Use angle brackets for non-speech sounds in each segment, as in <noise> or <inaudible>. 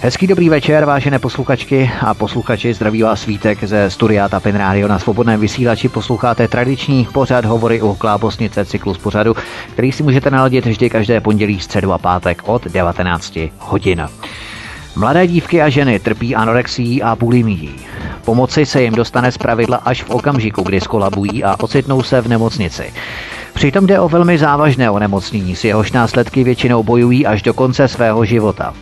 Hezký dobrý večer, vážené posluchačky a posluchači, zdraví vás svítek ze studia Tapin Radio na svobodném vysílači. Posloucháte tradiční pořad Hovory u Klábosnice cyklus pořadu, který si můžete naladit vždy každé pondělí, středu a pátek od 19 hodin. Mladé dívky a ženy trpí anorexií a bulimií. Pomoci se jim dostane z pravidla až v okamžiku, kdy skolabují a ocitnou se v nemocnici. Přitom jde o velmi závažné onemocnění, s jehož následky většinou bojují až do konce svého života.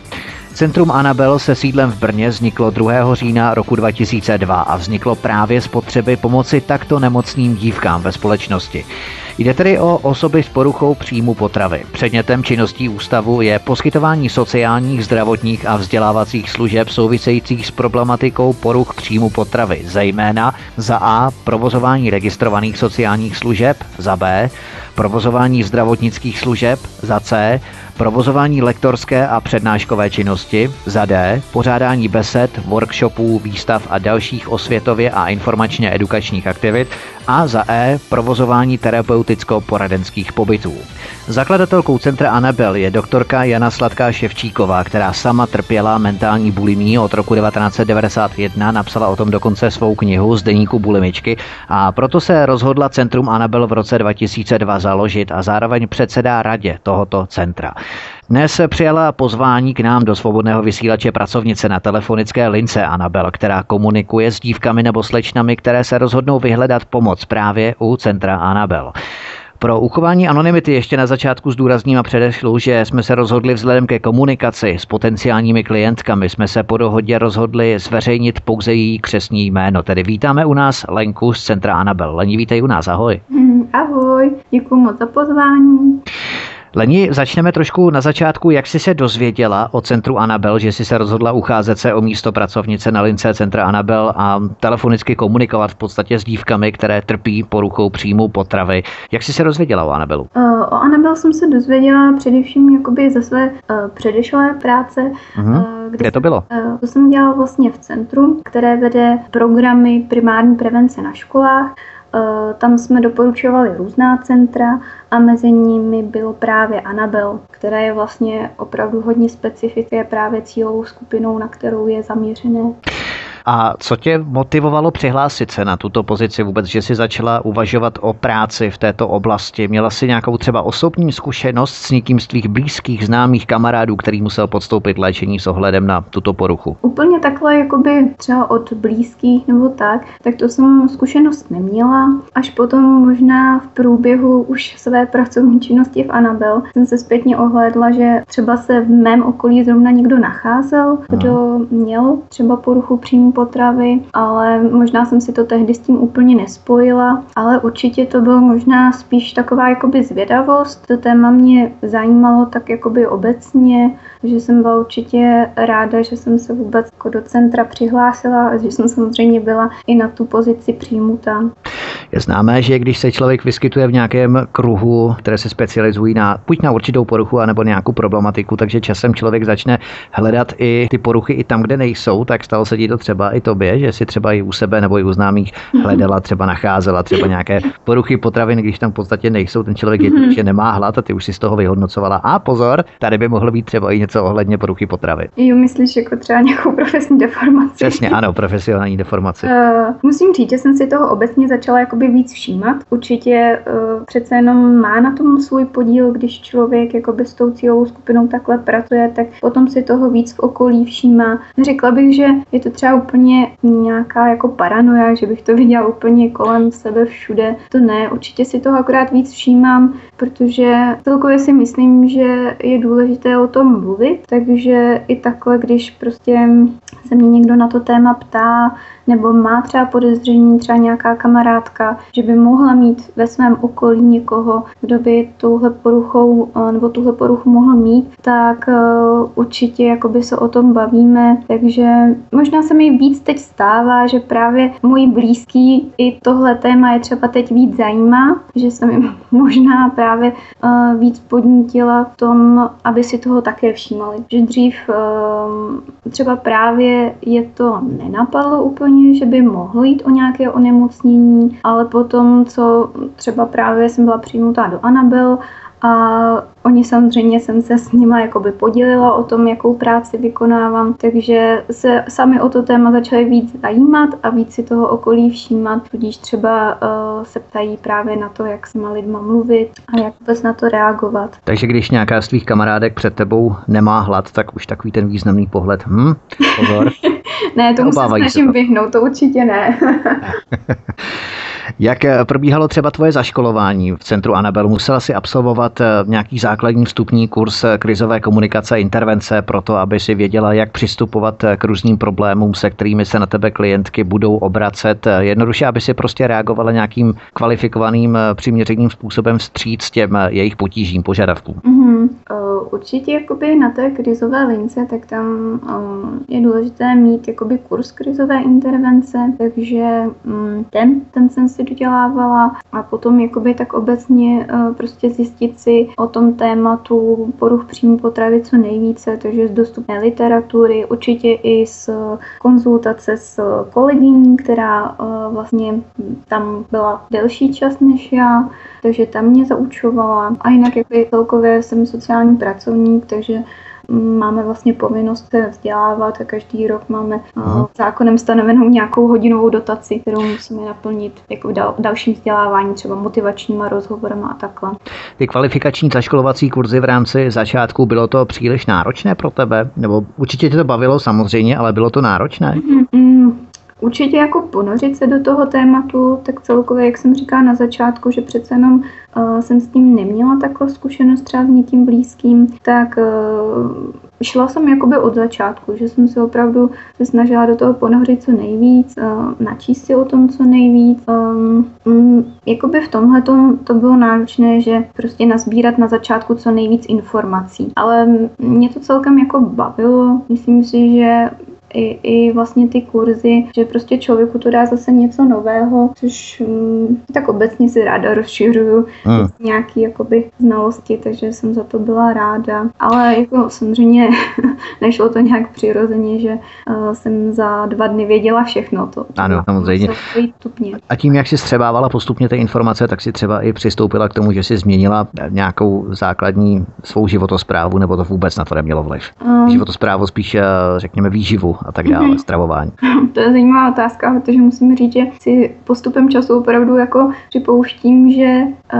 Centrum Anabel se sídlem v Brně vzniklo 2. října roku 2002 a vzniklo právě z potřeby pomoci takto nemocným dívkám ve společnosti. Jde tedy o osoby s poruchou příjmu potravy. Předmětem činností ústavu je poskytování sociálních, zdravotních a vzdělávacích služeb souvisejících s problematikou poruch příjmu potravy, zejména za A provozování registrovaných sociálních služeb, za B provozování zdravotnických služeb, za C provozování lektorské a přednáškové činnosti, za D, pořádání besed, workshopů, výstav a dalších osvětově a informačně edukačních aktivit a za E, provozování terapeuticko-poradenských pobytů. Zakladatelkou centra Anabel je doktorka Jana Sladká Ševčíková, která sama trpěla mentální bulimí od roku 1991, napsala o tom dokonce svou knihu z deníku bulimičky a proto se rozhodla centrum Anabel v roce 2002 založit a zároveň předsedá radě tohoto centra. Dnes přijala pozvání k nám do svobodného vysílače pracovnice na telefonické lince Anabel, která komunikuje s dívkami nebo slečnami, které se rozhodnou vyhledat pomoc právě u centra Anabel. Pro uchování anonymity ještě na začátku zdůrazním a předešlu, že jsme se rozhodli vzhledem ke komunikaci s potenciálními klientkami, jsme se po dohodě rozhodli zveřejnit pouze její křesní jméno. Tedy vítáme u nás Lenku z centra Anabel. Lení, vítej u nás, ahoj. Mm, ahoj, děkuji moc za pozvání. Leni, začneme trošku na začátku. Jak jsi se dozvěděla o centru Anabel, že jsi se rozhodla ucházet se o místo pracovnice na lince centra Anabel a telefonicky komunikovat v podstatě s dívkami, které trpí poruchou příjmu potravy. Jak jsi se dozvěděla o Anabelu? Uh, o Anabel jsem se dozvěděla především jakoby ze své uh, předešlé práce. Uh, kde, kde to bylo? To jsem dělala vlastně v centru, které vede programy primární prevence na školách. Eh, tam jsme doporučovali různá centra a mezi nimi bylo právě Anabel, která je vlastně opravdu hodně specifické právě cílovou skupinou, na kterou je zaměřené. A co tě motivovalo přihlásit se na tuto pozici vůbec, že jsi začala uvažovat o práci v této oblasti? Měla jsi nějakou třeba osobní zkušenost s někým z tvých blízkých, známých kamarádů, který musel podstoupit léčení s ohledem na tuto poruchu? Úplně takhle, jakoby třeba od blízkých nebo tak, tak to jsem zkušenost neměla. Až potom možná v průběhu už své pracovní činnosti v Anabel jsem se zpětně ohlédla, že třeba se v mém okolí zrovna někdo nacházel, kdo měl třeba poruchu příjmu potravy, ale možná jsem si to tehdy s tím úplně nespojila, ale určitě to bylo možná spíš taková jakoby zvědavost. To téma mě zajímalo tak jakoby obecně, že jsem byla určitě ráda, že jsem se vůbec jako do centra přihlásila a že jsem samozřejmě byla i na tu pozici přijmuta. Je známé, že když se člověk vyskytuje v nějakém kruhu, které se specializují na buď na určitou poruchu, anebo nějakou problematiku, takže časem člověk začne hledat i ty poruchy i tam, kde nejsou, tak stalo se ti to třeba i tobě, že si třeba i u sebe nebo i u známých hledala, třeba nacházela třeba nějaké poruchy potravin, když tam v podstatě nejsou, ten člověk jednoduše nemá hlad a ty už si z toho vyhodnocovala. A pozor, tady by mohlo být třeba i něco ohledně poruchy potravy. Jo, myslíš jako třeba nějakou profesní deformaci? Přesně, ano, profesionální deformaci. Uh, musím říct, že jsem si toho obecně začala jakoby víc všímat. Určitě uh, přece jenom má na tom svůj podíl, když člověk jakoby s tou cílovou skupinou takhle pracuje, tak potom si toho víc v okolí všímá. Řekla bych, že je to třeba úplně nějaká jako paranoja, že bych to viděla úplně kolem sebe všude. To ne, určitě si toho akorát víc všímám, protože celkově si myslím, že je důležité o tom mluvit, takže i takhle, když prostě se mě někdo na to téma ptá, nebo má třeba podezření, třeba nějaká kamarádka, že by mohla mít ve svém okolí někoho, kdo by touhle poruchou eh, nebo tuhle poruchu mohl mít, tak eh, určitě jakoby se o tom bavíme. Takže možná se mi víc teď stává, že právě můj blízký i tohle téma je třeba teď víc zajímá, že jsem jim <laughs> možná právě uh, víc podnítila v tom, aby si toho také všímali. Že dřív uh, třeba právě je to nenapadlo úplně, že by mohlo jít o nějaké onemocnění, ale potom, co třeba právě jsem byla přijmutá do Anabel a oni samozřejmě jsem se s nimi jakoby podělila o tom, jakou práci vykonávám, takže se sami o to téma začali víc zajímat a víc si toho okolí všímat, tudíž třeba uh, se ptají právě na to, jak s těma lidma mluvit a jak vůbec na to reagovat. Takže když nějaká z tvých kamarádek před tebou nemá hlad, tak už takový ten významný pohled, hm, pozor. <laughs> ne, tomu se snažím vyhnout, to určitě ne. <laughs> Jak eh, probíhalo třeba tvoje zaškolování v centru Anabel? Musela si absolvovat eh, nějaký základní vstupní kurz eh, krizové komunikace a intervence pro to, aby si věděla, jak přistupovat k různým problémům, se kterými se na tebe klientky budou obracet. Jednoduše, aby si prostě reagovala nějakým kvalifikovaným, přiměřeným způsobem vstříc těm jejich potížím, požadavkům. Mm-hmm. Určitě jakoby na té krizové lince, tak tam je důležité mít jakoby kurz krizové intervence, takže mm, ten, ten jsem si dodělávala a potom jakoby tak obecně eh, prostě zjistit si o tom tématu poruch příjmu potravy co nejvíce, takže z dostupné literatury, určitě i z konzultace s kolegyní, která eh, vlastně tam byla delší čas než já, takže tam mě zaučovala. A jinak jako celkově jsem sociální pracovník, takže máme vlastně povinnost se vzdělávat a každý rok máme Aha. zákonem stanovenou nějakou hodinovou dotaci, kterou musíme naplnit jako dal, dalším vzdělávání, třeba motivačníma rozhovorama a takhle. Ty kvalifikační zaškolovací kurzy v rámci začátku, bylo to příliš náročné pro tebe? Nebo určitě tě to bavilo samozřejmě, ale bylo to náročné? Mm-hmm. Určitě jako ponořit se do toho tématu, tak celkově, jak jsem říkala na začátku, že přece jenom uh, jsem s tím neměla takovou zkušenost třeba s někým blízkým, tak uh, šla jsem jakoby od začátku, že jsem se opravdu se snažila do toho ponořit co nejvíc, uh, načíst si o tom co nejvíc. Um, um, jakoby v tomhle to bylo náročné, že prostě nazbírat na začátku co nejvíc informací. Ale mě to celkem jako bavilo. Myslím si, že i, i vlastně ty kurzy, že prostě člověku to dá zase něco nového, což mm, tak obecně si ráda rozšiřuju hmm. nějaký jakoby znalosti, takže jsem za to byla ráda. Ale jako samozřejmě <laughs> nešlo to nějak přirozeně, že uh, jsem za dva dny věděla všechno. To, ano, samozřejmě. A tím, jak si střebávala postupně ty informace, tak si třeba i přistoupila k tomu, že si změnila nějakou základní svou životosprávu, nebo to vůbec na to nemělo vliv. Um, životosprávu spíš, řekněme, výživu a tak dále, mm-hmm. stravování? <laughs> To je zajímavá otázka, protože musím říct, že si postupem času opravdu jako připouštím, že uh,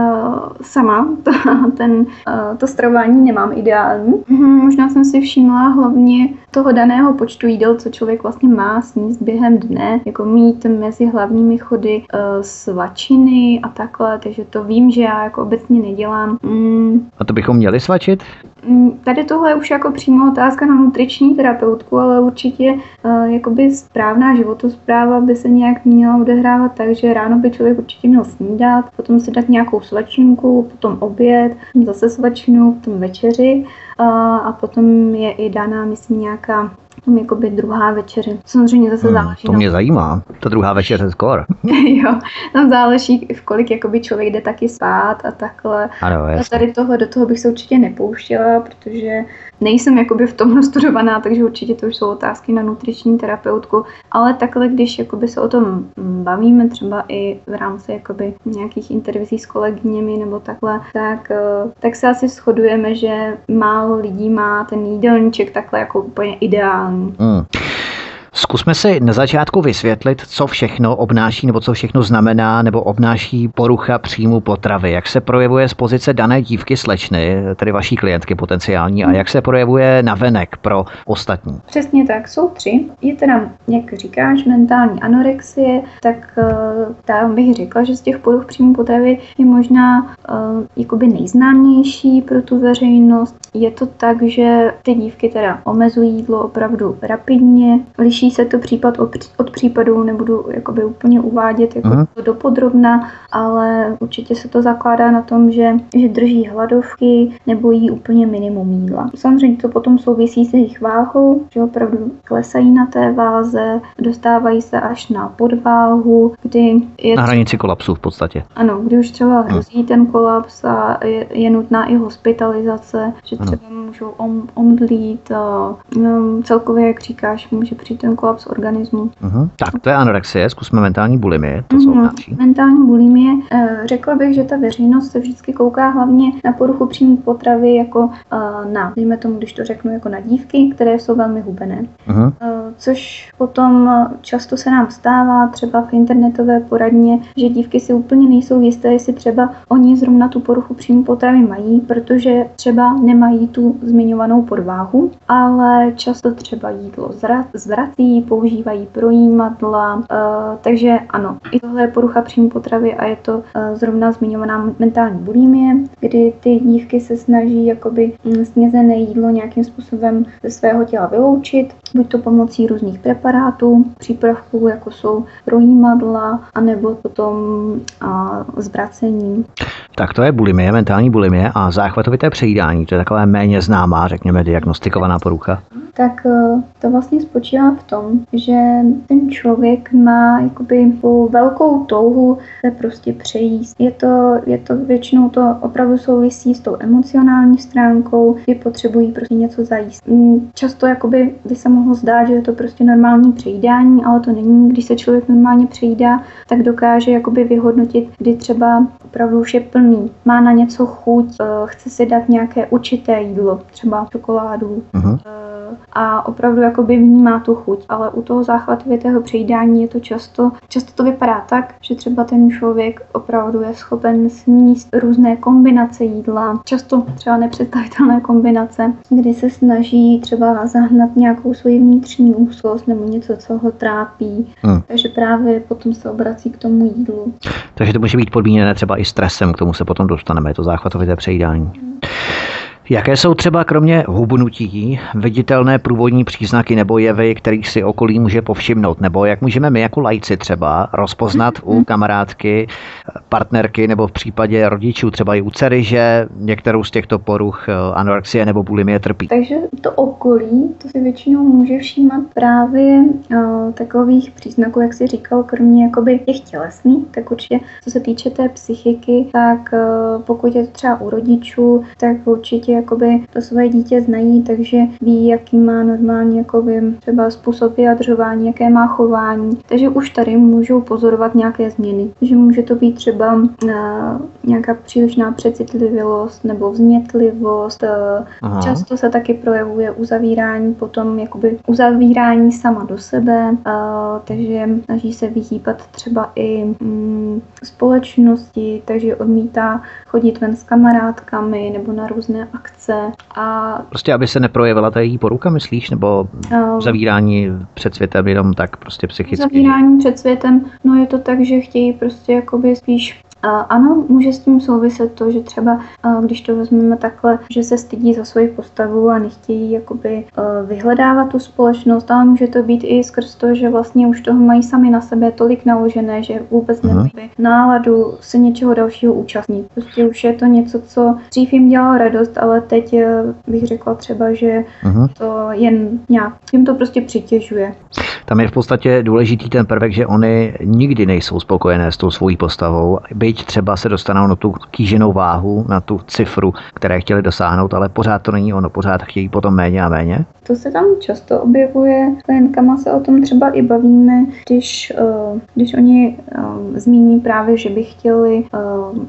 sama to, <laughs> ten, uh, to stravování nemám ideální. Mm-hmm, možná jsem si všimla hlavně toho daného počtu jídel, co člověk vlastně má sníst během dne, jako mít mezi hlavními chody uh, svačiny a takhle, takže to vím, že já jako obecně nedělám. Mm. A to bychom měli svačit? Mm, tady tohle je už jako přímo otázka na nutriční terapeutku, ale určitě uh, jakoby správná životospráva by se nějak měla odehrávat tak, že ráno by člověk určitě měl snídat, potom si dát nějakou svačinku, potom oběd, zase svačinu, potom večeři a potom je i daná, myslím, nějaká tam jakoby druhá večeře. Samozřejmě zase hmm, záleží. To mě na... zajímá, ta druhá večeře skor. <laughs> jo, tam záleží, v kolik jakoby člověk jde taky spát a takhle. Ano, a tady toho, do toho bych se určitě nepouštěla, protože nejsem jakoby v tom <laughs> nastudovaná, takže určitě to už jsou otázky na nutriční terapeutku, ale takhle, když jakoby se o tom bavíme třeba i v rámci jakoby nějakých intervizí s kolegyněmi nebo takhle, tak, eh, tak se asi shodujeme, že málo lidí má ten jídelníček takhle jako úplně ideální. Mm. Zkusme si na začátku vysvětlit, co všechno obnáší nebo co všechno znamená nebo obnáší porucha příjmu potravy. Jak se projevuje z pozice dané dívky slečny, tedy vaší klientky potenciální, a jak se projevuje navenek pro ostatní? Přesně tak, jsou tři. Je teda, jak říkáš, mentální anorexie, tak uh, tam bych řekla, že z těch poruch příjmu potravy je možná uh, jakoby nejznámější pro tu veřejnost. Je to tak, že ty dívky teda omezují jídlo opravdu rapidně, liší Liší se to případ od, případu, nebudu jakoby úplně uvádět jako uh-huh. dopodrobna, ale určitě se to zakládá na tom, že, že drží hladovky nebo jí úplně minimum jídla. Samozřejmě to potom souvisí s jejich váhou, že opravdu klesají na té váze, dostávají se až na podváhu, kdy je... Na hranici kolapsu v podstatě. Ano, kdy už třeba mhm. hrozí ten kolaps a je, je nutná i hospitalizace, že třeba uh-huh. můžou om, omdlít a no, celkově, jak říkáš, může přijít ten ten kolaps organismu. Uh-huh. Tak to je anorexie, zkusme mentální bulimie, to uh-huh. obnáší. Mentální bulimie, eh, řekla bych, že ta veřejnost se vždycky kouká hlavně na poruchu příjmu potravy jako eh, na, dejme tomu, když to řeknu, jako na dívky, které jsou velmi hubené. Uh-huh. Což potom často se nám stává třeba v internetové poradně, že dívky si úplně nejsou jisté, jestli třeba oni zrovna tu poruchu příjmu potravy mají, protože třeba nemají tu zmiňovanou podváhu, ale často třeba jídlo zvrací, používají projímadla, uh, takže ano, i tohle je porucha příjmu potravy a je to uh, zrovna zmiňovaná mentální bulimie, kdy ty dívky se snaží jakoby mm, snězené jídlo nějakým způsobem ze svého těla vyloučit, buď to pomocí různých preparátů, přípravků, jako jsou projímadla, anebo potom uh, zvracení. Tak to je bulimie, mentální bulimie a záchvatovité přejídání, to je takové méně známá, řekněme, diagnostikovaná porucha tak eh, to vlastně spočívá v tom, že ten člověk má jakoby velkou touhu se prostě přejíst. Je to, je to většinou to opravdu souvisí s tou emocionální stránkou, kdy potřebují prostě něco zajíst. Mm, často jakoby by se mohlo zdát, že je to prostě normální přejídání, ale to není. Když se člověk normálně přejídá, tak dokáže jakoby vyhodnotit, kdy třeba opravdu už je plný, má na něco chuť, eh, chce si dát nějaké určité jídlo, třeba čokoládu, uh-huh a opravdu jakoby vnímá tu chuť. Ale u toho záchvatovitého přejídání je to často, často to vypadá tak, že třeba ten člověk opravdu je schopen sníst různé kombinace jídla, často třeba nepředstavitelné kombinace, kdy se snaží třeba zahnat nějakou svoji vnitřní úzkost nebo něco, co ho trápí. Hmm. Takže právě potom se obrací k tomu jídlu. Takže to může být podmíněné třeba i stresem, k tomu se potom dostaneme, je to záchvatovité přejídání. Hmm. Jaké jsou třeba kromě hubnutí viditelné průvodní příznaky nebo jevy, kterých si okolí může povšimnout? Nebo jak můžeme my jako lajci třeba rozpoznat u kamarádky, partnerky nebo v případě rodičů, třeba i u dcery, že některou z těchto poruch eh, anorexie nebo bulimie trpí? Takže to okolí, to si většinou může všímat právě uh, takových příznaků, jak si říkal, kromě jakoby těch tělesných, tak určitě co se týče té psychiky, tak uh, pokud je to třeba u rodičů, tak určitě jakoby to svoje dítě znají, takže ví, jaký má normálně jakoby třeba způsob vyjadřování, jaké má chování. Takže už tady můžou pozorovat nějaké změny. že může to být třeba uh, nějaká přílišná přecitlivělost nebo vznětlivost. Uh, často se taky projevuje uzavírání, potom jakoby uzavírání sama do sebe, uh, takže snaží se vyhýbat třeba i um, společnosti, takže odmítá chodit ven s kamarádkami nebo na různé akce. A... Prostě, aby se neprojevila ta její poruka, myslíš? Nebo uh, zavírání před světem jenom tak prostě psychicky? Zavírání před světem, no je to tak, že chtějí prostě jakoby spíš ano, může s tím souviset to, že třeba, když to vezmeme takhle, že se stydí za svoji postavu a nechtějí jakoby vyhledávat tu společnost, ale může to být i skrz to, že vlastně už toho mají sami na sebe tolik naložené, že vůbec uh-huh. nemají náladu se něčeho dalšího účastnit. Prostě už je to něco, co dřív jim dělalo radost, ale teď e, bych řekla třeba, že uh-huh. to jen nějak, jim to prostě přitěžuje. Tam je v podstatě důležitý ten prvek, že oni nikdy nejsou spokojené s tou svojí postavou, byť třeba se dostanou na tu kýženou váhu, na tu cifru, které chtěli dosáhnout, ale pořád to není ono, pořád chtějí potom méně a méně. To se tam často objevuje, s klientkama se o tom třeba i bavíme, když, eh, když oni eh, zmíní právě, že by chtěli eh,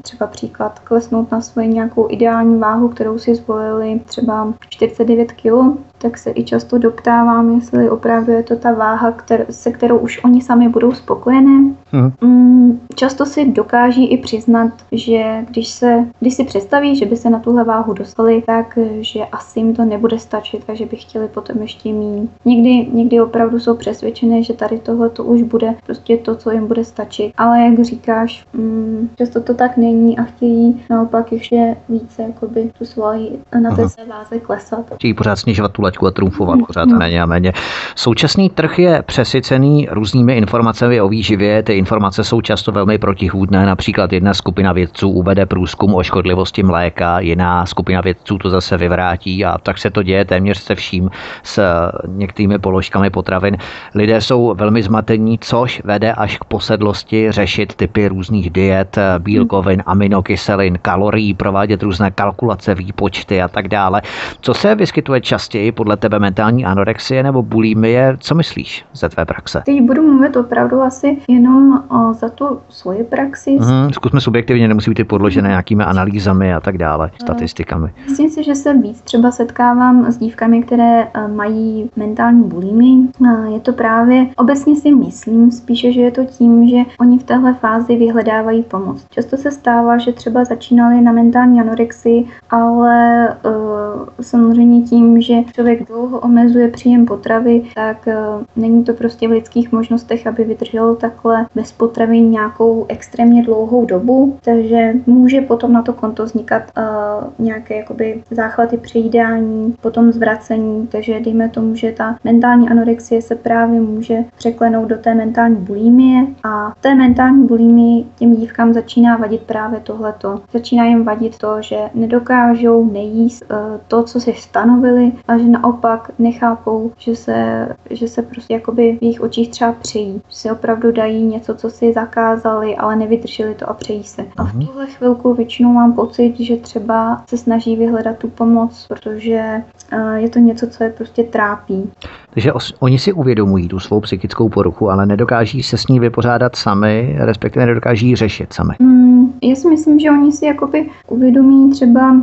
třeba příklad klesnout na svoji nějakou ideální váhu, kterou si zvolili třeba 49 kg, tak se i často doptávám, jestli opravdu je to ta váha, kter- se kterou už oni sami budou spokojené. Hmm. Často si dokáží i přiznat, že když, se, když si představí, že by se na tuhle váhu dostali, tak že asi jim to nebude stačit a že by chtěli potom ještě mít. Někdy, někdy opravdu jsou přesvědčené, že tady tohle to už bude prostě to, co jim bude stačit. Ale jak říkáš, mm, často to tak není a chtějí naopak ještě více jakoby tu svoji na té své váze klesat. Chtějí pořád snižovat tu laťku a trumfovat pořád no. méně a méně. Současný trh je přesycený různými informacemi o výživě. Ty informace jsou často velmi protihůdné. Například jedna skupina vědců uvede průzkum o škodlivosti mléka, jiná skupina vědců to zase vyvrátí a tak se to děje téměř se vším s některými položkami potravin. Lidé jsou velmi zmatení, což vede až k posedlosti řešit typy různých diet, bílkovin, aminokyselin, kalorií, provádět různé kalkulace, výpočty a tak dále. Co se vyskytuje častěji podle tebe mentální anorexie nebo bulimie? Co myslíš ze tvé praxe? Teď budu mluvit opravdu asi jenom o, za tu svoji praxi. Mm, zkusme subjektivně, nemusí být podložené nějakými analýzami a tak dále, statistikami. Myslím si, že se víc třeba setkávám s dívkami, které eh, mají mentální bulimii. Je to právě, obecně si myslím spíše, že je to tím, že oni v téhle fázi vyhledávají pomoc. Často se stává, že třeba začínali na mentální anorexii, ale uh, samozřejmě tím, že člověk dlouho omezuje příjem potravy, tak není to prostě v lidských možnostech, aby vydržel takhle bez potravy nějakou extrémně dlouhou dobu, takže může potom na to konto vznikat uh, nějaké jakoby záchvaty přejídání, potom zvracení, takže dejme tomu, že ta mentální anorexie se právě může překlenout do té mentální bulimie a v té mentální bulimii těm dívkám začíná vadit právě tohleto. Začíná jim vadit to, že nedokážou nejíst uh, to, co si stanovili a že naopak nechápou, že se, že se prostě jakoby v jejich očích třeba přejí. Že si opravdu dají něco, co si zakázali, ale nevydrželi to a přejí se. A v mhm. tuhle chvilku většinou mám pocit, že třeba se snaží vyhledat tu pomoc, protože uh, je to něco, co je prostě trápí. Takže os, oni si uvědomují tu svou psychickou poruchu, ale nedokáží se s ní vypořádat sami, respektive nedokáží ji řešit sami. Mm, já si myslím, že oni si jakoby uvědomí třeba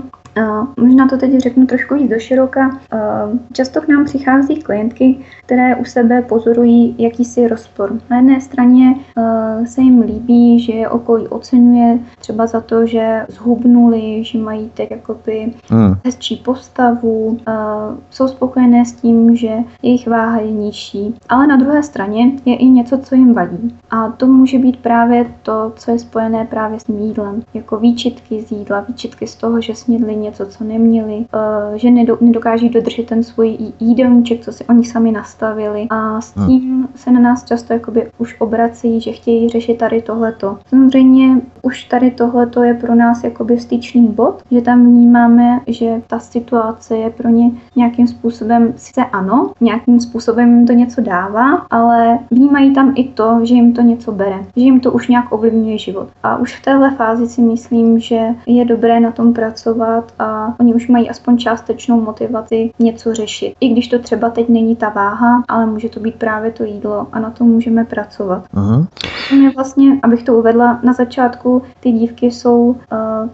Možná to teď řeknu trošku víc do široka. Často k nám přichází klientky, které u sebe pozorují jakýsi rozpor. Na jedné straně se jim líbí, že je okolí oceňuje třeba za to, že zhubnuli, že mají tak jakoby hmm. hezčí postavu, jsou spokojené s tím, že jejich váha je nižší. Ale na druhé straně je i něco, co jim vadí. A to může být právě to, co je spojené právě s jídlem. Jako výčitky z jídla, výčitky z toho, že snědli něco, co neměli, eh, že nedokáží dodržet ten svůj jídelníček, co si oni sami nastavili a s hmm. tím se na nás často jakoby už obrací, že chtějí řešit tady tohleto. Samozřejmě už tady tohleto je pro nás jakoby styčný bod, že tam vnímáme, že ta situace je pro ně nějakým způsobem, sice ano, nějakým způsobem jim to něco dává, ale vnímají tam i to, že jim to něco bere, že jim to už nějak ovlivňuje život. A už v téhle fázi si myslím, že je dobré na tom pracovat a oni už mají aspoň částečnou motivaci něco řešit. I když to třeba teď není ta váha, ale může to být právě to jídlo a na to můžeme pracovat. Uh-huh. Mě vlastně, abych to uvedla, na začátku ty dívky jsou uh,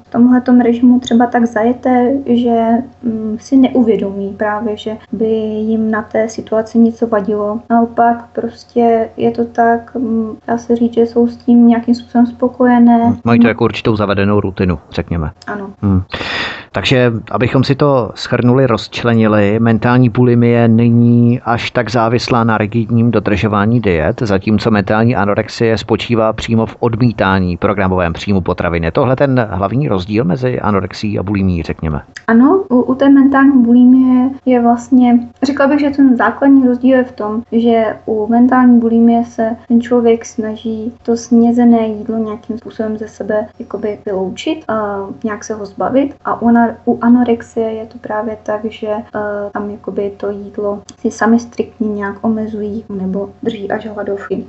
v tomhle režimu třeba tak zajeté, že um, si neuvědomí právě, že by jim na té situaci něco vadilo. Naopak prostě je to tak, um, dá se říct, že jsou s tím nějakým způsobem spokojené. Mají to jako určitou zavedenou rutinu, řekněme. Ano. Hmm. Takže, abychom si to schrnuli, rozčlenili, mentální bulimie není až tak závislá na rigidním dodržování diet, zatímco mentální anorexie spočívá přímo v odmítání programovém příjmu potravin. Je tohle ten hlavní rozdíl mezi anorexí a bulimí, řekněme? Ano, u, u té mentální bulimie je vlastně, řekla bych, že ten základní rozdíl je v tom, že u mentální bulimie se ten člověk snaží to snězené jídlo nějakým způsobem ze sebe jakoby vyloučit, a nějak se ho zbavit a u u anorexie je to právě tak, že uh, tam jakoby to jídlo si sami striktně nějak omezují nebo drží až hladovky.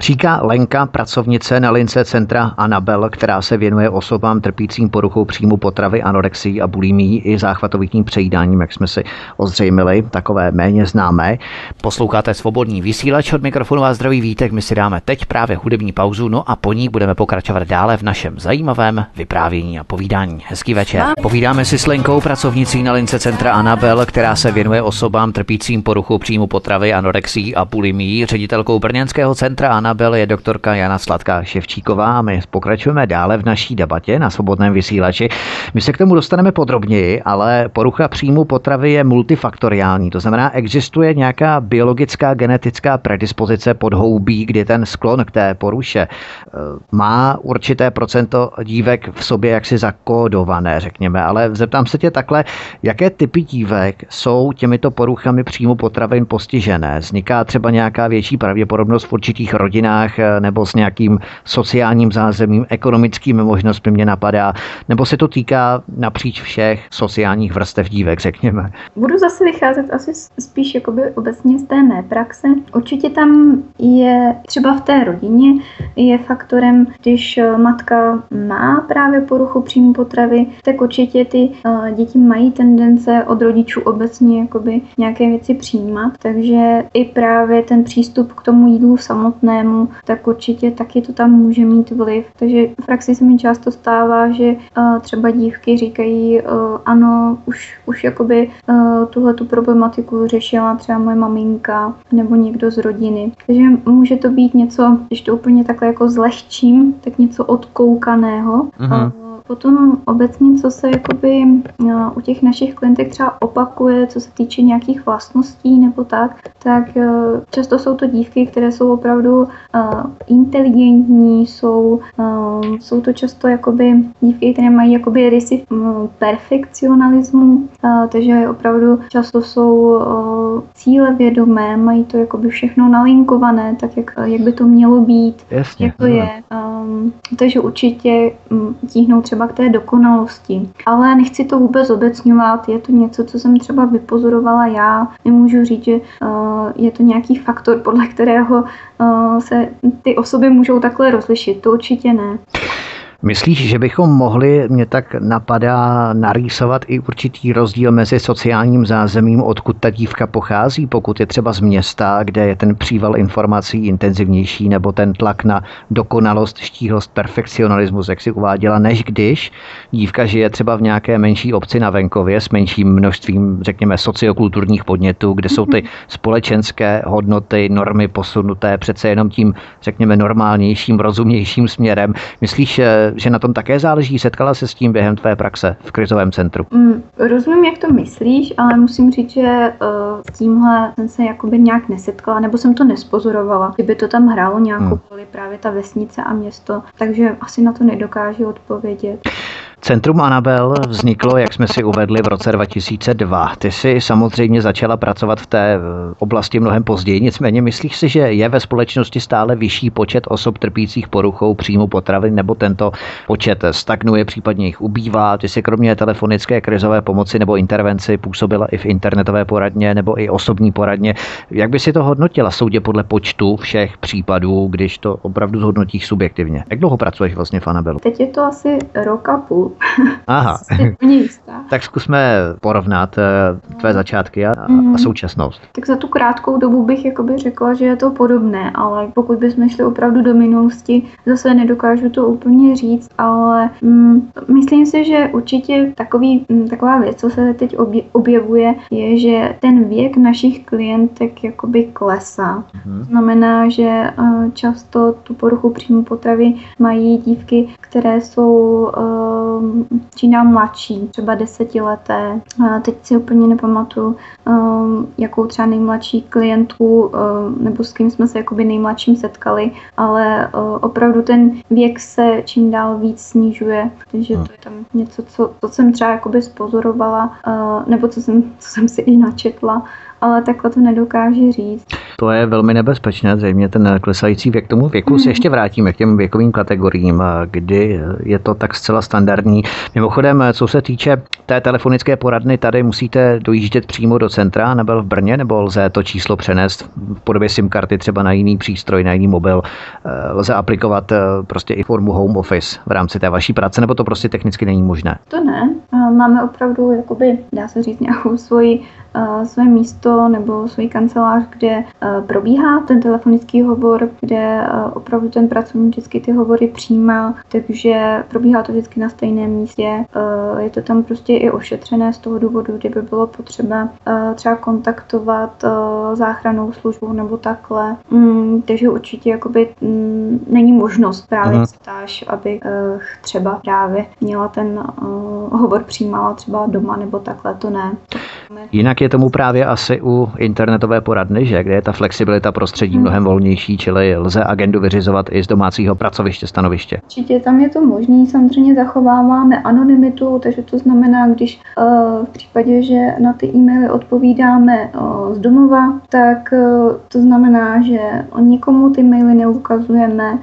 Říká Lenka, pracovnice na lince centra Anabel, která se věnuje osobám trpícím poruchou příjmu potravy, anorexii a bulimí i záchvatovitním přejídáním, jak jsme si ozřejmili, takové méně známé. Posloucháte svobodný vysílač od mikrofonu a zdraví vítek. My si dáme teď právě hudební pauzu, no a po ní budeme pokračovat dále v našem zajímavém vyprávění a povídání. Hezký večer. Povídáme si s Lenkou, pracovnicí na lince centra Anabel, která se věnuje osobám trpícím poruchou příjmu potravy, anorexii a bulimí, ředitelkou Brněnského centra Anabel je doktorka Jana Sladká Ševčíková my pokračujeme dále v naší debatě na svobodném vysílači. My se k tomu dostaneme podrobněji, ale porucha příjmu potravy je multifaktoriální, to znamená, existuje nějaká biologická genetická predispozice podhoubí, kdy ten sklon k té poruše eh, má určité procento dívek v sobě jaksi zakódované, řekněme, zeptám se tě takhle, jaké typy dívek jsou těmito poruchami příjmu potravin postižené? Vzniká třeba nějaká větší pravděpodobnost v určitých rodinách rodinách nebo s nějakým sociálním zázemím, ekonomickými možnostmi mě napadá, nebo se to týká napříč všech sociálních vrstev dívek, řekněme? Budu zase vycházet asi spíš jakoby obecně z té mé praxe. Určitě tam je třeba v té rodině je faktorem, když matka má právě poruchu příjmu potravy, tak určitě ty děti mají tendence od rodičů obecně jakoby nějaké věci přijímat, takže i právě ten přístup k tomu jídlu samotnému, tak určitě taky to tam může mít vliv. Takže v praxi se mi často stává, že třeba dívky říkají, ano, už, už jakoby uh, tuhle tu problematiku řešila třeba moje maminka nebo někdo z rodiny. Takže může to být něco, když to úplně takhle jako zlehčím, tak něco odkoukaného. Uh-huh. Potom obecně, co se jakoby no, u těch našich klientek třeba opakuje, co se týče nějakých vlastností nebo tak, tak eh, často jsou to dívky, které jsou opravdu uh, inteligentní, jsou, jsou to často jakoby dívky, které mají jakoby rysy um, perfekcionalismu, takže opravdu často jsou uh, cílevědomé, mají to jakoby všechno nalinkované, tak jak, jak by to mělo být, Jasně, jak to je. Um, takže určitě um, tíhnou třeba třeba k té dokonalosti. Ale nechci to vůbec obecňovat, je to něco, co jsem třeba vypozorovala já. Nemůžu říct, že uh, je to nějaký faktor, podle kterého uh, se ty osoby můžou takhle rozlišit. To určitě ne. Myslíš, že bychom mohli, mě tak napadá, narýsovat i určitý rozdíl mezi sociálním zázemím, odkud ta dívka pochází, pokud je třeba z města, kde je ten příval informací intenzivnější, nebo ten tlak na dokonalost, štíhlost, perfekcionalismus, jak si uváděla, než když dívka žije třeba v nějaké menší obci na venkově s menším množstvím, řekněme, sociokulturních podnětů, kde jsou ty společenské hodnoty, normy posunuté přece jenom tím, řekněme, normálnějším, rozumnějším směrem. Myslíš, že na tom také záleží? Setkala se s tím během tvé praxe v krizovém centru? Mm, rozumím, jak to myslíš, ale musím říct, že uh, s tímhle jsem se jakoby nějak nesetkala, nebo jsem to nespozorovala. Kdyby to tam hrálo nějakou hmm. roli právě ta vesnice a město, takže asi na to nedokážu odpovědět. Centrum Anabel vzniklo, jak jsme si uvedli, v roce 2002. Ty jsi samozřejmě začala pracovat v té eh, oblasti mnohem později, nicméně myslíš si, že je ve společnosti stále vyšší počet osob trpících poruchou příjmu potravy, nebo tento počet stagnuje, případně jich ubývá? Ty jsi kromě telefonické krizové pomoci nebo intervenci působila i v internetové poradně nebo i osobní poradně. Jak by si to hodnotila soudě podle počtu všech případů, když to opravdu zhodnotíš subjektivně? Jak dlouho pracuješ vlastně v Anabelu? Teď je to asi rok a půl. <laughs> Aha. tak zkusme porovnat eh, tvé začátky a, mm. a současnost. Tak za tu krátkou dobu bych jakoby řekla, že je to podobné, ale pokud bychom šli opravdu do minulosti, zase nedokážu to úplně říct, ale mm, myslím si, že určitě takový, mm, taková věc, co se teď objevuje, je, že ten věk našich klientek jakoby klesá. Mm. Znamená, že uh, často tu poruchu příjmu potravy mají dívky, které jsou uh, čím dál mladší, třeba desetileté. Teď si úplně nepamatuju, um, jakou třeba nejmladší klientku um, nebo s kým jsme se jakoby nejmladším setkali, ale opravdu ten věk se čím dál víc snižuje, takže to je tam něco, co, co jsem třeba jakoby spozorovala, nebo co jsem, co jsem si i načetla, ale takhle to nedokáže říct. To je velmi nebezpečné, zřejmě ten klesající věk. K tomu věku mm. se mhm. ještě vrátíme, k těm věkovým kategoriím, kdy je to tak zcela standardní. Mimochodem, co se týče té telefonické poradny, tady musíte dojíždět přímo do centra, nebyl v Brně, nebo lze to číslo přenést v podobě SIM karty třeba na jiný přístroj, na jiný mobil. Eh, lze aplikovat eh, prostě i formu home office v rámci té vaší práce, nebo to prostě technicky není možné? To ne. Máme opravdu, jakoby, dá se říct, nějakou svoji své místo nebo svůj kancelář, kde probíhá ten telefonický hovor, kde opravdu ten pracovník vždycky ty hovory přijímá, takže probíhá to vždycky na stejném místě. Je to tam prostě i ošetřené z toho důvodu, kdyby bylo potřeba třeba kontaktovat záchranou službu nebo takhle. Mm, takže určitě jakoby mm, není možnost právě uh ptáš, aby třeba právě měla ten hovor přijímala třeba doma nebo takhle, to ne. Jinak je tomu právě asi u internetové poradny, že? Kde je ta flexibilita prostředí mnohem volnější, čili lze agendu vyřizovat i z domácího pracoviště, stanoviště. Určitě tam je to možné, samozřejmě zachováváme anonymitu, takže to znamená, když uh, v případě, že na ty e-maily odpovídáme uh, z domova, tak uh, to znamená, že nikomu ty maily neukazujeme,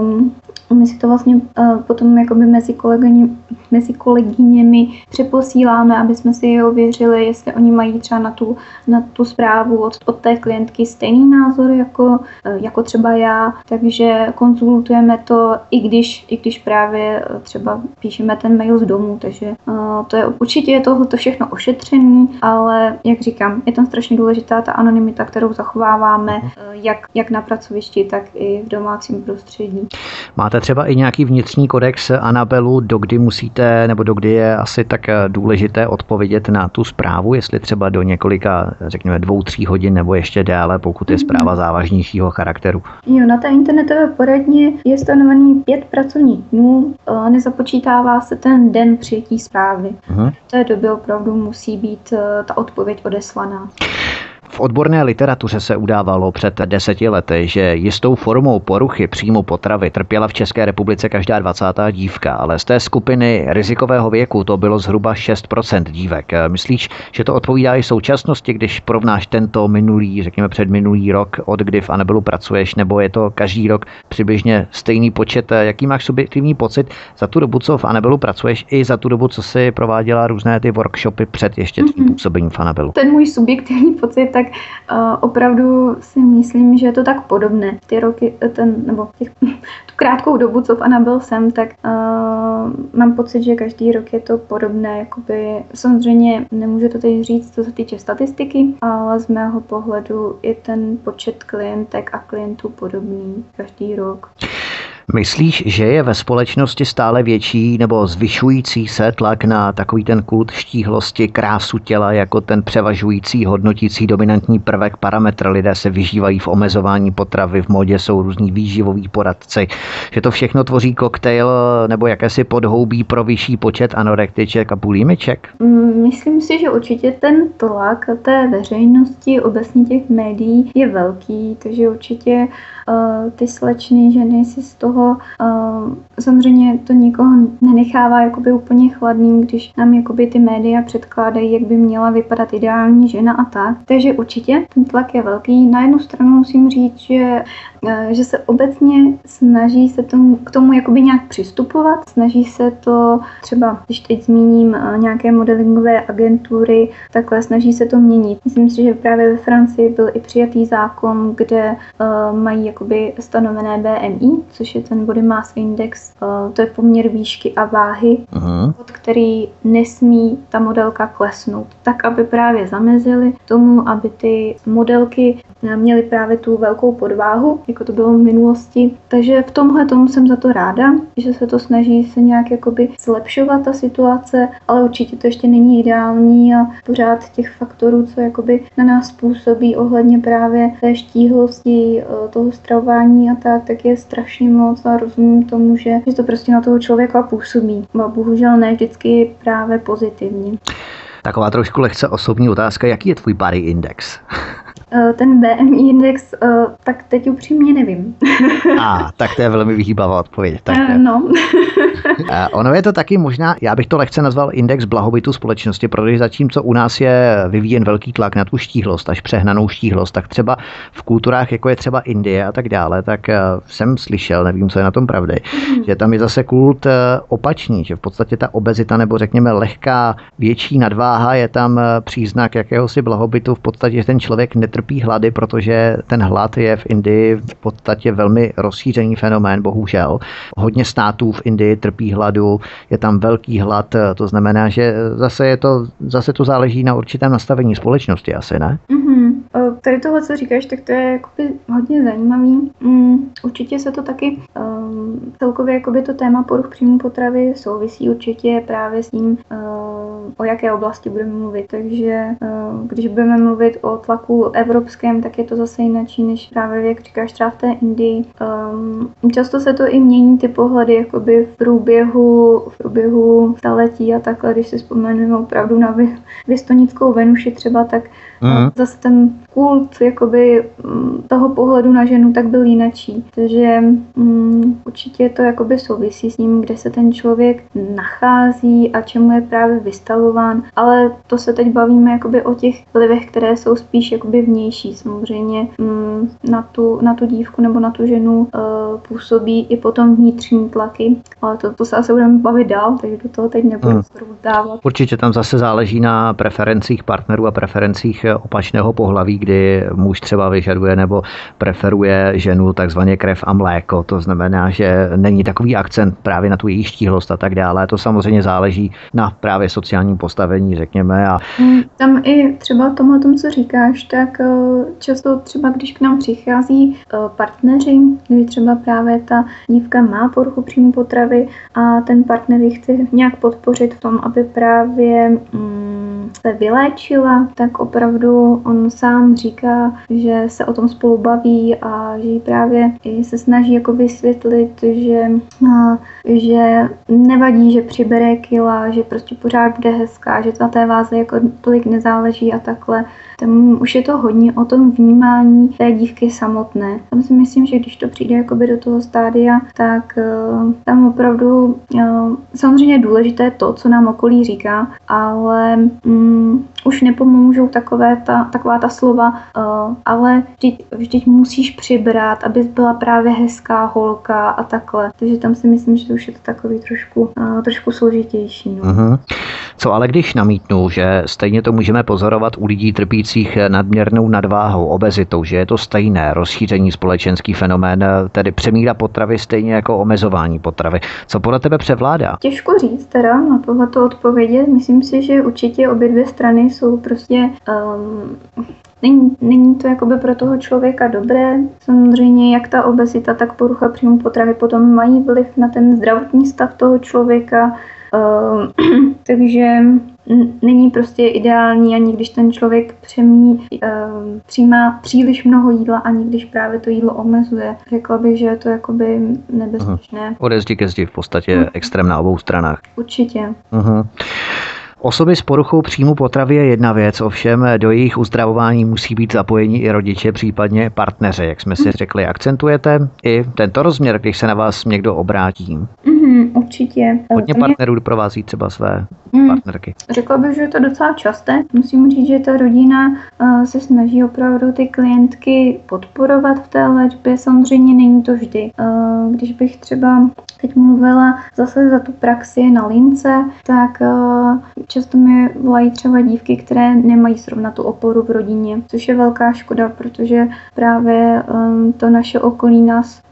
um, my si to vlastně uh, potom jakoby mezi, kolegyně, mezi kolegyněmi přeposíláme, aby jsme si je ověřili, jestli oni mají třeba na tu, na tu zprávu od, od té klientky stejný názor jako, uh, jako třeba já, takže konzultujeme to, i když, i když právě uh, třeba píšeme ten mail z domu, takže uh, to je určitě je tohle to všechno ošetřený, ale jak říkám, je tam strašně důležitá ta anonymita, kterou zachováváme uh, jak, jak na pracovišti, tak i v domácím prostředí. Máte třeba i nějaký vnitřní kodex Anabelu, dokdy musíte, nebo dokdy je asi tak eh, důležité odpovědět na tu zprávu, jestli třeba do několika, řekněme, dvou, tří hodin nebo ještě déle, pokud je zpráva závažnějšího charakteru. Jo, na té internetové poradně je stanovený pět pracovních dnů, eh, nezapočítává se ten den přijetí zprávy. Uh-huh. V té době opravdu musí být eh, ta odpověď odeslaná. V odborné literatuře se udávalo před deseti lety, že jistou formou poruchy příjmu potravy trpěla v České republice každá 20. dívka, ale z té skupiny rizikového věku to bylo zhruba 6% dívek. Myslíš, že to odpovídá i současnosti, když porovnáš tento minulý, řekněme před minulý rok, od kdy v Anabelu pracuješ, nebo je to každý rok přibližně stejný počet? Jaký máš subjektivní pocit za tu dobu, co v Anabelu pracuješ, i za tu dobu, co si prováděla různé ty workshopy před ještě tvým mm-hmm. působením v Anabelu? Ten můj subjektivní pocit, tak uh, opravdu si myslím, že je to tak podobné. Ty roky, eh, ten, nebo těch, <laughs> tu krátkou dobu, co v Anabel jsem, tak uh, mám pocit, že každý rok je to podobné. Jakoby, samozřejmě nemůžu to teď říct, co se týče statistiky, ale z mého pohledu je ten počet klientek a klientů podobný každý rok. Myslíš, že je ve společnosti stále větší nebo zvyšující se tlak na takový ten kult štíhlosti, krásu těla jako ten převažující, hodnotící dominantní prvek, parametr? Lidé se vyžívají v omezování potravy, v modě jsou různí výživoví poradci. Že to všechno tvoří koktejl nebo jakési podhoubí pro vyšší počet anorektiček a bulimiček? Mm, myslím si, že určitě ten tlak té veřejnosti, obecně těch médií je velký, takže určitě ty slečny ženy si z toho uh, samozřejmě to nikoho nenechává jakoby úplně chladným, když nám jakoby ty média předkládají, jak by měla vypadat ideální žena a tak. Takže určitě ten tlak je velký. Na jednu stranu musím říct, že Eh, že se obecně snaží se tomu, k tomu jakoby nějak přistupovat, snaží se to třeba, když teď zmíním eh, nějaké modelingové agentury, takhle snaží se to měnit. Myslím si, že právě ve Francii byl i přijatý zákon, kde uh, mají jakoby stanovené BMI, což je ten Body Mass Index, uh, to je poměr výšky a váhy, uh-huh. od který nesmí ta modelka klesnout, tak aby právě zamezili tomu, aby ty modelky měly právě tu velkou podváhu, jako to bylo v minulosti. Takže v tomhle tomu jsem za to ráda, že se to snaží se nějak jakoby zlepšovat ta situace, ale určitě to ještě není ideální a pořád těch faktorů, co jakoby na nás působí ohledně právě té štíhlosti, eh, toho stravování a tak, tak je strašně moc a rozumím tomu, že, že to prostě na toho člověka působí. A bohužel ne vždycky právě pozitivně. Taková trošku lehce osobní otázka, jaký je tvůj body index? <laughs> Eh, ten BMI index, eh, tak teď upřímně nevím. <laughs> A, tak to je velmi vyhýbavá odpověď. Tak, uh, no. <laughs> ono je to taky možná, já bych to lehce nazval index blahobytu společnosti, protože zatímco u nás je vyvíjen velký tlak na tu štíhlost, až přehnanou štíhlost, tak třeba v kulturách, jako je třeba Indie a tak dále, tak jsem slyšel, nevím, co je na tom pravdy, mm. že tam je zase kult opačný, že v podstatě ta obezita nebo řekněme lehká větší nadváha je tam příznak jakéhosi blahobytu, v podstatě ten člověk netrpí trpí hlady, protože ten hlad je v Indii v podstatě velmi rozšířený fenomén, bohužel. Hodně států v Indii trpí hladu, je tam velký hlad, to znamená, že zase, je to, zase to záleží na určitém nastavení společnosti asi, ne? Mm-hmm. Tady tohle, co říkáš, tak to je jakoby hodně zajímavý. Mm, určitě se to taky um, celkově jakoby to téma poruch příjmu potravy souvisí určitě právě s tím, uh, o jaké oblasti budeme mluvit. Takže uh, když budeme mluvit o tlaku evropském, tak je to zase jináčí, než právě jak říkáš třeba v té Indii. Um, často se to i mění ty pohledy jakoby v průběhu, v průběhu staletí a takhle, když si vzpomeneme opravdu na vystonickou Venuši třeba, tak mm. zase ten kult jakoby mm, toho pohledu na ženu tak byl jinačí. Takže um, určitě to jakoby souvisí s ním, kde se ten člověk nachází a čemu je právě vystavován, ale to se teď bavíme jakoby o těch vlivech, které jsou spíš jakoby vnější. Samozřejmě um, na, tu, na tu dívku nebo na tu ženu uh, působí i potom vnitřní tlaky, ale to, to se asi budeme bavit dál, takže do toho teď nebudu mm. dávat. Určitě tam zase záleží na preferencích partnerů a preferencích opačného pohlaví, kdy muž třeba vyžaduje nebo preferuje ženu takzvaně krev a mléko. To znamená, že není takový akcent právě na tu její štíhlost a tak dále. To samozřejmě záleží na právě sociálním postavení, řekněme. A... Hmm, tam i třeba tomu, tom, co říkáš, tak eh, často třeba, když k nám přichází eh, partneři, kdy třeba právě ta dívka má poruchu příjmu potravy a ten partner ji chce nějak podpořit v tom, aby právě mm, se vyléčila, tak opravdu on sám říká, že se o tom spolu baví a že jí právě i se snaží jako vysvětlit, že, a, že nevadí, že přibere kila, že prostě pořád bude hezká, že na té váze jako tolik nezáleží a takhle. Tam už je to hodně o tom vnímání té dívky samotné. Tam si myslím, že když to přijde jakoby do toho stádia, tak uh, tam opravdu uh, samozřejmě je důležité to, co nám okolí říká, ale um, už nepomůžou takové ta, taková ta slova, uh, ale vždyť, vždyť musíš přibrat, abys byla právě hezká holka a takhle. Takže tam si myslím, že už je to takový trošku, uh, trošku složitější. No. Uh-huh. Co ale když namítnu, že stejně to můžeme pozorovat u lidí trpících nadměrnou nadváhou, obezitou, že je to stejné rozšíření společenský fenomén, tedy přemíra potravy stejně jako omezování potravy. Co podle tebe převládá? Těžko říct teda na tohleto odpovědět. Myslím si, že určitě obě dvě strany jsou prostě um, Není, není to jakoby pro toho člověka dobré. Samozřejmě jak ta obezita, tak porucha příjmu potravy potom mají vliv na ten zdravotní stav toho člověka. Uh, <clears throat> takže není prostě ideální, ani když ten člověk přemí, uh, přijímá příliš mnoho jídla, ani když právě to jídlo omezuje. Řekla bych, že je to jakoby nebezpečné. Ode zdi ke zdi v podstatě uh-huh. extrém na obou stranách. Určitě. Uh-huh. Osoby s poruchou příjmu potravy je jedna věc, ovšem do jejich uzdravování musí být zapojeni i rodiče, případně partneři, jak jsme si řekli. Akcentujete i tento rozměr, když se na vás někdo obrátí? Mm, určitě. Hodně partnerů doprovází třeba své mm. partnerky. Řekla bych, že je to docela časté. Musím říct, že ta rodina uh, se snaží opravdu ty klientky podporovat v té léčbě. Samozřejmě není to vždy. Uh, když bych třeba teď mluvila zase za tu praxi na lince, tak uh, často mi volají třeba dívky, které nemají zrovna tu oporu v rodině, což je velká škoda, protože právě um, to naše okolí nás,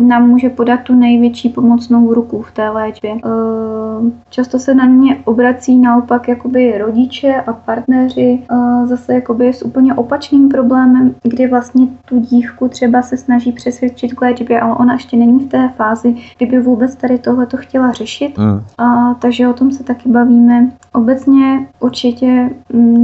nám může podat tu největší pomocnou ruku v té léčbě. Uh, často se na mě obrací naopak jakoby rodiče a partneři uh, zase jakoby s úplně opačným problémem, kdy vlastně tu dívku třeba se snaží přesvědčit k léčbě, ale ona ještě není v té fázi, kdyby vůbec tady tohle to chtěla řešit. Mm. Uh, takže o tom se taky bavíme. Obecně určitě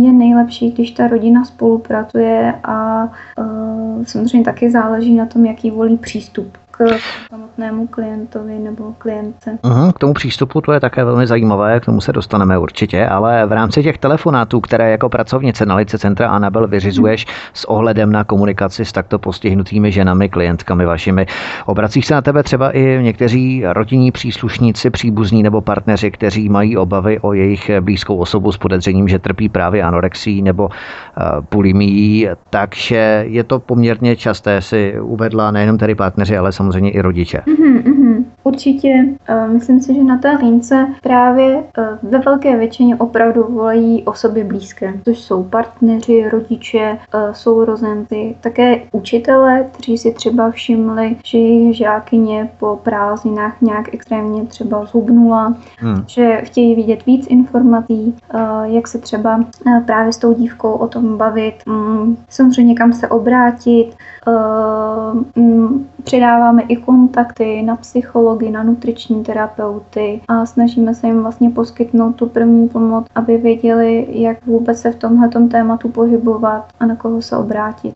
je nejlepší, když ta rodina spolupracuje a uh, samozřejmě taky záleží na tom, jaký volí přístup k samotnému klientovi nebo klientce. Uhum, k tomu přístupu to je také velmi zajímavé, k tomu se dostaneme určitě, ale v rámci těch telefonátů, které jako pracovnice na Lice Centra Anabel vyřizuješ hmm. s ohledem na komunikaci s takto postihnutými ženami, klientkami vašimi, obracíš se na tebe třeba i někteří rodinní příslušníci, příbuzní nebo partneři, kteří mají obavy o jejich blízkou osobu s podezřením, že trpí právě anorexí nebo uh, bulimií, takže je to poměrně časté, si uvedla nejenom tedy partneři, ale samozřejmě i rodiče. Mm-hmm, mm-hmm. Určitě. Myslím si, že na té lince právě eh, ve velké většině opravdu volají osoby blízké, což jsou partneři, rodiče, sourozenci, také učitelé, kteří si třeba všimli, že jejich žákyně po prázdninách nějak extrémně třeba zhubnula, hmm. že chtějí vidět víc informací, jak se třeba právě s tou dívkou o tom bavit, mm, samozřejmě kam se obrátit, mm, Přidáváme i kontakty na psychologi, na nutriční terapeuty a snažíme se jim vlastně poskytnout tu první pomoc, aby věděli, jak vůbec se v tomhle tématu pohybovat a na koho se obrátit.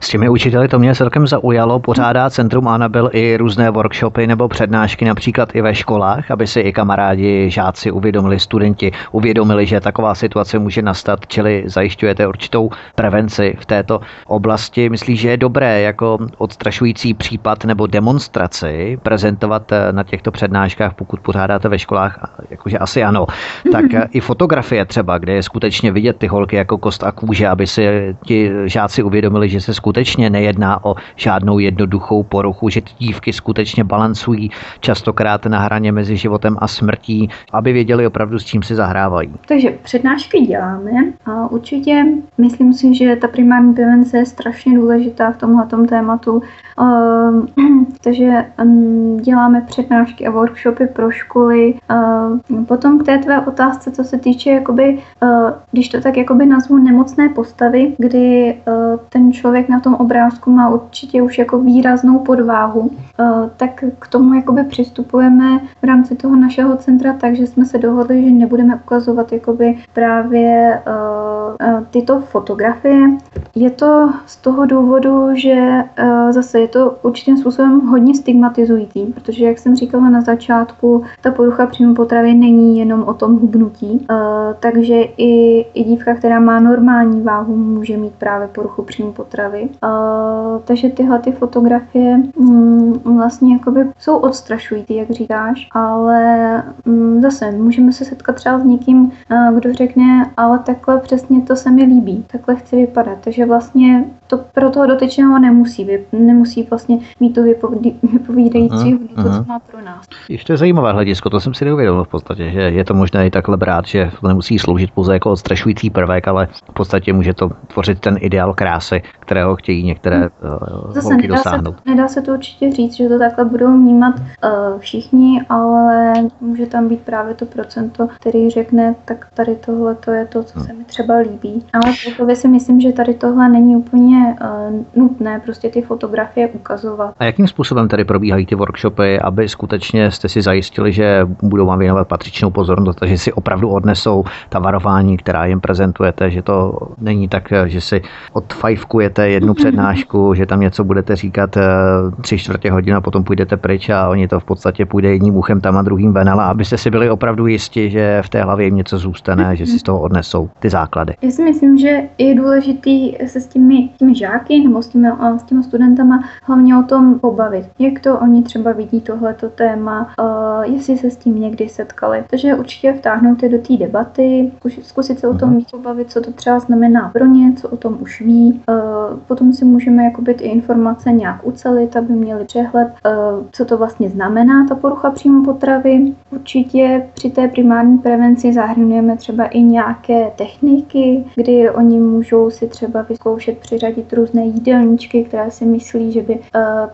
S těmi učiteli to mě celkem zaujalo. Pořádá Centrum Anabel i různé workshopy nebo přednášky například i ve školách, aby si i kamarádi, žáci uvědomili, studenti uvědomili, že taková situace může nastat, čili zajišťujete určitou prevenci v této oblasti. Myslíš, že je dobré jako odstrašující případ nebo demonstraci prezentovat eh, na těchto přednáškách, pokud pořádáte ve školách, jakože asi ano, tak eh, <laughs> i fotografie třeba, kde je skutečně vidět ty holky jako kost a kůže, aby si ti žáci uvědomili, že se skutečně skutečně nejedná o žádnou jednoduchou poruchu, že ty dívky skutečně balancují častokrát na hraně mezi životem a smrtí, aby věděli opravdu, s čím si zahrávají. Takže přednášky děláme a určitě myslím si, že ta primární prevence je strašně důležitá v tomhle tématu. Uh, <clears throat> takže um, děláme přednášky a workshopy pro školy. Uh, potom k té tvé otázce, co se týče, jakoby, když to tak jakoby nazvu nemocné postavy, kdy ten člověk na tom obrázku má určitě už jako výraznou podváhu, tak k tomu jakoby přistupujeme v rámci toho našeho centra, takže jsme se dohodli, že nebudeme ukazovat jakoby právě tyto fotografie. Je to z toho důvodu, že zase je to určitým způsobem hodně stigmatizující, protože, jak jsem říkala na začátku, ta porucha příjmu potravy není jenom o tom hubnutí, uh, takže i, i dívka, která má normální váhu, může mít právě poruchu příjmu potravy. Uh, takže tyhle ty fotografie um, vlastně jakoby jsou odstrašující, jak říkáš, ale um, zase můžeme se setkat třeba s někým, uh, kdo řekne, ale takhle přesně to se mi líbí, takhle chci vypadat. Takže vlastně to pro toho dotyčného nemusí, nemusí vlastně mít to vypovídající co má pro nás. Ještě zajímavé hledisko, to jsem si neuvědomil v podstatě, že je to možné i takhle brát, že to nemusí sloužit pouze jako odstrašující prvek, ale v podstatě může to tvořit ten ideál krásy, kterého chtějí některé uh, Zase holky nedá dosáhnout. Se, nedá se to určitě říct, že to takhle budou vnímat uh, všichni, ale může tam být právě to procento, který řekne, tak tady tohle to je to, co hmm. se mi třeba líbí. Ale celkově si myslím, že tady tohle není úplně uh, nutné prostě ty fotografie ukazovat. A jakým způsobem tedy probíhají ty workshopy, aby skutečně jste si zajistili, že budou vám věnovat patřičnou pozornost, že si opravdu odnesou ta varování, která jim prezentujete, že to není tak, že si odfajfkujete jednu <laughs> přednášku, že tam něco budete říkat eh, tři čtvrtě hodin a potom půjdete pryč a oni to v podstatě půjde jedním uchem tam a druhým ven, ale abyste si byli opravdu jisti, že v té hlavě jim něco zůstane, že si z toho odnesou ty základy. Já si myslím, že je důležitý se s těmi, těmi žáky nebo s těmi, s těmi studentama hlavně o tom pobavit. Jak to oni třeba vidí tohleto téma, uh, jestli se s tím někdy setkali. Takže určitě vtáhnout je do té debaty, zkusit se o tom víc pobavit, co to třeba znamená pro ně, co o tom už ví. Uh, potom si můžeme jakoby ty informace nějak ucelit, aby měli přehled, uh, co to vlastně znamená ta porucha příjmu potravy. Určitě při té primární prevenci zahrnujeme třeba i nějaké techniky, kdy oni můžou si třeba vyzkoušet přiřadit různé jídelníčky, které si myslí, že by uh,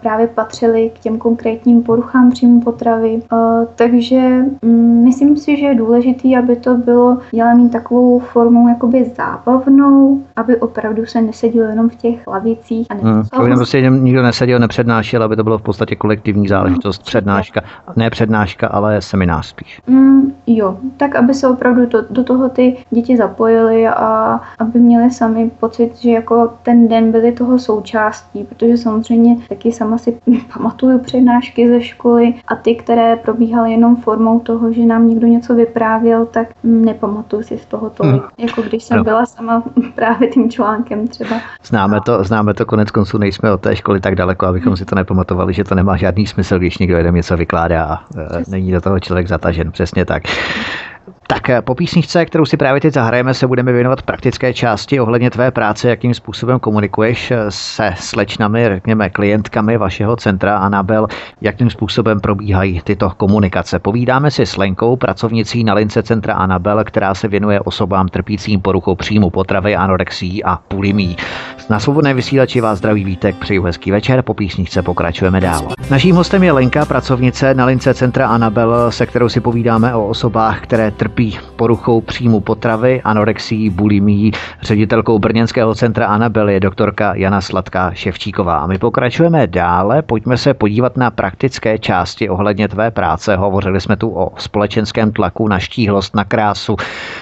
právě patřily k těm konkrétním poruchám příjmu potravy. Uh, takže um, myslím si, že je důležité, aby to bylo dělané takovou formou jakoby zábavnou, aby opravdu se nesedělo jenom v těch lavicích. A hmm, aby prostě nikdo neseděl, nepřednášel, aby to bylo v podstatě kolektivní záležitost, hmm, přednáška, ne přednáška, ale seminář spíš. Mm, jo, tak aby se opravdu do, do toho ty děti zapojili a aby měli sami pocit, že jako ten den byli toho součástí, protože samozřejmě taky sama si <laughs> pamatuju přednášky ze školy a ty, které probíhaly jenom formou toho, že nám někdo něco vyprávěl, tak nepamatuju si z toho tolik, hmm. jako když jsem no. byla sama <laughs> právě tím článkem třeba. Známe to, známe to konec konců, nejsme od té školy tak daleko, abychom hmm. si to nepamatovali, že to nemá žádný smysl, když někdo jeden něco vykládá a e, není do toho člověk zatažen, přesně tak. Tak eh, po písničce, kterou si právě teď zahrajeme, se budeme věnovat praktické části ohledně tvé práce, jakým způsobem komunikuješ eh, se slečnami, řekněme klientkami vašeho centra Anabel, jakým způsobem probíhají tyto komunikace. Povídáme si s Lenkou, pracovnicí na lince centra Anabel, která se věnuje osobám trpícím poruchou příjmu potravy, anorexí a pulimí. Na svobodné vysílači vás zdraví vítek, přeju hezký večer, po písničce pokračujeme dál. Naším hostem je Lenka, pracovnice na lince centra Anabel, se kterou si povídáme o osobách, které trpí poruchou příjmu potravy, anorexí, bulimí. Ředitelkou Brněnského centra Anabel je doktorka Jana Sladká Ševčíková. A my pokračujeme dále, pojďme se podívat na praktické části ohledně tvé práce. Hovořili jsme tu o společenském tlaku na štíhlost, na krásu.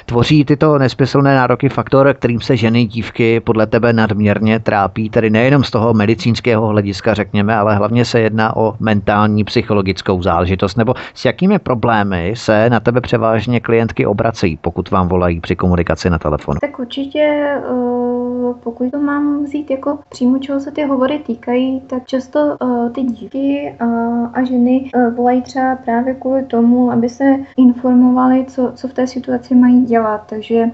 Tvoří tyto nesmyslné nároky faktor, kterým se ženy, dívky podle tebe nadměrně trápí, tedy nejenom z toho medicínského hlediska, řekněme, ale hlavně se jedná o mentální, psychologickou záležitost, nebo s jakými problémy se na tebe převážně klientky obracejí, pokud vám volají při komunikaci na telefonu? Tak určitě, eh, pokud to mám vzít jako přímo, čeho se ty hovory týkají, tak často eh, ty dívky a ženy eh, volají třeba právě kvůli tomu, aby se informovali, co, co v té situaci mají dělat. Takže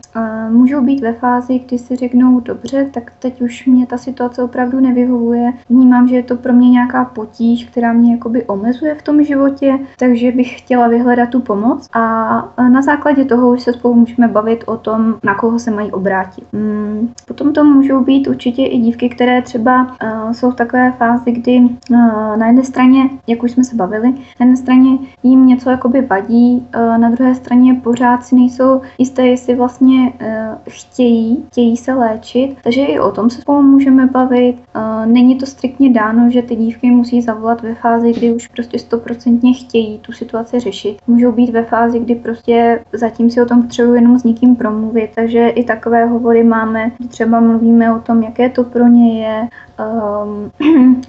můžou být ve fázi, kdy si řeknou, dobře, tak teď už mě ta situace opravdu nevyhovuje. Vnímám, že je to pro mě nějaká potíž, která mě jakoby omezuje v tom životě, takže bych chtěla vyhledat tu pomoc a na základě toho už se spolu můžeme bavit o tom, na koho se mají obrátit. Hmm, potom to můžou být určitě i dívky, které třeba uh, jsou v takové fázi, kdy uh, na jedné straně, jak už jsme se bavili, na jedné straně jim něco jakoby vadí, uh, na druhé straně pořád si nejsou jisté, jestli vlastně uh, chtějí, chtějí se léčit, takže i o tom se spolu můžeme bavit. Uh, není to striktně dáno, že ty dívky musí zavolat ve fázi, kdy už prostě stoprocentně chtějí tu situaci řešit. Můžou být ve fázi, kdy prostě zatím si o tom potřebuji jenom s někým promluvit, takže i takové hovory máme, třeba mluvíme o tom, jaké to pro ně je, um,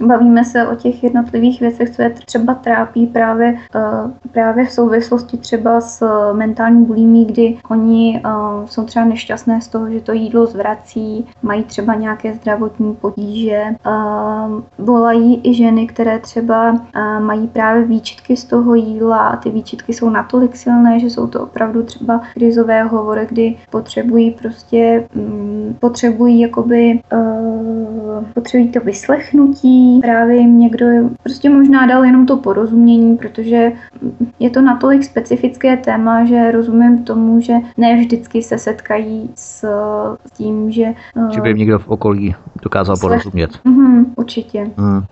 <clears throat> bavíme se o těch jednotlivých věcech, co je třeba trápí právě, uh, právě v souvislosti třeba s mentální bulimí, kdy oni uh, jsou třeba nešťastné z toho, že to jídlo zvrací, mají třeba nějaké zdravotní potíže. Uh, volají i ženy, které třeba uh, mají právě výčitky z toho jídla a ty výčitky jsou natolik silné, že jsou to opravdu třeba krizové hovory, kdy potřebují prostě, um, potřebují jakoby, uh, potřebují to vyslechnutí, právě jim někdo prostě možná dal jenom to porozumění, protože je to natolik specifické téma, že rozumím tomu, že ne vždycky se setkají s, s tím, že... Že by jim někdo v okolí dokázal slech... porozumět. Mm, určitě. Mm.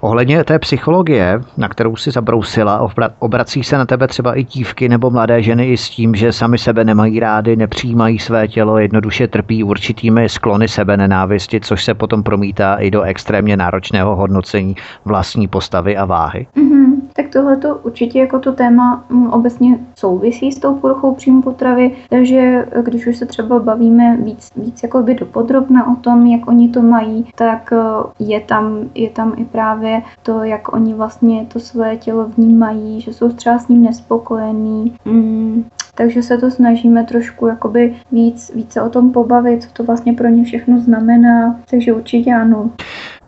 Ohledně té psychologie, na kterou si zabrousila, obrací se na tebe třeba i dívky nebo mladé ženy i s tím, že sami sebe nemají rády, nepřijímají své tělo, jednoduše trpí určitými sklony sebe nenávisti, což se potom promítá i do extrémně náročného hodnocení vlastní postavy a váhy. Mm-hmm. Tak tohle to určitě jako to téma mm, obecně souvisí s tou poruchou příjmu potravy, takže když už se třeba bavíme víc, víc jakoby dopodrobna o tom, jak oni to mají, tak eh, je tam, je tam i právě to, jak oni vlastně to své tělo vnímají, že jsou třeba s ním nespokojení. Mm, takže se to snažíme trošku jakoby víc, více o tom pobavit, co to vlastně pro ně všechno znamená, takže určitě ano.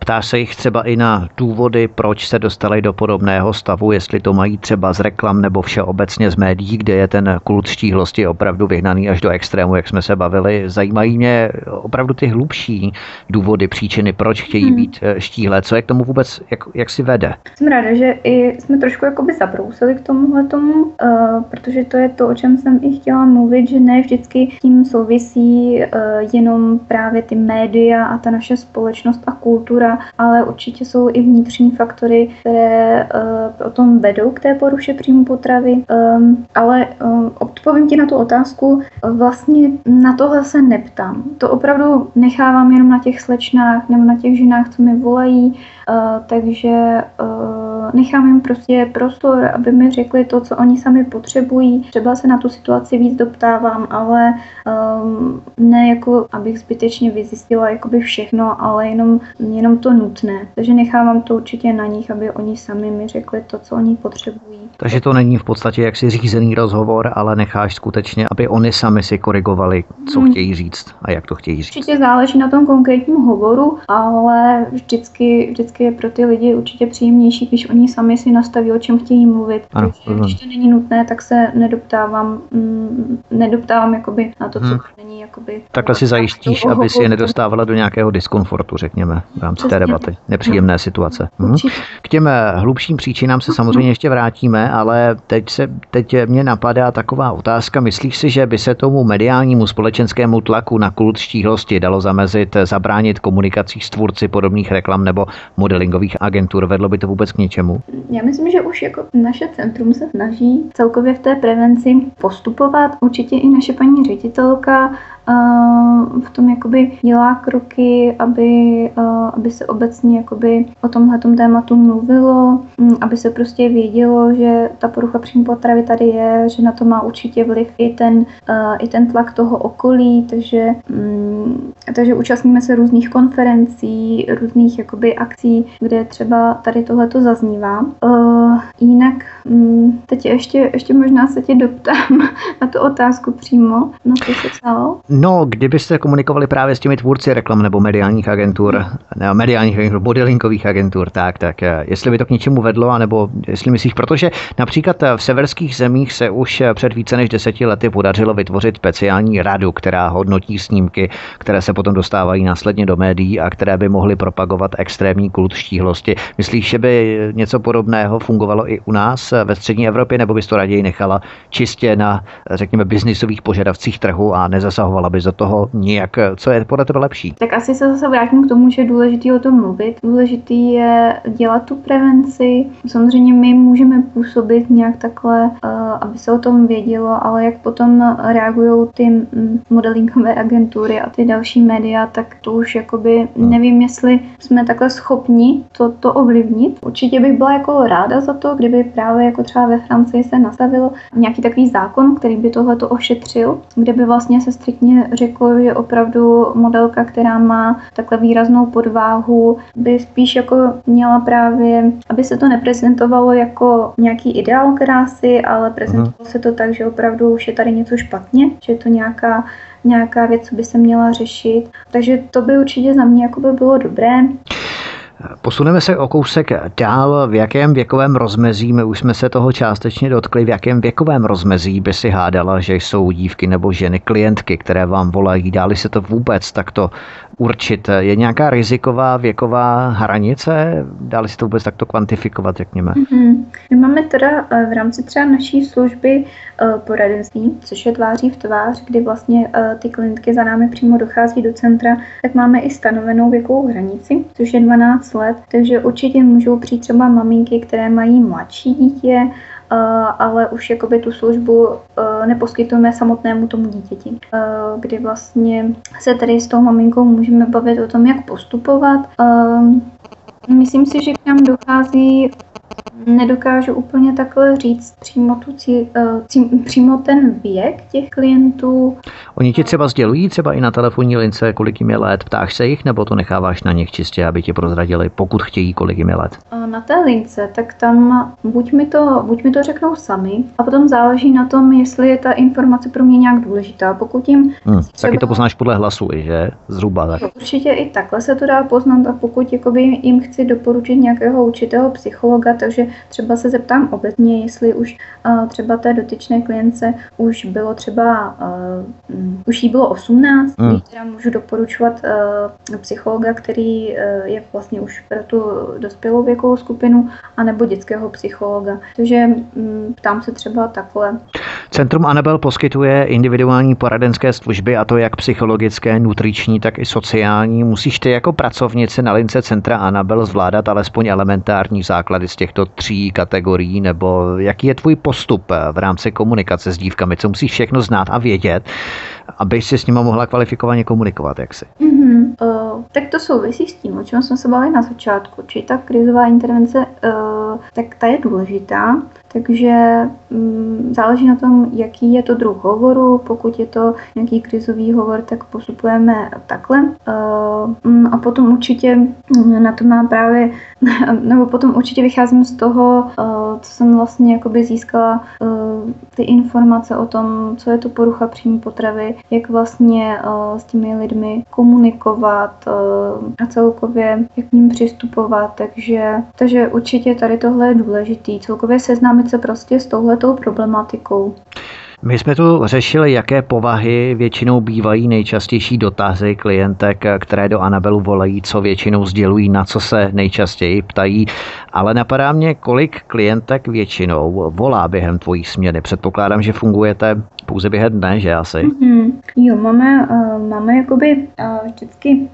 Ptá se jich třeba i na důvody, proč se dostali do podobného stavu, jestli to mají třeba z reklam nebo všeobecně z médií, kde je ten kult štíhlosti opravdu vyhnaný až do extrému, jak jsme se bavili. Zajímají mě opravdu ty hlubší důvody, příčiny, proč chtějí hmm. být eh, štíhlé. Co je k tomu vůbec, jak, jak si vede? Jsem ráda, že i jsme trošku jakoby zabrousili k tomuhle tomu, uh, protože to je to, o čem jsem i chtěla mluvit, že ne vždycky tím souvisí uh, jenom právě ty média a ta naše společnost a kultura, ale určitě jsou i vnitřní faktory, které uh, o tom vedou k té poruše příjmu potravy. Um, ale um, odpovím ti na tu otázku, vlastně na tohle se neptám. To opravdu nechávám jenom na těch slečnách nebo na těch ženách, co mi volají, takže uh, nechám jim prostě prostor, aby mi řekli to, co oni sami potřebují. Třeba se na tu situaci víc doptávám, ale um, ne jako, abych zbytečně vyzjistila jakoby všechno, ale jenom, jenom to nutné. Takže nechávám to určitě na nich, aby oni sami mi řekli to, co oni potřebují. Takže to není v podstatě jaksi řízený rozhovor, ale necháš skutečně, aby oni sami si korigovali, co hmm. chtějí říct a jak to chtějí říct. Určitě záleží na tom konkrétním hovoru, ale vždycky, vždycky je pro ty lidi určitě příjemnější, když oni sami si nastaví, o čem chtějí mluvit. Ano, když to není nutné, tak se nedoptávám, mm, nedoptávám jakoby na to, co hmm. není jakoby... Takhle si zajistíš, aby si je nedostávala do nějakého diskomfortu, řekněme, v rámci Přesně. té debaty. Nepříjemné situace. Hmm. K těm hlubším příčinám se samozřejmě ještě vrátíme, ale teď, se, teď mě napadá taková otázka. Myslíš si, že by se tomu mediálnímu společenskému tlaku na kult štíhlosti dalo zamezit, zabránit komunikací s tvůrci podobných reklam nebo modelingových agentur? Vedlo by to vůbec k něčemu? Já myslím, že už jako naše centrum se snaží celkově v té prevenci postupovat. Určitě i naše paní ředitelka v tom jakoby dělá kroky, aby, aby se obecně jakoby o tomhle tématu mluvilo, mm, aby se prostě vědělo, že ta porucha příjmu potravy tady je, že na to má určitě vliv i ten, i ten tlak toho okolí, takže, mm, takže účastníme se různých konferencí, různých jakoby akcí, kde třeba tady tohleto zaznívá. Jinak mm, teď ještě, ještě možná se tě doptám <laughs> na tu otázku přímo, na co se psalo. No, kdybyste komunikovali právě s těmi tvůrci reklam nebo mediálních agentur, ne, mediálních agentur, modelingových agentur, tak, tak eh, jestli by to k něčemu vedlo, anebo jestli myslíš, protože například eh, v severských zemích se už eh, před více než deseti lety podařilo vytvořit speciální radu, která hodnotí snímky, které se potom dostávají následně do médií a které by mohly propagovat extrémní kult štíhlosti. Myslíš, že by něco podobného fungovalo i u nás ve střední Evropě, nebo bys to raději nechala čistě na, řekněme, biznisových požadavcích trhu a nezasahovala bys do toho nijak. Co je podle tebe lepší? Tak asi se zase vrátím k tomu, že je důležité o tom mluvit. Důležitý je dělat tu prevenci. Samozřejmě my můžeme působit nějak takhle, eh, aby se o tom vědělo, ale jak potom reagují ty mm, modelingové agentury a ty další média, tak to už jakoby hmm. nevím, jestli jsme takhle schopni to, to ovlivnit. Určitě bych byla jako ráda za to, kdyby právě jako třeba ve Francii se nastavil nějaký takový zákon, který by tohle to ošetřil, kde by vlastně se striktně vlastně řekl, že opravdu modelka, která má takhle výraznou podváhu, by spíš jako měla právě, aby se to neprezentovalo jako nějaký ideál krásy, ale prezentovalo uh-huh. se to tak, že opravdu už je tady něco špatně, že je to nějaká nějaká věc, co by se měla řešit. Takže to by určitě za mě jako by bylo dobré. Posuneme se o kousek dál. V jakém věkovém rozmezí, my už jsme se toho částečně dotkli, v jakém věkovém rozmezí by si hádala, že jsou dívky nebo ženy klientky, které vám volají, dáli se to vůbec takto určit? Je nějaká riziková věková hranice? Dáli se to vůbec takto kvantifikovat, řekněme? Mm-hmm. My máme teda eh, v rámci třeba naší služby eh, poradenství, což je tváří v tvář, kdy vlastně eh, ty klientky za námi přímo dochází do centra, tak máme i stanovenou věkovou hranici, což je 12 let, takže určitě můžou přijít třeba maminky, které mají mladší dítě, ale už jakoby tu službu neposkytujeme samotnému tomu dítěti, kdy vlastně se tady s tou maminkou můžeme bavit o tom, jak postupovat. Myslím si, že k nám dochází nedokážu úplně takhle říct přímo, tu cí, cí, přímo ten věk těch klientů. Oni ti třeba sdělují třeba i na telefonní lince, kolik jim je let, ptáš se jich, nebo to necháváš na nich čistě, aby ti prozradili, pokud chtějí, kolik jim je let? Na té lince, tak tam buď mi, to, buď mi to řeknou sami, a potom záleží na tom, jestli je ta informace pro mě nějak důležitá. Pokud jim hmm, třeba... Taky to poznáš podle hlasu, že? Zhruba tak. Určitě i takhle se to dá poznat a pokud jakoby jim chci doporučit nějakého určitého psychologa, takže třeba se zeptám obecně, jestli už uh, třeba té dotyčné klience už bylo třeba, uh, už jí bylo 18, hmm. teda můžu doporučovat uh, psychologa, který uh, je vlastně už pro tu dospělou věkovou skupinu, anebo dětského psychologa. Takže um, ptám se třeba takhle. Centrum Anabel poskytuje individuální poradenské služby, a to jak psychologické, nutriční, tak i sociální. Musíš ty jako pracovnice na lince Centra Anabel zvládat alespoň elementární základy z těchto tří kategorií, nebo jaký je tvůj postup eh, v rámci komunikace s dívkami, co musíš všechno znát a vědět, aby si s nimi mohla kvalifikovaně komunikovat, jak si? Mm-hmm. Uh, tak to souvisí s tím, o čem jsme se bavili na začátku, či ta krizová intervence, uh, tak ta je důležitá, Takže mm, záleží na tom, jaký je to druh hovoru. Pokud je to nějaký krizový hovor, tak postupujeme takhle. Mm, a potom určitě na to mám právě, <laughs> nebo potom určitě vycházím z toho, co jsem vlastně jakoby získala ty informace o tom, co je to porucha příjmu potravy, jak vlastně s těmi lidmi komunikovat a celkově jak k ním přistupovat. Takže, takže určitě tady tohle je důležitý. Celkově seznámit se prostě s touhletou problematikou. My jsme tu řešili, jaké povahy většinou bývají nejčastější dotazy klientek, které do Anabelu volají, co většinou sdělují, na co se nejčastěji ptají. Ale napadá mě, kolik klientek většinou volá během tvojí směny. Předpokládám, že fungujete pouze během dne, že asi? Mm-hmm. Jo, máme, uh, máme jakoby uh, vždycky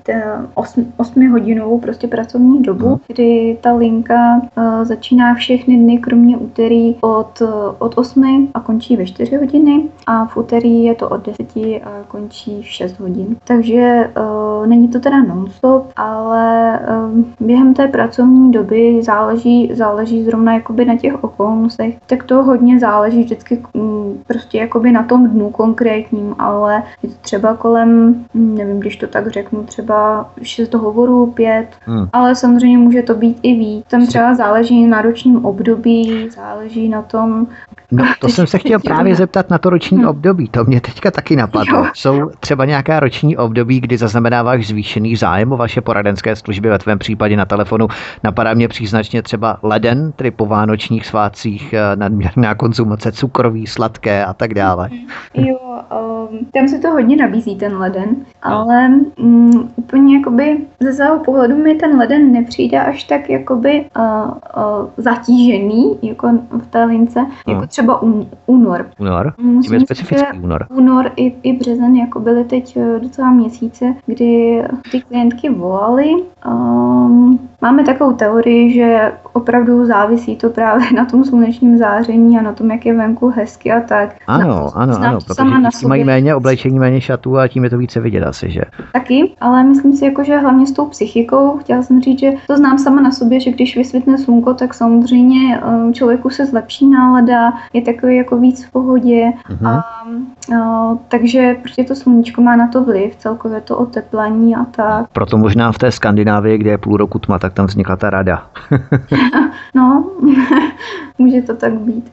osm, osmihodinovou prostě pracovní dobu, mm. kdy ta linka uh, začíná všechny dny, kromě úterý od, uh, od 8 a končí ve 4 hodiny a v úterý je to od 10 a končí v 6 hodin. Takže uh, není to teda non-stop, ale uh, během té pracovní doby záleží, záleží zrovna jakoby na těch okolnostech, tak to hodně záleží vždycky um, prostě jakoby na na tom dnu konkrétním, ale je to třeba kolem, nevím, když to tak řeknu, třeba 6 hovorů, 5, hmm. ale samozřejmě může to být i víc. Tam třeba záleží na ročním období, záleží na tom, No, to <laughs> jsem se chtěl právě zeptat na to roční hmm. období. To mě teďka taky napadlo. Jo. Jsou třeba nějaká roční období, kdy zaznamenáváš zvýšený zájem o vaše poradenské služby ve tvém případě na telefonu. Napadá mě příznačně třeba leden, tedy po vánočních svátcích, eh, nadměrná konzumace cukroví, sladké a tak dále. <laughs> Jo, um, tam se to hodně nabízí ten leden, ale um, úplně jakoby ze svého pohledu mi ten leden nepřijde až tak jakoby uh, uh, zatížený, jako v té lince, no. jako třeba un, únor. Únor? Musím je specifický únor. Únor i, i březen jako byly teď eh, docela měsíce, kdy ty klientky volaly. Um, máme takovou teorii, že opravdu závisí to právě na tom slunečním záření a na tom, jak je venku hezky a tak. Ano, ano, ano, protože ti mají méně oblečení, méně šatů a tím je to více vidět asi, že? Taky, ale myslím si, jako, že hlavně s tou psychikou, chtěla jsem říct, že to znám sama na sobě, že když vysvětne slunko, tak samozřejmě um, člověku se zlepší nálada, je takový jako víc v pohodě. Uh-huh. A, a, takže prostě to sluníčko má na to vliv, celkově to oteplení a tak. Proto možná v té Skandinávii, kde je půl roku tma, tak tam vznikla ta rada. <laughs> no, <laughs> může to tak být.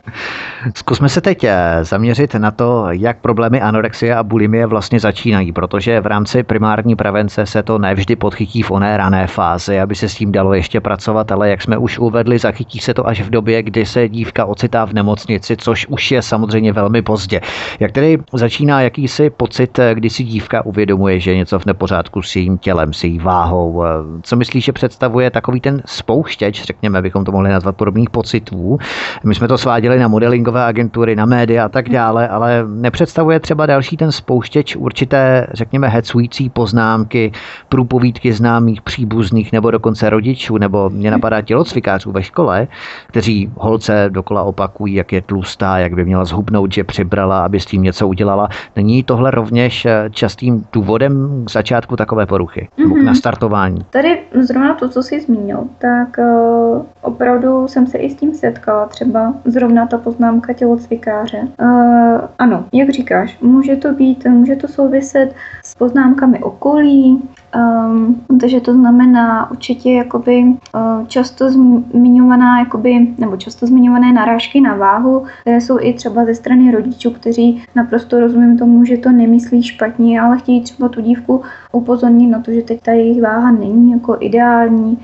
Zkusme se teď eh, zaměřit na to, jak problémy anorexie a bulimie vlastně začínají, protože v rámci primární prevence se to nevždy podchytí v oné rané fázi, aby se s tím dalo ještě pracovat, ale jak jsme už uvedli, zachytí se to až v době, kdy se dívka ocitá v nemocnici, což už je samozřejmě velmi pozdě. Jak tedy začíná jakýsi pocit, eh, kdy si dívka uvědomuje, že je něco v nepořádku s jejím tělem, s její váhou? Eh, co myslíš, že představuje takový ten spouštěč, řekněme, bychom to mohli nazvat podobných pocitů? My jsme to sváděli na modelingové agentury, na média a tak dále, ale nepředstavuje třeba další ten spouštěč určité, řekněme, hecující poznámky, průpovídky známých, příbuzných nebo dokonce rodičů, nebo mě napadá tělocvikářů ve škole, kteří holce dokola opakují, jak je tlustá, jak by měla zhubnout, že přibrala, aby s tím něco udělala. Není tohle rovněž eh, častým důvodem k začátku takové poruchy, mm-hmm. k mhm. nastartování? Tady zrovna to, co jsi zmínil, tak uh, opravdu jsem se i s tím setkala, třeba zrovna ta poznámka tělocvikáře. Uh, ano, jak říkáš, může to být, může to souviset s poznámkami okolí, Um, takže to znamená určitě jakoby uh, často zmiňovaná, jakoby, nebo často zmiňované narážky na váhu, které jsou i třeba ze strany rodičů, kteří naprosto rozumím tomu, že to nemyslí špatně, ale chtějí třeba tu dívku upozornit na to, že teď ta jejich váha není jako ideální,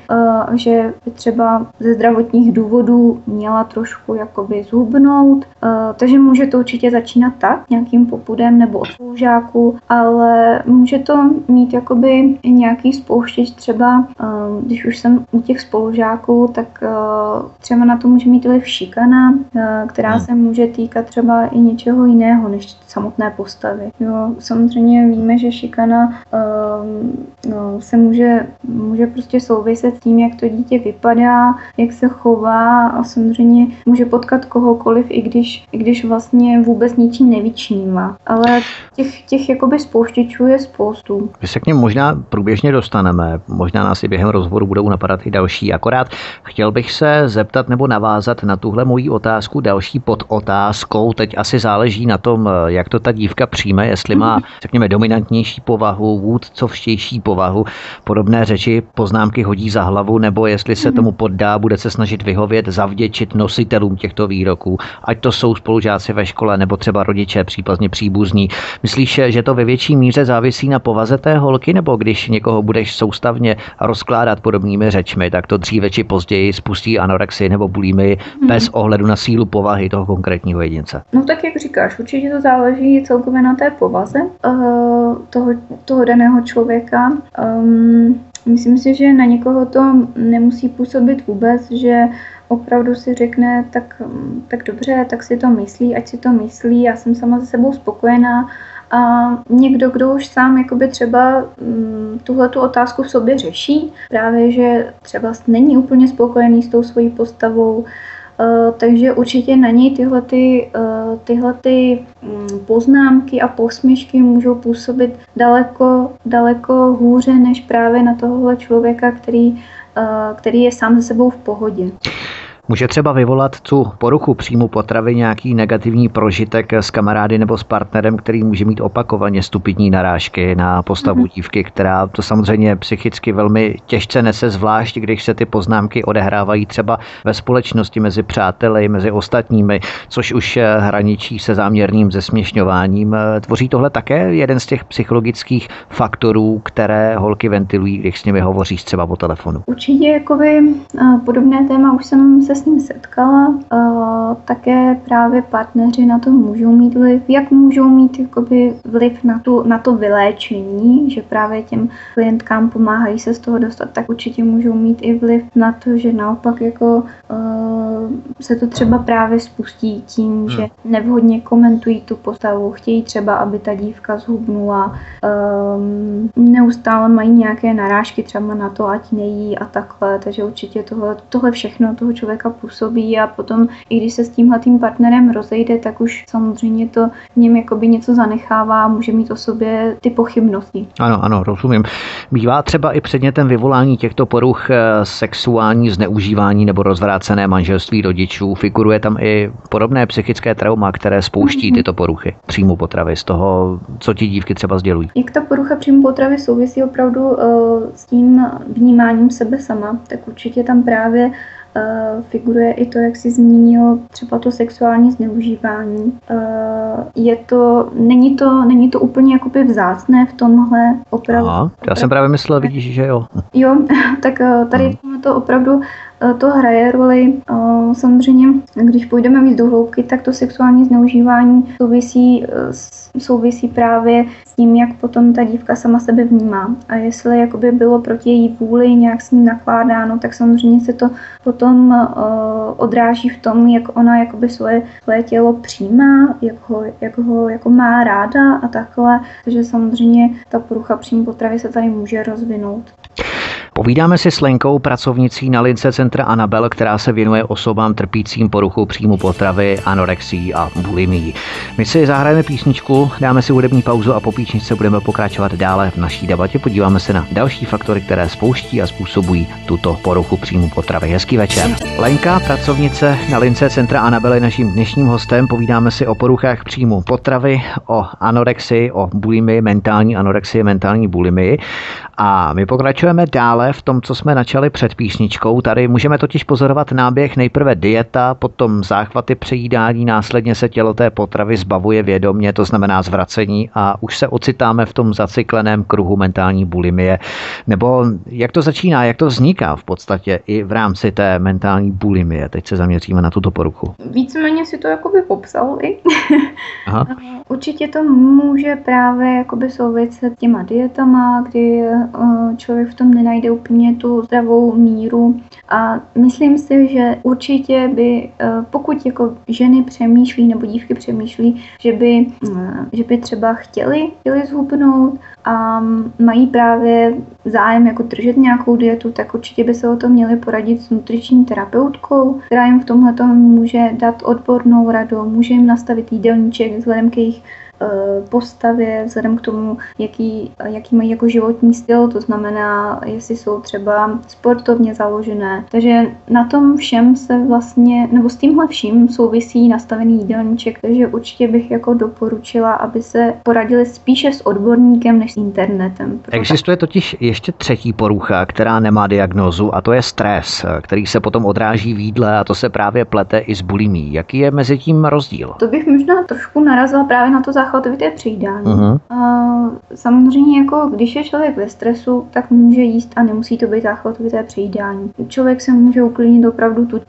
že by třeba ze zdravotních důvodů měla trošku jakoby zhubnout, takže může to určitě začínat tak, nějakým popudem nebo od spolužáků, ale může to mít jakoby i nějaký spouštěč třeba, když už jsem u těch spolužáků, tak třeba na to může mít vliv šikana, která hmm. se může týkat třeba i něčeho jiného než samotné postavy. Jo, samozřejmě víme, že šikana no, se může, může prostě souviset tím, jak to dítě vypadá, jak se chová a samozřejmě může potkat kohokoliv, i když, i když vlastně vůbec ničím nevyčnívá. Ale těch, těch jakoby spouštěčů je spoustu. My se k ním možná průběžně dostaneme, možná nás i během rozhovoru budou napadat i další. Akorát chtěl bych se zeptat nebo navázat na tuhle moji otázku další pod otázkou. Teď asi záleží na tom, jak to ta dívka přijme, jestli má, řekněme, dominantnější povahu, vůdcovštější povahu, podobné řeči, poznámky hodí za hlavu, nebo jestli se tomu poddá, bude se snažit vyhovět, zavděčit nositelům těchto výroků, ať to jsou spolužáci ve škole nebo třeba rodiče, případně příbuzní. Myslíš, že to ve větší míře závisí na povaze té holky, nebo když někoho budeš soustavně rozkládat podobnými řečmi, tak to dříve či později spustí anorexii nebo bulimy hmm. bez ohledu na sílu povahy toho konkrétního jedince? No tak jak říkáš, určitě to záleží celkově na té povaze uh, toho, toho daného člověka. Um, myslím si, že na někoho to nemusí působit vůbec, že opravdu si řekne, tak, tak dobře, tak si to myslí, ať si to myslí, já jsem sama se sebou spokojená. A někdo, kdo už sám jakoby třeba mm, tuhle tu otázku v sobě řeší, právě že třeba není úplně spokojený s tou svojí postavou, takže určitě na něj tyhle, ty, uh, tyhle ty, um, poznámky a posměšky můžou působit daleko, daleko hůře než právě na tohle člověka, který, uh, který je sám se sebou v pohodě. Může třeba vyvolat tu poruchu příjmu potravy nějaký negativní prožitek s kamarády nebo s partnerem, který může mít opakovaně stupidní narážky na postavu mm-hmm. dívky, která to samozřejmě psychicky velmi těžce nese, zvlášť když se ty poznámky odehrávají třeba ve společnosti mezi přáteli, mezi ostatními, což už eh, hraničí se záměrným zesměšňováním. Eh, tvoří tohle také jeden z těch psychologických faktorů, které holky ventilují, když s nimi hovoříš třeba po telefonu. Určitě jakoby eh, podobné téma už jsem se s ním setkala. Také právě partneři na to můžou mít vliv. Jak můžou mít jakoby, vliv na, tu, na to vyléčení, že právě těm klientkám pomáhají se z toho dostat, tak určitě můžou mít i vliv na to, že naopak jako se to třeba právě spustí tím, hmm. že nevhodně komentují tu postavu, chtějí třeba, aby ta dívka zhubnula, um, neustále mají nějaké narážky třeba na to, ať nejí a takhle, takže určitě tohle, tohle všechno toho člověka člověka působí a potom, i když se s tímhletým partnerem rozejde, tak už samozřejmě to v něm jakoby něco zanechává a může mít o sobě ty pochybnosti. Ano, ano, rozumím. Bývá třeba i předmětem vyvolání těchto poruch eh, sexuální zneužívání nebo rozvrácené manželství rodičů. Figuruje tam i podobné psychické trauma, které spouští mm-hmm. tyto poruchy příjmu potravy z toho, co ti dívky třeba sdělují. Jak ta porucha příjmu potravy souvisí opravdu uh, s tím vnímáním sebe sama, tak určitě tam právě figuruje i to, jak jsi zmínil, třeba to sexuální zneužívání. Uh, je to, není to, není to úplně jakoby vzácné v tomhle opravdu. Aha, já jsem právě myslel, vidíš, že jo. Jo, <laughs> tak uh, tady hmm. to opravdu to hraje roli. Samozřejmě, když půjdeme víc do hloubky, tak to sexuální zneužívání souvisí, souvisí právě s tím, jak potom ta dívka sama sebe vnímá. A jestli jakoby bylo proti její vůli nějak s ní nakládáno, tak samozřejmě se to potom odráží v tom, jak ona jakoby svoje, svoje tělo přijímá, jak ho, jak ho jako má ráda a takhle. Takže samozřejmě ta porucha příjmu potravy se tady může rozvinout. Povídáme si s Lenkou, pracovnicí na lince centra Anabel, která se věnuje osobám trpícím poruchou příjmu potravy, anorexii a bulimii. My si zahrajeme písničku, dáme si hudební pauzu a po písničce budeme pokračovat dále v naší debatě. Podíváme se na další faktory, které spouští a způsobují tuto poruchu příjmu potravy. Hezký večer. Lenka, pracovnice na lince centra Anabel je naším dnešním hostem. Povídáme si o poruchách příjmu potravy, o anorexii, o bulimii, mentální anorexii, mentální bulimii. A my pokračujeme dále v tom, co jsme načali před písničkou. Tady můžeme totiž pozorovat náběh nejprve dieta, potom záchvaty přejídání, následně se tělo té potravy zbavuje vědomě, to znamená zvracení a už se ocitáme v tom zacykleném kruhu mentální bulimie. Nebo jak to začíná, jak to vzniká v podstatě i v rámci té mentální bulimie. Teď se zaměříme na tuto poruchu. Víceméně si to jakoby popsal i. <laughs> Aha. <laughs> Určitě to může právě jakoby souviset těma dietama, kdy eh, člověk v tom nenajde úplně tu zdravou míru. A myslím si, že určitě by, eh, pokud jako ženy přemýšlí nebo dívky přemýšlí, že by, eh, že by třeba chtěli, chtěli zhubnout a mají právě zájem jako držet nějakou dietu, tak určitě by se o to měli poradit s nutriční terapeutkou, která jim v tomhle může dát odbornou radu, může jim nastavit jídelníček vzhledem k jejich postavě, vzhledem k tomu, jaký, jaký mají jako životní styl, to znamená, jestli jsou třeba sportovně založené. Takže na tom všem se vlastně, nebo s tímhle vším souvisí nastavený jídelníček, takže určitě bych jako doporučila, aby se poradili spíše s odborníkem než s internetem. Existuje totiž ještě třetí porucha, která nemá diagnózu a to je stres, který se potom odráží v jídle a to se právě plete i s bulimí. Jaký je mezi tím rozdíl? To bych možná trošku narazila právě na to záchvatovité přejídání. Uh-huh. A samozřejmě jako když je člověk ve stresu, tak může jíst a nemusí to být záchvatovité přejídání. Člověk se může uklidnit opravdu tu,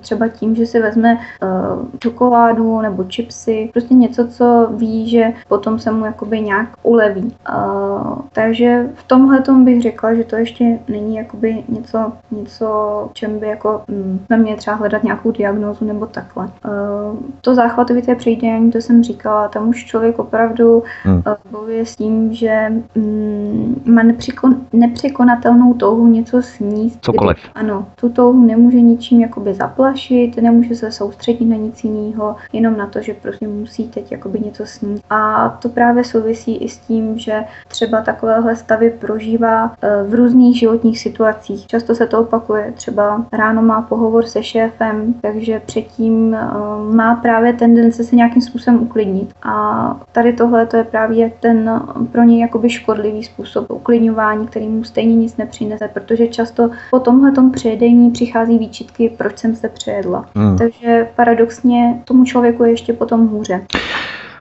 třeba tím, že si vezme uh, čokoládu nebo čipsy, prostě něco, co ví, že potom se mu jakoby nějak uleví. Uh, takže v tomhle tom bych řekla, že to ještě není jakoby něco, něco čem by jako um, měli třeba hledat nějakou diagnózu nebo takhle. Uh, to záchvatovité přejídání, to jsem říkala, tam už člověk člověk opravdu hmm. Eh, bojuje s tím, že mm, má nepřekon, nepřekonatelnou touhu něco sníst. Cokoliv. Kdy, ano, tu touhu nemůže ničím jakoby zaplašit, nemůže se soustředit na nic jiného, jenom na to, že prostě musí teď jakoby něco snít. A to právě souvisí i s tím, že třeba takovéhle stavy prožívá eh, v různých životních situacích. Často se to opakuje, třeba ráno má pohovor se šéfem, takže předtím eh, má právě tendence se nějakým způsobem uklidnit. A tady tohle to je právě ten pro něj jakoby škodlivý způsob uklidňování, který mu stejně nic nepřinese, protože často po tomhle přejedení přichází výčitky, proč jsem se přejedla. Hmm. Takže paradoxně tomu člověku je ještě potom hůře.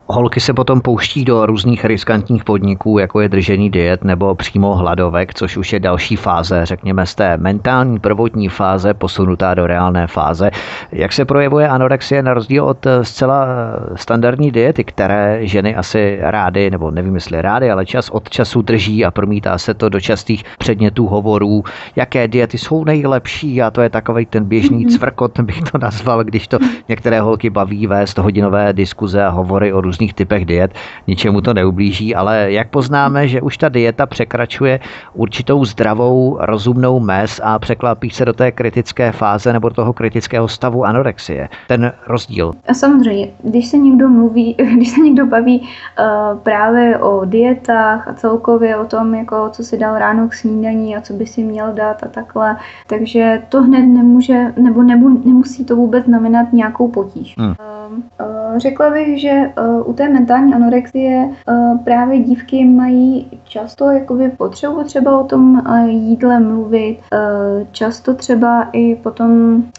Holky se potom pouští do různých riskantních podniků, jako je držení diet nebo přímo hladovek, což už je další fáze, řekněme z té mentální prvotní fáze posunutá do reálné fáze. Jak se projevuje anorexie na rozdíl od eh, zcela eh, standardní diety, které ženy asi rády, nebo nevím jestli rády, ale čas od času drží a promítá se to do častých předmětů hovorů, jaké diety jsou nejlepší? A to je takový ten běžný cvrkot, bych to nazval, když to některé holky baví vést hodinové diskuze a hovory o různých typech diet, ničemu to neublíží, ale jak poznáme, že už ta dieta překračuje určitou zdravou, rozumnou mez a překlápí se do té kritické fáze nebo do toho kritického stavu anorexie. Ten rozdíl. A samozřejmě, když se někdo mluví, <laughs> když se někdo baví uh, právě o dietách a celkově o tom, jako co si dal ráno k snídaní a co by si měl dát a takhle, takže to hned nemůže, nebo nebu, nemusí to vůbec znamenat nějakou potíž. Hmm. Uh, uh, řekla bych, že uh, u té mentální anorexie uh, právě dívky mají často jakoby potřebu třeba o tom uh, jídle mluvit, uh, často třeba i potom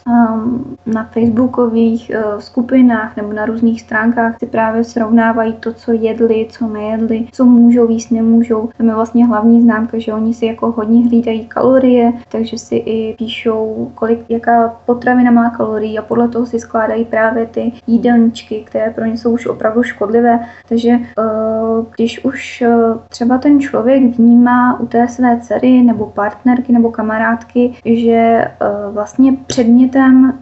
um, na facebookových skupinách nebo na různých stránkách si právě srovnávají to, co jedli, co nejedli, co můžou jíst, nemůžou. Tam je vlastně hlavní známka, že oni si jako hodně hlídají kalorie, takže si i píšou, kolik, jaká potravina má kalorií a podle toho si skládají právě ty jídelníčky, které pro ně jsou už opravdu. Takže eh, když už eh, třeba ten člověk vnímá u té své dcery nebo partnerky nebo kamarádky, že eh, vlastně předmětem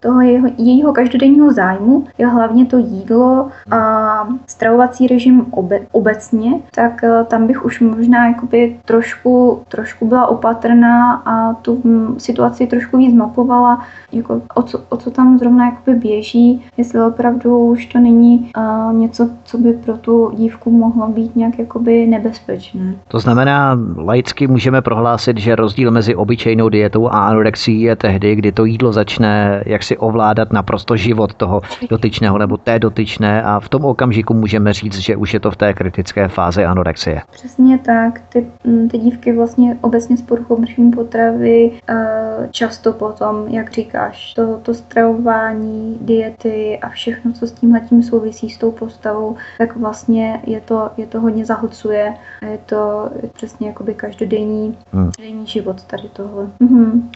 toho jeho, jejího každodenního zájmu je hlavně to jídlo a stravovací režim obe, obecně, tak tam bych už možná jakoby trošku, trošku byla opatrná a tu hm, situaci trošku víc mapovala, jako o, co, o co tam zrovna jakoby běží, jestli opravdu už to není uh, něco, co by pro tu dívku mohlo být nějak jakoby nebezpečné. To znamená, laicky můžeme prohlásit, že rozdíl mezi obyčejnou dietou a anorexií je tehdy, kdy to jídlo začne jak si ovládat naprosto život toho dotyčného nebo té dotyčné a v tom okamžiku můžeme říct, že už je to v té kritické fázi anorexie. Přesně tak. Ty, mm, ty dívky vlastně obecně s poruchou potravy uh, často potom, jak říkáš, to, to stravování, diety a všechno všechno, co s tím letím souvisí s tou postavou, tak vlastně je to, je to hodně zahlcuje je to přesně jakoby každodenní hmm. denní život tady tohle. Mhm.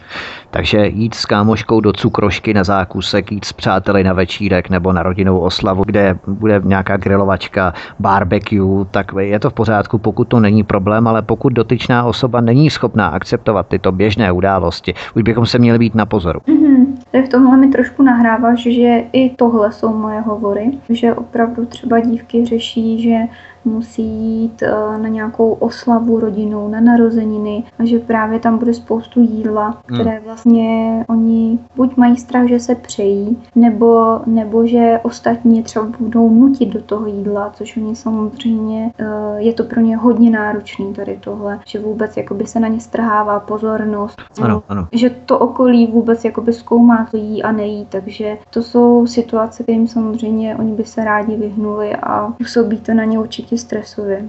Takže jít s kámoškou do cukrošky na zákusek, jít s přáteli na večírek nebo na rodinnou oslavu, kde bude nějaká grilovačka, barbecue, tak je to v pořádku, pokud to není problém, ale pokud dotyčná osoba není schopná akceptovat tyto běžné události, už bychom se měli být na pozoru. Mm-hmm. Tak v tomhle mi trošku nahráváš, že i tohle jsou moje hovory, že opravdu třeba dívky řeší, že musí jít eh, na nějakou oslavu rodinou, na narozeniny a že právě tam bude spoustu jídla, hmm. které vlastně oni buď mají strach, že se přejí, nebo, nebo že ostatní třeba budou nutit do toho jídla, což oni samozřejmě, eh, je to pro ně hodně náročný tady tohle, že vůbec jakoby se na ně strhává pozornost, ano, ano. že to okolí vůbec jakoby zkoumá, co jí a nejí, takže to jsou situace, kterým samozřejmě oni by se rádi vyhnuli a působí to na ně určitě stresuje.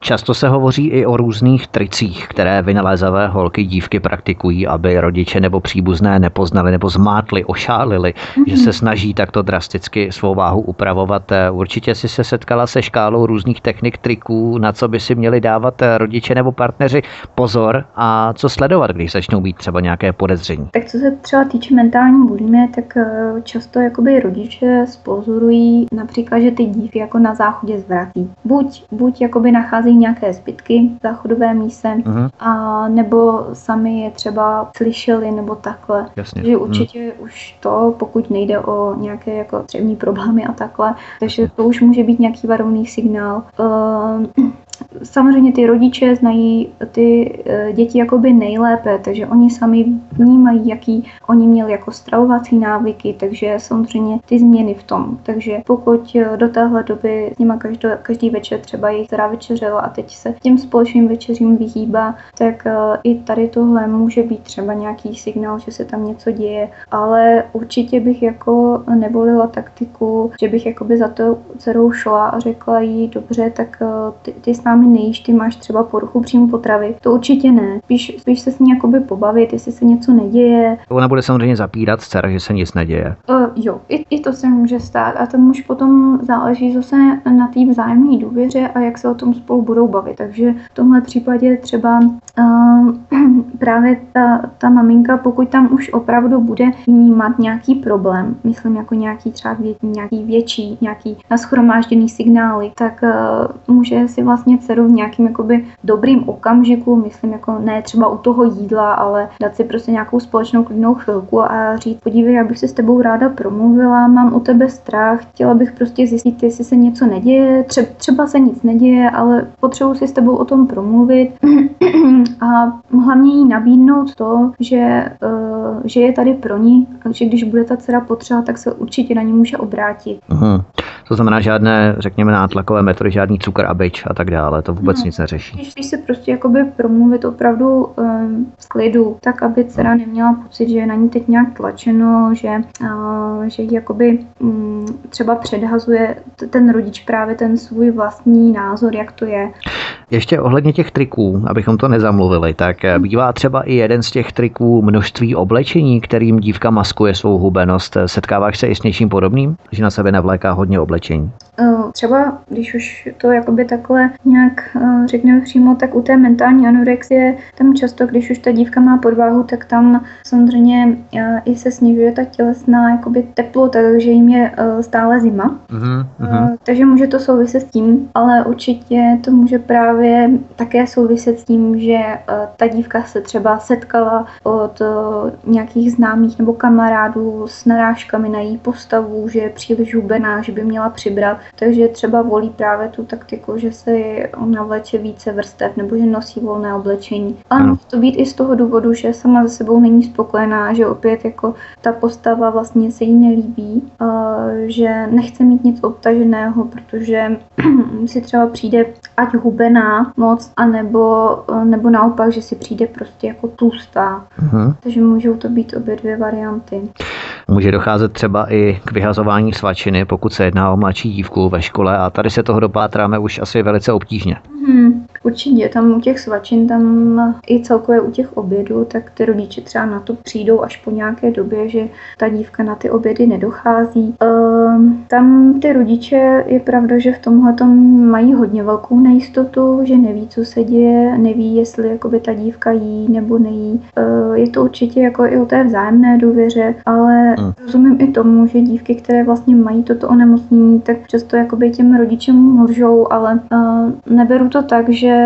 Často se hovoří i o různých tricích, které vynalézavé holky dívky praktikují, aby rodiče nebo příbuzné nepoznali nebo zmátli, ošálili, mm-hmm. že se snaží takto drasticky svou váhu upravovat. Určitě si se setkala se škálou různých technik, triků, na co by si měli dávat rodiče nebo partneři pozor a co sledovat, když začnou být třeba nějaké podezření. Tak co se třeba týče mentální bulimě, tak eh, často jakoby rodiče spozorují například, že ty dívky jako na záchodě zvrací. Buď buď, jakoby nacházejí nějaké zbytky v záchodové míse, uh-huh. a nebo sami je třeba slyšeli nebo takhle. Jasně. Že určitě uh-huh. už to, pokud nejde o nějaké jako třevní problémy a takhle, takže to už může být nějaký varovný signál. Uh, samozřejmě ty rodiče znají ty eh, děti jakoby nejlépe, takže oni sami vnímají, jaký oni měli jako stravovací návyky, takže samozřejmě ty změny v tom. Takže pokud eh, do téhle doby s nima každý, každý večer třeba jejich teda večeřela a teď se těm společným večeřím vyhýbá, tak eh, i tady tohle může být třeba nějaký signál, že se tam něco děje, ale určitě bych jako nevolila taktiku, že bych jakoby za to dcerou šla a řekla jí, dobře, tak ty, ty s námi nejíš, ty máš třeba poruchu příjmu potravy. To určitě ne. Spíš, spíš se s ní jakoby pobavit, jestli se něco neděje. Ona bude samozřejmě zapírat dcera, že se nic neděje. Uh, jo, i, i to se může stát a to už potom záleží zase na té vzájemné důvěře a jak se o tom spolu budou bavit. Takže v tomhle případě třeba uh, <clears throat> právě ta, ta maminka, pokud tam už opravdu bude vnímat nějaký problém, myslím jako nějaký třeba vě, nějaký větší, nějaký naschromážděný signály, tak uh, může si vlastně dceru v nějakým jakoby dobrým okamžiku, myslím jako ne třeba u toho jídla, ale dát si prostě nějakou společnou klidnou chvilku a říct, podívej, já bych se s tebou ráda promluvila, mám u tebe strach, chtěla bych prostě zjistit, jestli se něco neděje, Tře- třeba se nic neděje, ale potřebuji si s tebou o tom promluvit <clears throat> a hlavně jí nabídnout to, že, uh, že je tady pro ní, že když bude ta dcera potřeba, tak se určitě na ní může obrátit. Aha. To znamená žádné, řekněme, nátlakové metody, žádný cukr a byč a tak dále, to vůbec no, nic neřeší. Když, když se prostě jakoby promluvit opravdu um, v klidu, tak aby dcera neměla pocit, že je na ní teď nějak tlačeno, že, uh, že jakoby um, třeba předhazuje ten rodič právě ten svůj vlastní názor, jak to je. Ještě ohledně těch triků, abychom to nezamluvili, tak eh, bývá třeba i jeden z těch triků množství oblečení, kterým dívka maskuje svou hubenost. Setkáváš se i s něčím podobným, že na sebe navléká hodně oblečení? Eh, třeba, když už to jakoby takhle nějak eh, řekneme přímo, tak u té mentální anorexie, tam často, když už ta dívka má podváhu, tak tam samozřejmě i se snižuje ta tělesná jakoby teplota, takže jim je stále zima. Uh-huh, Takže může to souviset s tím, ale určitě to může právě také souviset s tím, že eh, ta dívka se třeba setkala od eh, nějakých známých nebo kamarádů s narážkami na její postavu, že je příliš hubená, že by měla přibrat, takže třeba volí právě tu taktiku, že se navleče více vrstev nebo že nosí volné oblečení. Ale může to být i z toho důvodu, že sama ze sebou není spokojená, že opět jako ta postava vlastně se jí nelíbí, že nechce mít nic obtaženého, protože <clears throat> si třeba přijde ať hubená, moc, anebo, nebo naopak, že si přijde prostě jako tlustá. Uh-huh. Takže můžou to být obě dvě varianty. Může docházet třeba i k vyhazování svačiny, pokud se jedná o mladší dívku ve škole a tady se toho dopátráme už asi velice obtížně. Uh-huh. Hmm, určitě, tam u těch svačin, tam i celkově u těch obědů, tak ty rodiče třeba na to přijdou až po nějaké době, že ta dívka na ty obědy nedochází. Ehm, tam ty rodiče, je pravda, že v tomhle mají hodně velkou nejistotu, že neví, co se děje, neví, jestli jakoby ta dívka jí nebo nejí. Ehm, je to určitě jako i o té vzájemné důvěře, ale hmm. rozumím i tomu, že dívky, které vlastně mají toto onemocnění, tak často jakoby těm rodičům lžou, ale uh, neberu to tak, že,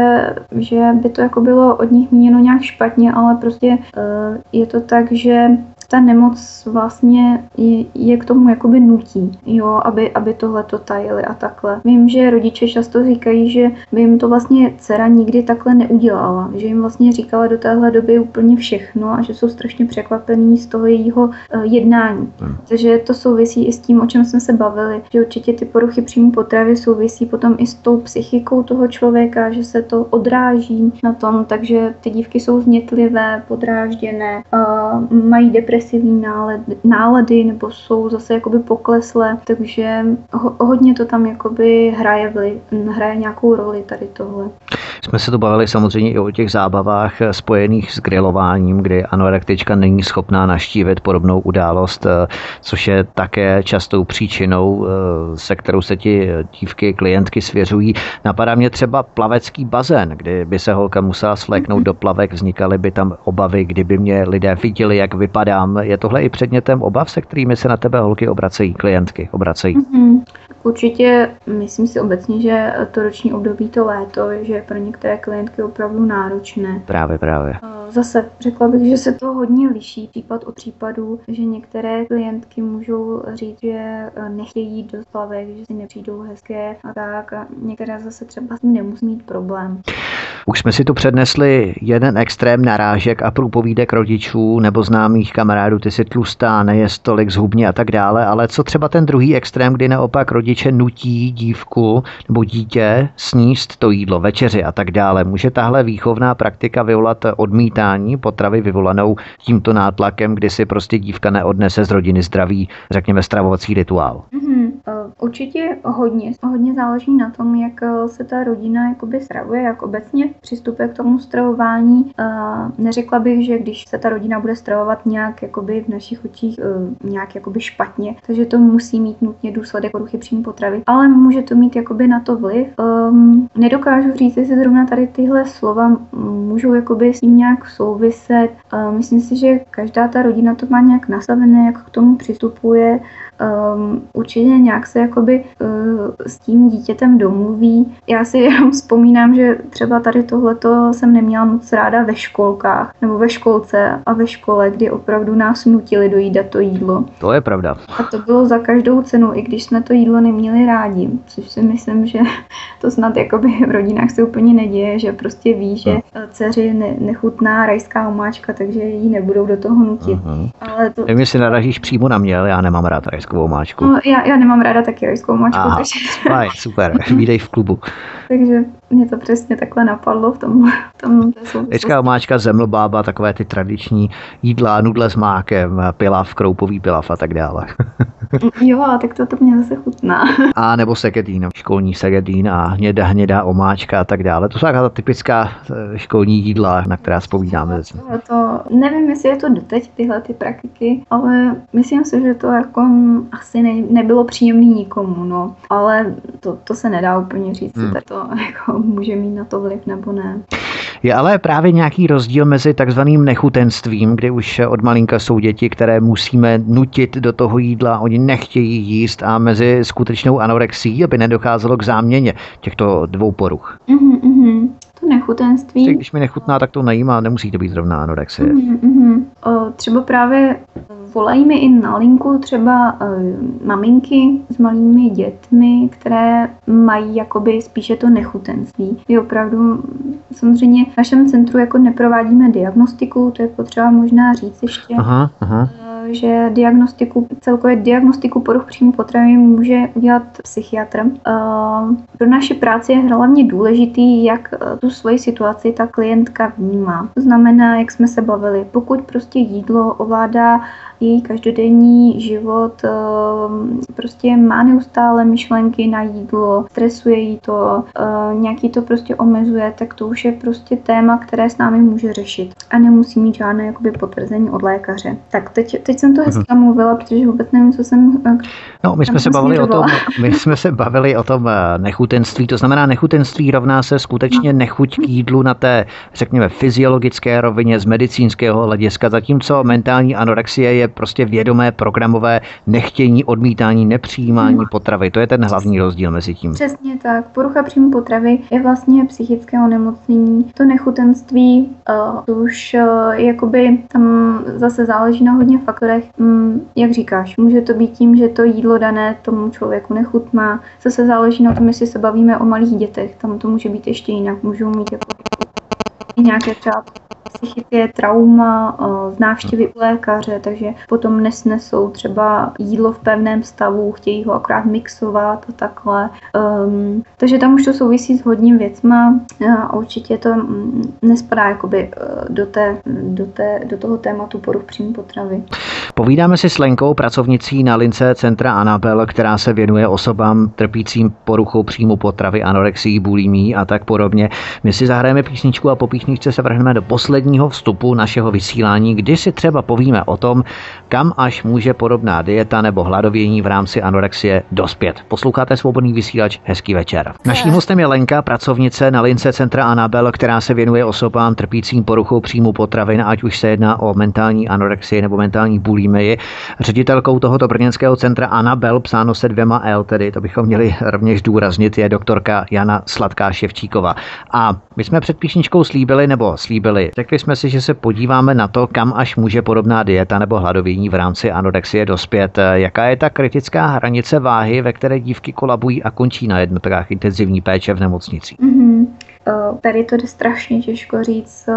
že by to jako bylo od nich míněno nějak špatně, ale prostě uh, je to tak, že ta nemoc vlastně je, je k tomu jakoby nutí, jo, aby, aby tohle to tajili a takhle. Vím, že rodiče často říkají, že by jim to vlastně dcera nikdy takhle neudělala, že jim vlastně říkala do téhle doby úplně všechno a že jsou strašně překvapení z toho jejího uh, jednání. Takže to souvisí i s tím, o čem jsme se bavili, že určitě ty poruchy příjmu potravy souvisí potom i s tou psychikou toho člověka, že se to odráží na tom, takže ty dívky jsou znětlivé, podrážděné, uh, mají depresi depresivní nálady, nálady nebo jsou zase jakoby pokleslé, takže ho, hodně to tam jakoby hraje, vliv, hraje nějakou roli tady tohle. Jsme se tu bavili samozřejmě i o těch zábavách spojených s grilováním, kdy anorektička není schopná naštívit podobnou událost, což je také častou příčinou, se kterou se ti dívky, klientky svěřují. Napadá mě třeba plavecký bazén, kdy by se holka musela svléknout do plavek, vznikaly by tam obavy, kdyby mě lidé viděli, jak vypadám, tam. Je tohle i předmětem obav, se kterými se na tebe holky obracejí, klientky obracejí? Mm-hmm. Určitě myslím si obecně, že to roční období, to léto, že je pro některé klientky opravdu náročné. Právě, právě. Zase řekla bych, že se to hodně liší případ od případu, že některé klientky můžou říct, že nechtějí jít do plavek, že si nepřijdou hezké a tak. A některé zase třeba s tím nemusí mít problém. Už jsme si tu přednesli jeden extrém narážek a průpovídek rodičů nebo známých kamarádů, ty si tlustá, nejest tolik zhubně a tak dále, ale co třeba ten druhý extrém, kdy naopak rodiče nutí dívku nebo dítě sníst to jídlo, večeři a tak dále. Může tahle výchovná praktika vyvolat odmítání potravy vyvolanou tímto nátlakem, kdy si prostě dívka neodnese z rodiny zdravý, řekněme, stravovací rituál? Mm-hmm. Určitě hodně. Hodně záleží na tom, jak se ta rodina jakoby stravuje, jak obecně přistupuje k tomu stravování. Neřekla bych, že když se ta rodina bude stravovat nějak jakoby v našich očích e, nějak jakoby špatně, takže to musí mít nutně důsledek poruchy příjmu potravy, ale může to mít jakoby na to vliv. Um, nedokážu říct, jestli zrovna tady tyhle slova můžou jakoby s tím nějak souviset. Uh, myslím si, že každá ta rodina to má nějak nastavené, jak k tomu přistupuje um, určitě nějak se jakoby uh, s tím dítětem domluví. Já si <laughs> jenom vzpomínám, že třeba tady tohleto jsem neměla moc ráda ve školkách nebo ve školce a ve škole, kdy opravdu nás nutili dojídat to jídlo. To je pravda. A to bylo za každou cenu, i když jsme to jídlo neměli rádi, což si myslím, že <laughs> to snad jakoby v rodinách se úplně neděje, že prostě ví, že no. dceři ne, nechutná rajská omáčka, takže ji nebudou do toho nutit. Uh-huh. Ale to... Nevím, jestli naražíš přímo na mě, ale já nemám rád rajskou rajskou máčku. No, já, já nemám ráda taky rajskou máčku. Aha, takže... fajn, super, <laughs> vídej v klubu. Takže mě to přesně takhle napadlo v tom. V tom Rajská omáčka, zemlbába, takové ty tradiční jídla, nudle s mákem, pilav, kroupový pilav a tak dále. <laughs> jo, tak to, to mě zase chutná. a nebo segedín, školní segedín a hnědá, hnědá omáčka a tak dále. To jsou taková typická eh, školní jídla, na která vzpomínáme. To, nevím, jestli je to doteď tyhle ty praktiky, ale myslím si, že to jako asi ne, nebylo příjemný nikomu, no. Ale to, to se nedá úplně říct, hmm. tak to <laughs> jako může mít na to vliv nebo ne. Je ale právě nějaký rozdíl mezi takzvaným nechutenstvím, kdy už od malinka jsou děti, které musíme nutit do toho jídla, oni nechtějí jíst a mezi skutečnou anorexí, aby nedocházelo k záměně těchto dvou poruch. Mm-hmm, mm-hmm. To nechutenství. Když mi nechutná, tak to nejímá, nemusí to být zrovna anorexie. Mm-hmm. O, třeba právě volají mi i na linku třeba uh, maminky s malými dětmi, které mají jakoby spíše to nechutenství. My opravdu samozřejmě v našem centru jako neprovádíme diagnostiku, to je potřeba možná říct ještě. Aha, aha že diagnostiku, celkově diagnostiku poruch příjmu potravy může udělat psychiatr. Pro naši práci je hlavně důležitý, jak e, tu svoji situaci ta klientka vnímá. To znamená, jak jsme se bavili, pokud prostě jídlo ovládá její každodenní život prostě má neustále myšlenky na jídlo, stresuje jí to, nějaký to prostě omezuje, tak to už je prostě téma, které s námi může řešit a nemusí mít žádné jakoby potvrzení od lékaře. Tak teď, teď jsem to hezky uh-huh. mluvila, protože vůbec nevím, co jsem... No, my jsme se bavili o tom, my jsme se bavili o tom nechutenství, to znamená nechutenství rovná se skutečně no. nechuť k jídlu na té, řekněme, fyziologické rovině z medicínského hlediska, zatímco mentální anorexie je prostě vědomé programové nechtění, odmítání, nepřijímání no. potravy. To je ten hlavní rozdíl mezi tím. Přesně tak. Porucha příjmu potravy je vlastně psychické onemocnění. To nechutenství, uh, to už uh, jakoby tam zase záleží na hodně faktorech. Um, jak říkáš, může to být tím, že to jídlo dané tomu člověku nechutná. Zase záleží na tom, jestli se bavíme o malých dětech. Tam to může být ještě jinak. Můžou mít jako nějaké třeba psychické trauma eh, z návštěvy u lékaře, takže potom nesnesou třeba jídlo v pevném stavu, chtějí ho akorát mixovat a takhle. Um, takže tam už to souvisí s hodním věcma a určitě to mm, nespadá jakoby eh, do, té, do, té, do toho tématu poruch příjmu potravy. Povídáme si s Lenkou, pracovnicí na lince Centra Anabel, která se věnuje osobám trpícím poruchou příjmu potravy, anorexii, bulimí a tak podobně. My si zahrajeme písničku a po písničce se vrhneme do posledního vstupu našeho vysílání, kdy si třeba povíme o tom, kam až může podobná dieta nebo hladovění v rámci anorexie dospět. Posloucháte svobodný vysílač, hezký večer. Naším hostem je Lenka, pracovnice na lince Centra Anabel, která se věnuje osobám trpícím poruchou příjmu potravin, ať už se jedná o mentální anorexii nebo mentální bulimii. Ředitelkou tohoto brněnského centra Anabel, psáno se dvěma L, tedy to bychom měli rovněž důraznit, je doktorka Jana Sladká Ševčíková. A my jsme před píšničkou slíbili, nebo slíbili, řekli jsme si, že se podíváme na to, kam až může podobná dieta nebo hladovění v rámci anorexie dospět. Jaká je ta kritická hranice váhy, ve které dívky kolabují a končí na jednotkách intenzivní péče v nemocnici? Mm-hmm. Tady to jde strašně těžko říct,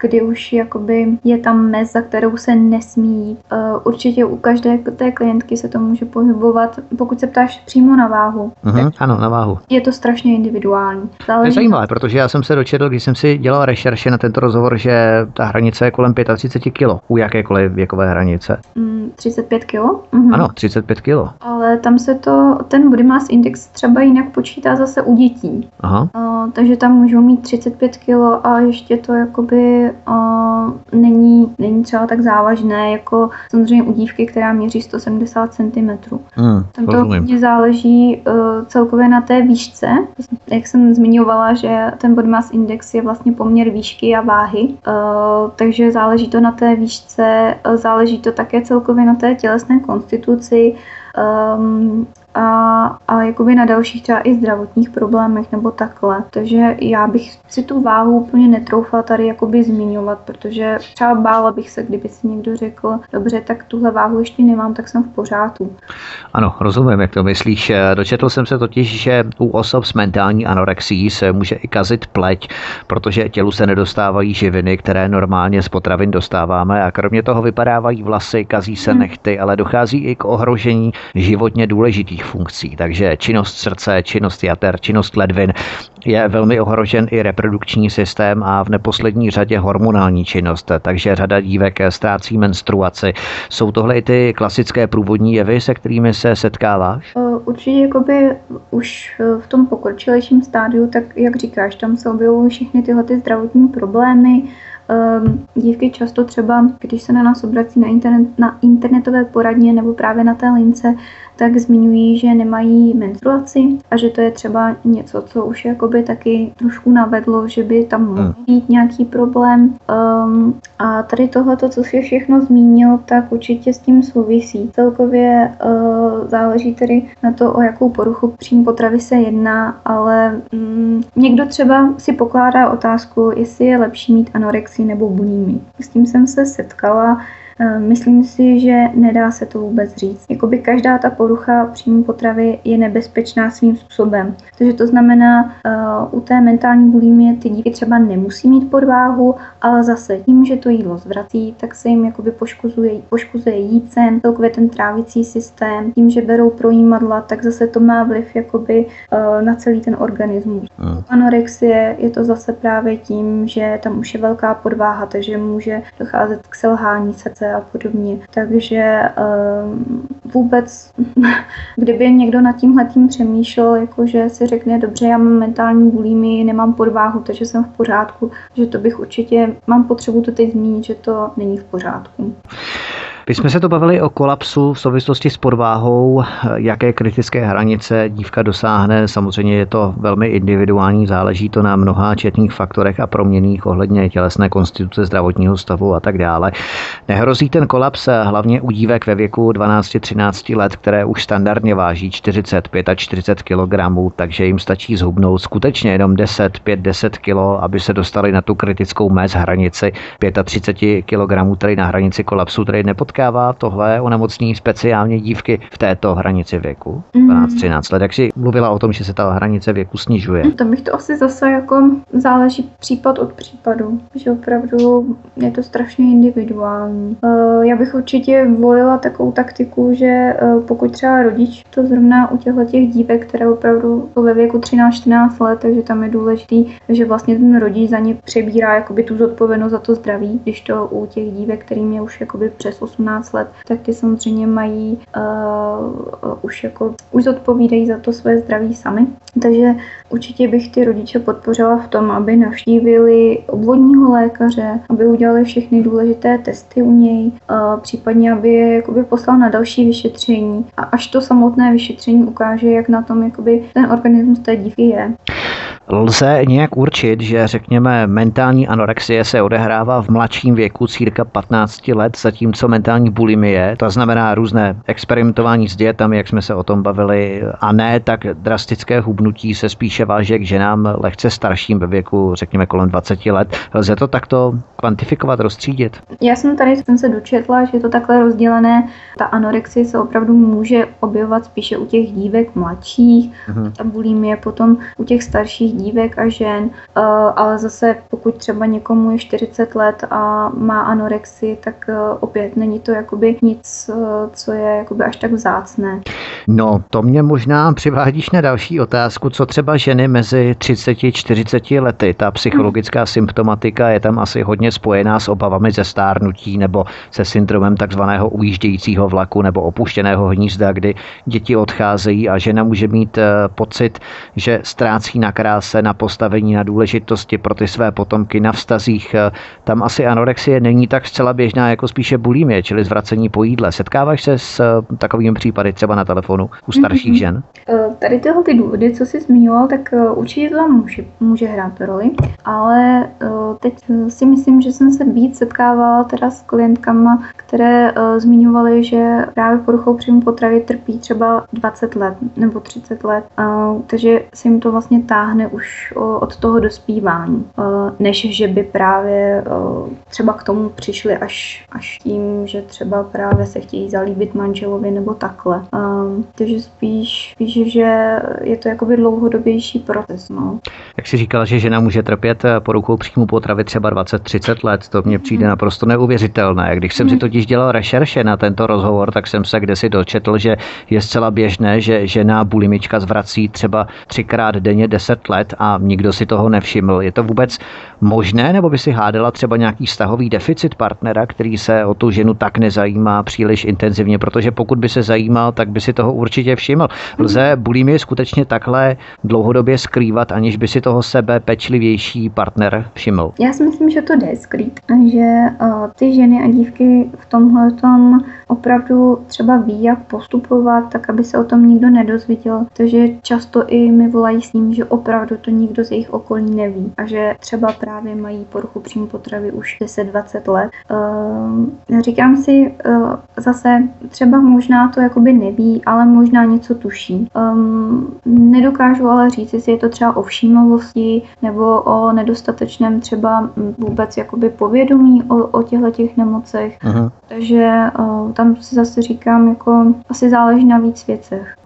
kdy už jakoby je tam mez, za kterou se nesmí. Určitě u každé té klientky se to může pohybovat, pokud se ptáš přímo na váhu. Mm-hmm, ano, na váhu. Je to strašně individuální. Záleží... To je zajímavé, protože já jsem se dočetl, když jsem si dělal rešerše na tento rozhovor, že ta hranice je kolem 35 kg. U jakékoliv věkové hranice? Mm, 35 kg? Mhm. Ano, 35 kg. Ale tam se to, ten body mass index třeba jinak počítá zase u dětí. Aha. Uh, takže tam můžou mít 35 kg a ještě to jakoby uh, není, není třeba tak závažné, jako samozřejmě u dívky, která měří 170 cm. Hmm, tam to hodně záleží uh, celkově na té výšce. Jak jsem zmiňovala, že ten body mass index je vlastně poměr výšky a váhy, uh, takže záleží to na té výšce, uh, záleží to také celkově na té tělesné konstituci, um, a, a jakoby na dalších třeba i zdravotních problémech nebo takhle. Takže já bych si tu váhu úplně netroufala tady jakoby zmiňovat, protože třeba bála bych se, kdyby si někdo řekl, dobře, tak tuhle váhu ještě nemám, tak jsem v pořádku. Ano, rozumím, jak to myslíš. Dočetl jsem se totiž, že u osob s mentální anorexií se může i kazit pleť, protože tělu se nedostávají živiny, které normálně z potravin dostáváme a kromě toho vypadávají vlasy, kazí se hmm. nechty, ale dochází i k ohrožení životně důležitých funkcí. Takže činnost srdce, činnost jater, činnost ledvin je velmi ohrožen i reprodukční systém a v neposlední řadě hormonální činnost. Takže řada dívek ztrácí menstruaci. Jsou tohle i ty klasické průvodní jevy, se kterými se setkáváš? Určitě jakoby už v tom pokročilejším stádiu, tak jak říkáš, tam se objevují všechny tyhle ty zdravotní problémy, Um, dívky často třeba, když se na nás obrací na, internet, na internetové poradně nebo právě na té lince, tak zmiňují, že nemají menstruaci a že to je třeba něco, co už jakoby taky trošku navedlo, že by tam mohl hmm. být nějaký problém. Um, a tady tohle, co si všechno zmínil, tak určitě s tím souvisí. Celkově uh, záleží tedy na to, o jakou poruchu příjmu potravy se jedná, ale um, někdo třeba si pokládá otázku, jestli je lepší mít anorexii nebo bulimii. S tím jsem se setkala. Eh, myslím si, že nedá se to vůbec říct. Jakoby každá ta porucha příjmu potravy je nebezpečná svým způsobem. Takže to znamená, uh, u té mentální bulimie ty dívky třeba nemusí mít podváhu, ale zase tím, že to jídlo zvrací, tak se jim jakoby poškozuje, poškozuje jícen, celkově ten trávicí systém. Tím, že berou projímadla, tak zase to má vliv jakoby uh, na celý ten organismus. Anorexie je to zase právě tím, že tam už je velká podváha, takže může docházet k selhání srdce deprese a podobně. Takže vůbec, <laughs> kdyby někdo nad tímhle tím přemýšlel, jakože si řekne, dobře, já mám mentální bulími, nemám podváhu, takže jsem v pořádku, že to bych určitě, mám potřebu to teď zmínit, že to není v pořádku. My jsme se to bavili o kolapsu v souvislosti s podváhou, jaké kritické hranice dívka dosáhne. Samozřejmě je to velmi individuální, záleží to na mnoha četných faktorech a proměných ohledně tělesné konstituce, zdravotního stavu a tak dále. Nehrozí ten kolaps hlavně u dívek ve věku 12-13 let, které už standardně váží 45 a 40 kg, takže jim stačí zhubnout skutečně jenom 10, 5-10 kg, aby se dostali na tu kritickou mez hranici 35 kg, tedy na hranici kolapsu, tedy nepod potkává tohle onemocnění speciálně dívky v této hranici věku, 12-13 mhm. let. Jak si mluvila o tom, že se ta hranice věku snižuje? To bych to asi zase jako záleží případ od případu, že opravdu je to strašně individuální. Eh, já bych určitě volila takovou taktiku, že eh, pokud třeba rodič to zrovna u těchto těch dívek, které opravdu jsou ve věku 13-14 let, takže tam je důležitý, že vlastně ten rodič za ně přebírá jakoby tu zodpovědnost za to zdraví, když to u těch dívek, kterým je už jakoby přes 18 18 let, tak ty samozřejmě mají uh, už jako už zodpovídají za to své zdraví sami. Takže určitě bych ty rodiče podpořila v tom, aby navštívili obvodního lékaře, aby udělali všechny důležité testy u něj, uh, případně aby je jakoby poslal na další vyšetření a až to samotné vyšetření ukáže, jak na tom jakoby ten organismus té dívky je. Lze nějak určit, že řekněme mentální anorexie se odehrává v mladším věku círka 15 let, zatímco mentální bulimie, to znamená různé experimentování s dietami, jak jsme se o tom bavili, a ne tak drastické hubnutí se spíše váže k ženám lehce starším ve věku, řekněme kolem 20 let. Lze to takto kvantifikovat, rozstřídit? Já jsem tady jsem se dočetla, že je to takhle rozdělené. Ta anorexie se opravdu může objevovat spíše u těch dívek mladších, mm-hmm. ta bulimie potom u těch starších dívek a žen, eh, ale zase pokud třeba někomu je 40 let a má anorexii, tak eh, opět není to jakoby nic, eh, co je jakoby až tak vzácné. No, to mě možná přivádíš na další otázku, co třeba ženy mezi 30-40 lety. Ta psychologická hmm. symptomatika je tam asi hodně spojená s obavami ze stárnutí nebo se syndromem takzvaného ujíždějícího vlaku nebo opuštěného hnízda, kdy děti odcházejí a žena může mít pocit, že ztrácí na krás se na postavení, na důležitosti pro ty své potomky, na vztazích. Eh, tam asi anorexie není tak zcela běžná jako spíše bulimie, čili zvracení po jídle. Setkáváš se s eh, takovými případy třeba na telefonu u starších mm-hmm. žen? Eh, tady tyhle ty důvody, co jsi zmiňoval, tak určitě to tam může, může hrát roli, ale teď si myslím, že jsem se víc setkávala teda s klientkama, které zmiňovaly, že právě poruchou příjmu potravy trpí třeba 20 let nebo 30 let, takže se jim to vlastně táhne už od toho dospívání, než že by právě třeba k tomu přišli až, až tím, že třeba právě se chtějí zalíbit manželovi nebo takhle. Takže spíš, spíš, že je to jakoby dlouhodobější proces. No. Jak si říkala, že žena může trpět eh, poruchou příjmu potravy třeba 20-30 let, to mně přijde mm. naprosto neuvěřitelné. Když jsem mm. si totiž dělal rešerše na tento rozhovor, tak jsem se kdesi dočetl, že je zcela běžné, že žena bulimička zvrací třeba třikrát denně 10 let let a nikdo si toho nevšiml. Je to vůbec možné, nebo by si hádala třeba nějaký vztahový deficit partnera, který se o tu ženu tak nezajímá příliš intenzivně, protože pokud by se zajímal, tak by si toho určitě všiml. Lze bulimie skutečně takhle dlouhodobě skrývat, aniž by si toho sebe pečlivější partner všiml? Já si myslím, že to jde skrýt, že uh, ty ženy a dívky v tomhle tom opravdu třeba ví, jak postupovat, tak aby se o tom nikdo nedozvěděl. Takže často i mi volají s ním, že opravdu to nikdo z jejich okolí neví a že třeba právě mají poruchu příjmu potravy už 10-20 let. Uh, říkám si uh, zase, třeba možná to jakoby neví, ale možná něco tuší. Um, nedokážu ale říct, jestli je to třeba o všímavosti nebo o nedostatečném třeba vůbec jakoby povědomí o, o těchto těch nemocech. Aha. Takže uh, tam si zase říkám, jako asi záleží na víc věcech.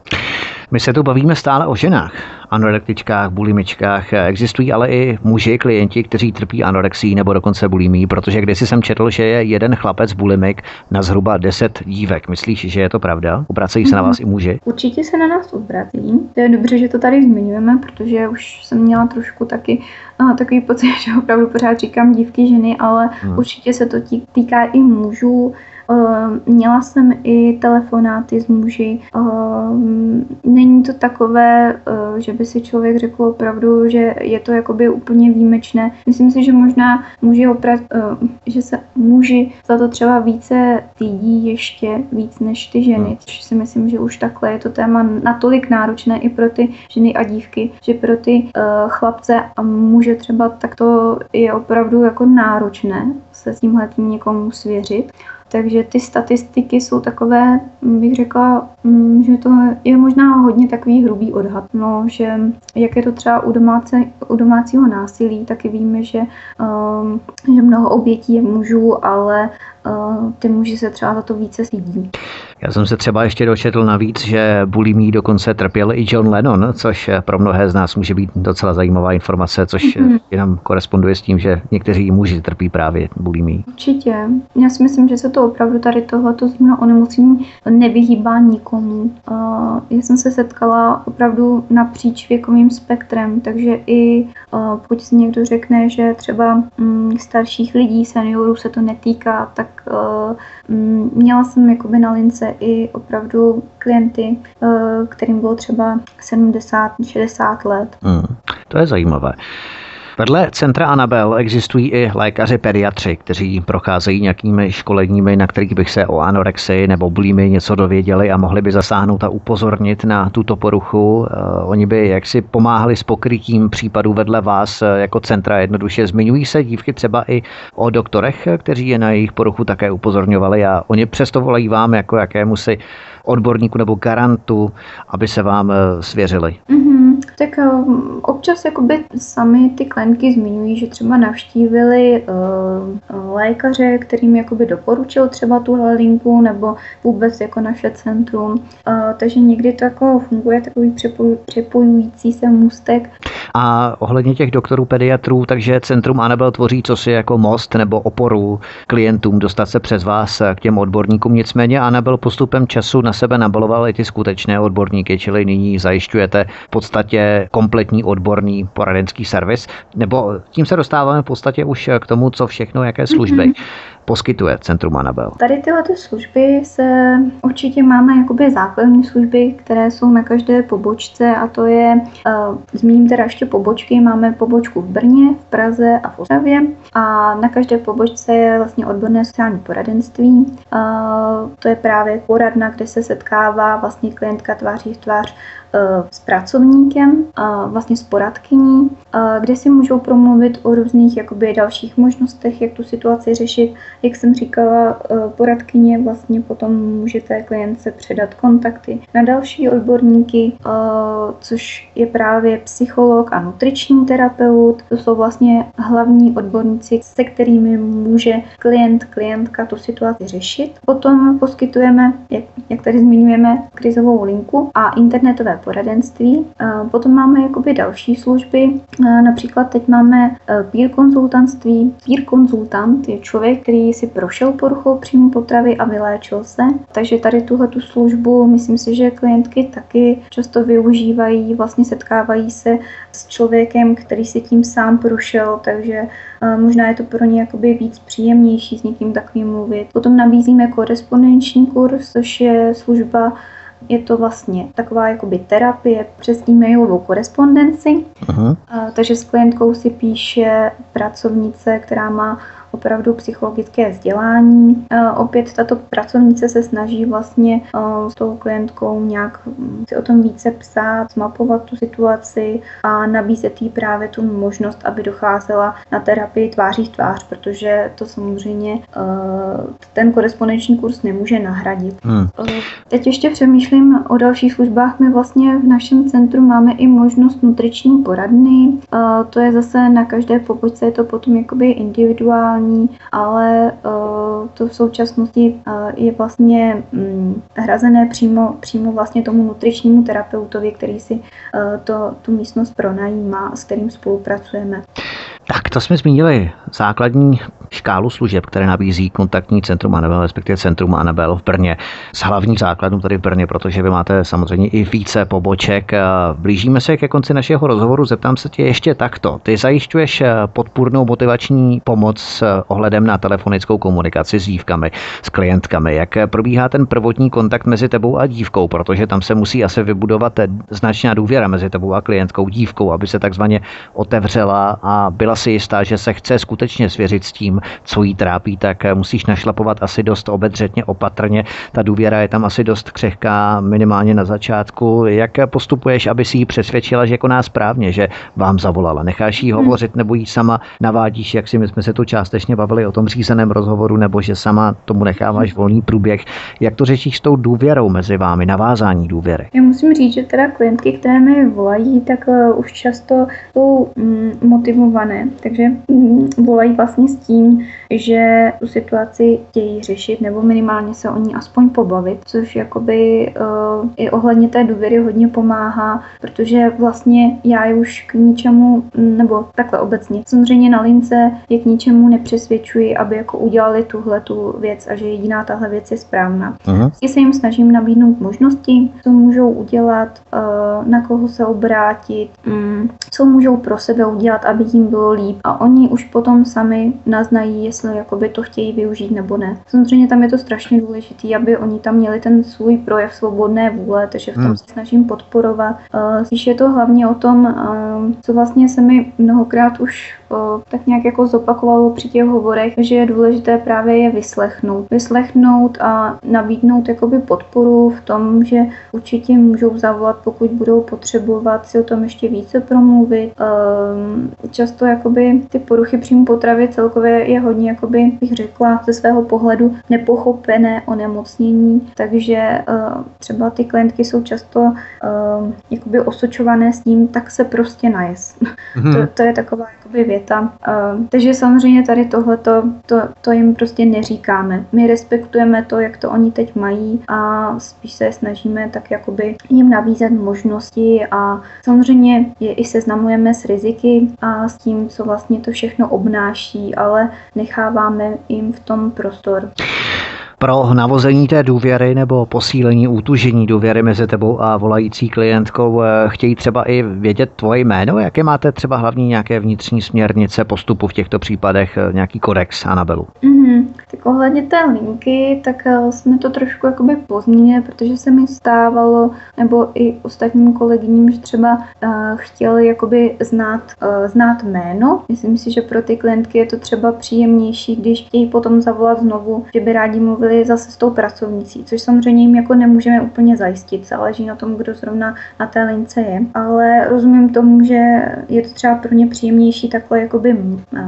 My se tu bavíme stále o ženách, anorektičkách, bulimičkách. Existují ale i muži, klienti, kteří trpí anorexí nebo dokonce bulimí, protože kdysi jsem četl, že je jeden chlapec bulimik na zhruba 10 dívek. Myslíš, že je to pravda? Obracejí se na vás i muži? Určitě se na nás obrací. To je dobře, že to tady zmiňujeme, protože už jsem měla trošku taky no, takový pocit, <laughs> že opravdu pořád říkám dívky, ženy, ale hmm. určitě se to týká i mužů. Ehm, měla jsem i telefonáty s muži. Ehm, není to takové, eh, že by si člověk řekl opravdu, že je to jakoby úplně výjimečné. Myslím si, že možná muži opra- eh, že se muži za to třeba více týdí ještě víc než ty ženy, hmm. což si myslím, že už takhle je to téma natolik náročné i pro ty ženy a dívky, že pro ty chlapce a muže třeba tak to je opravdu jako náročné se s tímhle tím někomu svěřit. Takže ty statistiky jsou takové, bych řekla, mm, že to je možná hodně takový hrubý odhad. No, že jak je to třeba u, domáce, u domácího násilí, taky víme, že, um, že mnoho obětí je mužů, ale uh, ty muži se třeba za to více stydí. Já jsem se třeba ještě dočetl navíc, že bulimí dokonce trpěl i John Lennon, což pro mnohé z nás může být docela zajímavá informace, což mm-hmm. jenom koresponduje s tím, že někteří muži trpí právě bulimí. Určitě. Já si myslím, že se to opravdu tady tohleto změno onemocnění nevyhýbá nikomu. Já jsem se setkala opravdu napříč věkovým spektrem, takže i pokud si někdo řekne, že třeba mm, starších lidí, seniorů se to netýká, tak měla jsem jakoby na lince i opravdu klienty, eh, kterým bylo třeba 70-60 let. Hmm, to je zajímavé. Vedle centra Anabel existují i lékaři pediatři, kteří procházejí nějakými školeními, na kterých bych se o anorexii nebo bulimy něco dověděli a mohli by zasáhnout a upozornit na tuto poruchu. Eh, oni by jaksi pomáhali s pokrytím případů vedle vás eh, jako centra jednoduše. Zmiňují se dívky třeba i o doktorech, kteří je na jejich poruchu také upozorňovali a oni přesto volají vám jako jakému si odborníku nebo garantu, aby se vám eh, svěřili. Mm-hmm. Tak um, občas jakoby sami ty klientky zmiňují, že třeba navštívili uh, lékaře, kterým jakoby doporučil třeba tuhle linku nebo vůbec jako naše centrum. Uh, takže někdy to jako funguje takový přepoj, přepojující se můstek. A ohledně těch doktorů pediatrů, takže Centrum Anabel tvoří co si jako most nebo oporu klientům dostat se přes vás k těm odborníkům. Nicméně Anabel postupem času na sebe nabaloval i ty skutečné odborníky, čili nyní zajišťujete v podstatě kompletní odborný poradenský servis, nebo tím se dostáváme v podstatě už k tomu, co všechno, jaké služby. Mm-hmm poskytuje Centrum Anabel? Tady tyhle služby se určitě máme jakoby základní služby, které jsou na každé pobočce a to je, uh, zmíním teda ještě pobočky, máme pobočku v Brně, v Praze a v Ostravě a na každé pobočce je vlastně odborné sociální poradenství. Uh, to je právě poradna, kde se setkává vlastně klientka tváří v tvář Eh, s pracovníkem, vlastně s poradkyní, kde si můžou promluvit o různých jakoby dalších možnostech, jak tu situaci řešit. Jak jsem říkala, eh, poradkyně vlastně potom můžete klientce předat kontakty na další odborníky, eh, což je právě psycholog a nutriční terapeut. To jsou vlastně hlavní odborníci, se kterými může klient, klientka tu situaci řešit. Potom poskytujeme, jak, jak tady zmiňujeme, krizovou linku a internetové poradenství. Potom máme jakoby další služby, například teď máme e, peer konzultantství. Peer konzultant je člověk, který si prošel poruchou příjmu potravy a vyléčil se. Takže tady tuhle tu službu, myslím si, že klientky taky často využívají, vlastně setkávají se s člověkem, který si tím sám prošel, takže e, možná je to pro ně jakoby víc příjemnější s někým takovým mluvit. Potom nabízíme korespondenční kurz, což je služba je to vlastně taková jakoby terapie přes e-mailovou korespondenci. Aha. Takže s klientkou si píše pracovnice, která má opravdu psychologické vzdělání. Opět tato pracovnice se snaží vlastně s tou klientkou nějak hm, si o tom více psát, zmapovat tu situaci a nabízet jí právě tu možnost, aby docházela na terapii tváří v tvář, protože to samozřejmě ten korespondenční kurz nemůže nahradit. Hmm. Teď ještě přemýšlím o dalších službách. My vlastně v našem centru máme i možnost nutriční poradny. To je zase na každé pobočce, je to potom jakoby individuální zavolání, ale to v současnosti je vlastně mm, hrazené přímo, přímo vlastně tomu nutričnímu terapeutovi, který si to, tu místnost pronajímá, s kterým spolupracujeme. Tak to jsme zmínili základní škálu služeb, které nabízí kontaktní centrum Anabel, respektive centrum Anabel v Brně. Z hlavních základů tady v Brně, protože vy máte samozřejmě i více poboček. Blížíme se ke konci našeho rozhovoru, zeptám se tě ještě takto. Ty zajišťuješ podpůrnou motivační pomoc s ohledem na telefonickou komunikaci s dívkami, s klientkami. Jak probíhá ten prvotní kontakt mezi tebou a dívkou, protože tam se musí asi vybudovat značná důvěra mezi tebou a klientkou dívkou, aby se takzvaně otevřela a byla si jistá, že se chce skutečně svěřit s tím, co jí trápí, tak musíš našlapovat asi dost obedřetně, opatrně. Ta důvěra je tam asi dost křehká, minimálně na začátku. Jak postupuješ, aby si ji přesvědčila, že koná správně, že vám zavolala? Necháš jí hovořit nebo jí sama navádíš, jak si my jsme se tu částečně bavili o tom řízeném rozhovoru, nebo že sama tomu necháváš volný průběh. Jak to řešíš s tou důvěrou mezi vámi, navázání důvěry? Já musím říct, že teda klientky, které mi volají, tak uh, už často jsou mm, motivované, takže mm, volají vlastně s tím, že tu situaci chtějí řešit nebo minimálně se o ní aspoň pobavit, což jakoby uh, i ohledně té důvěry hodně pomáhá, protože vlastně já už k ničemu, nebo takhle obecně, samozřejmě na lince je k ničemu nepřesvědčuji, aby jako udělali tuhle tu věc a že jediná tahle věc je správná. Uh-huh. se jim snažím nabídnout možnosti, co můžou udělat, uh, na koho se obrátit, um, co můžou pro sebe udělat, aby jim bylo líp a oni už potom sami naznají, jestli jakoby to chtějí využít nebo ne. Samozřejmě tam je to strašně důležité, aby oni tam měli ten svůj projev svobodné vůle, takže v tom hmm. se snažím podporovat. Uh, spíš je to hlavně o tom, uh, co vlastně se mi mnohokrát už tak nějak jako zopakovalo při těch hovorech, že je důležité právě je vyslechnout. Vyslechnout a nabídnout jakoby podporu v tom, že určitě můžou zavolat, pokud budou potřebovat si o tom ještě více promluvit. Ehm, často jakoby ty poruchy příjmu potravy celkově je hodně, jakoby bych řekla, ze svého pohledu nepochopené onemocnění, takže eh, třeba ty klientky jsou často ehm, jakoby osočované s tím, tak se prostě najes. Mm-hmm. <laughs> To, to je taková jakoby věc světa. Takže samozřejmě tady tohleto, to, to jim prostě neříkáme. My respektujeme to, jak to oni teď mají a spíš se snažíme tak jakoby jim nabízet možnosti a samozřejmě je i seznamujeme s riziky a s tím, co vlastně to všechno obnáší, ale necháváme jim v tom prostor pro navození té důvěry nebo posílení útužení důvěry mezi tebou a volající klientkou eh, chtějí třeba i vědět tvoje jméno? Jaké máte třeba hlavní nějaké vnitřní směrnice postupu v těchto případech, eh, nějaký kodex Anabelu? Mm-hmm. Tak ohledně té linky, tak eh, jsme to trošku jakoby pozměnili, protože se mi stávalo, nebo i ostatním kolegyním, že třeba uh, chtěli jakoby znát, uh, znát jméno. Myslím si, že pro ty klientky je to třeba příjemnější, když chtějí potom zavolat znovu, že by rádi mluvili byli zase s tou pracovnicí, což samozřejmě jim jako nemůžeme úplně zajistit, záleží na tom, kdo zrovna na té lince je. Ale rozumím tomu, že je to třeba pro ně příjemnější takhle jakoby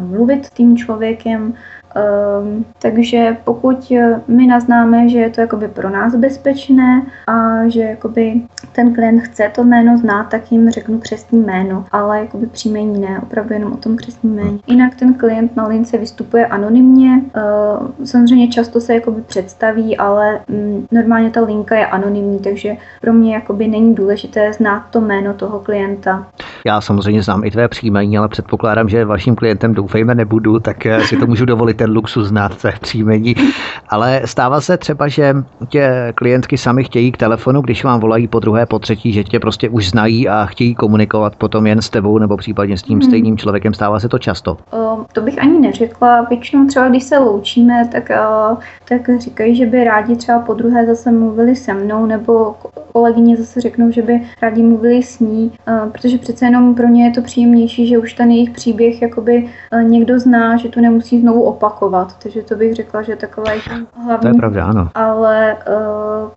mluvit s tím člověkem, Um, takže pokud my naznáme, že je to jakoby pro nás bezpečné a že jakoby ten klient chce to jméno znát, tak jim řeknu křestní jméno, ale jakoby příjmení ne, opravdu jenom o tom křestním jméně. Jinak ten klient na lince vystupuje anonymně, uh, samozřejmě často se jakoby představí, ale um, normálně ta linka je anonymní, takže pro mě jakoby není důležité znát to jméno toho klienta. Já samozřejmě znám i tvé příjmení, ale předpokládám, že vaším klientem doufejme nebudu, tak eh, si to můžu dovolit ten luxus znát té příjmení. Ale stává se třeba, že tě klientky sami chtějí k telefonu, když vám volají po druhé, po třetí, že tě prostě už znají a chtějí komunikovat potom jen s tebou nebo případně s tím hmm. stejným člověkem. Stává se to často? Uh, to bych ani neřekla. Většinou třeba, když se loučíme, tak, uh, tak říkají, že by rádi třeba po druhé zase mluvili se mnou, nebo kolegyně zase řeknou, že by rádi mluvili s ní, uh, protože přece jenom pro ně je to příjemnější, že už ten jejich příběh jakoby uh, někdo zná, že to nemusí znovu opakovat opakovat, takže to bych řekla, že taková je hlavní. To je pravda, ano. Ale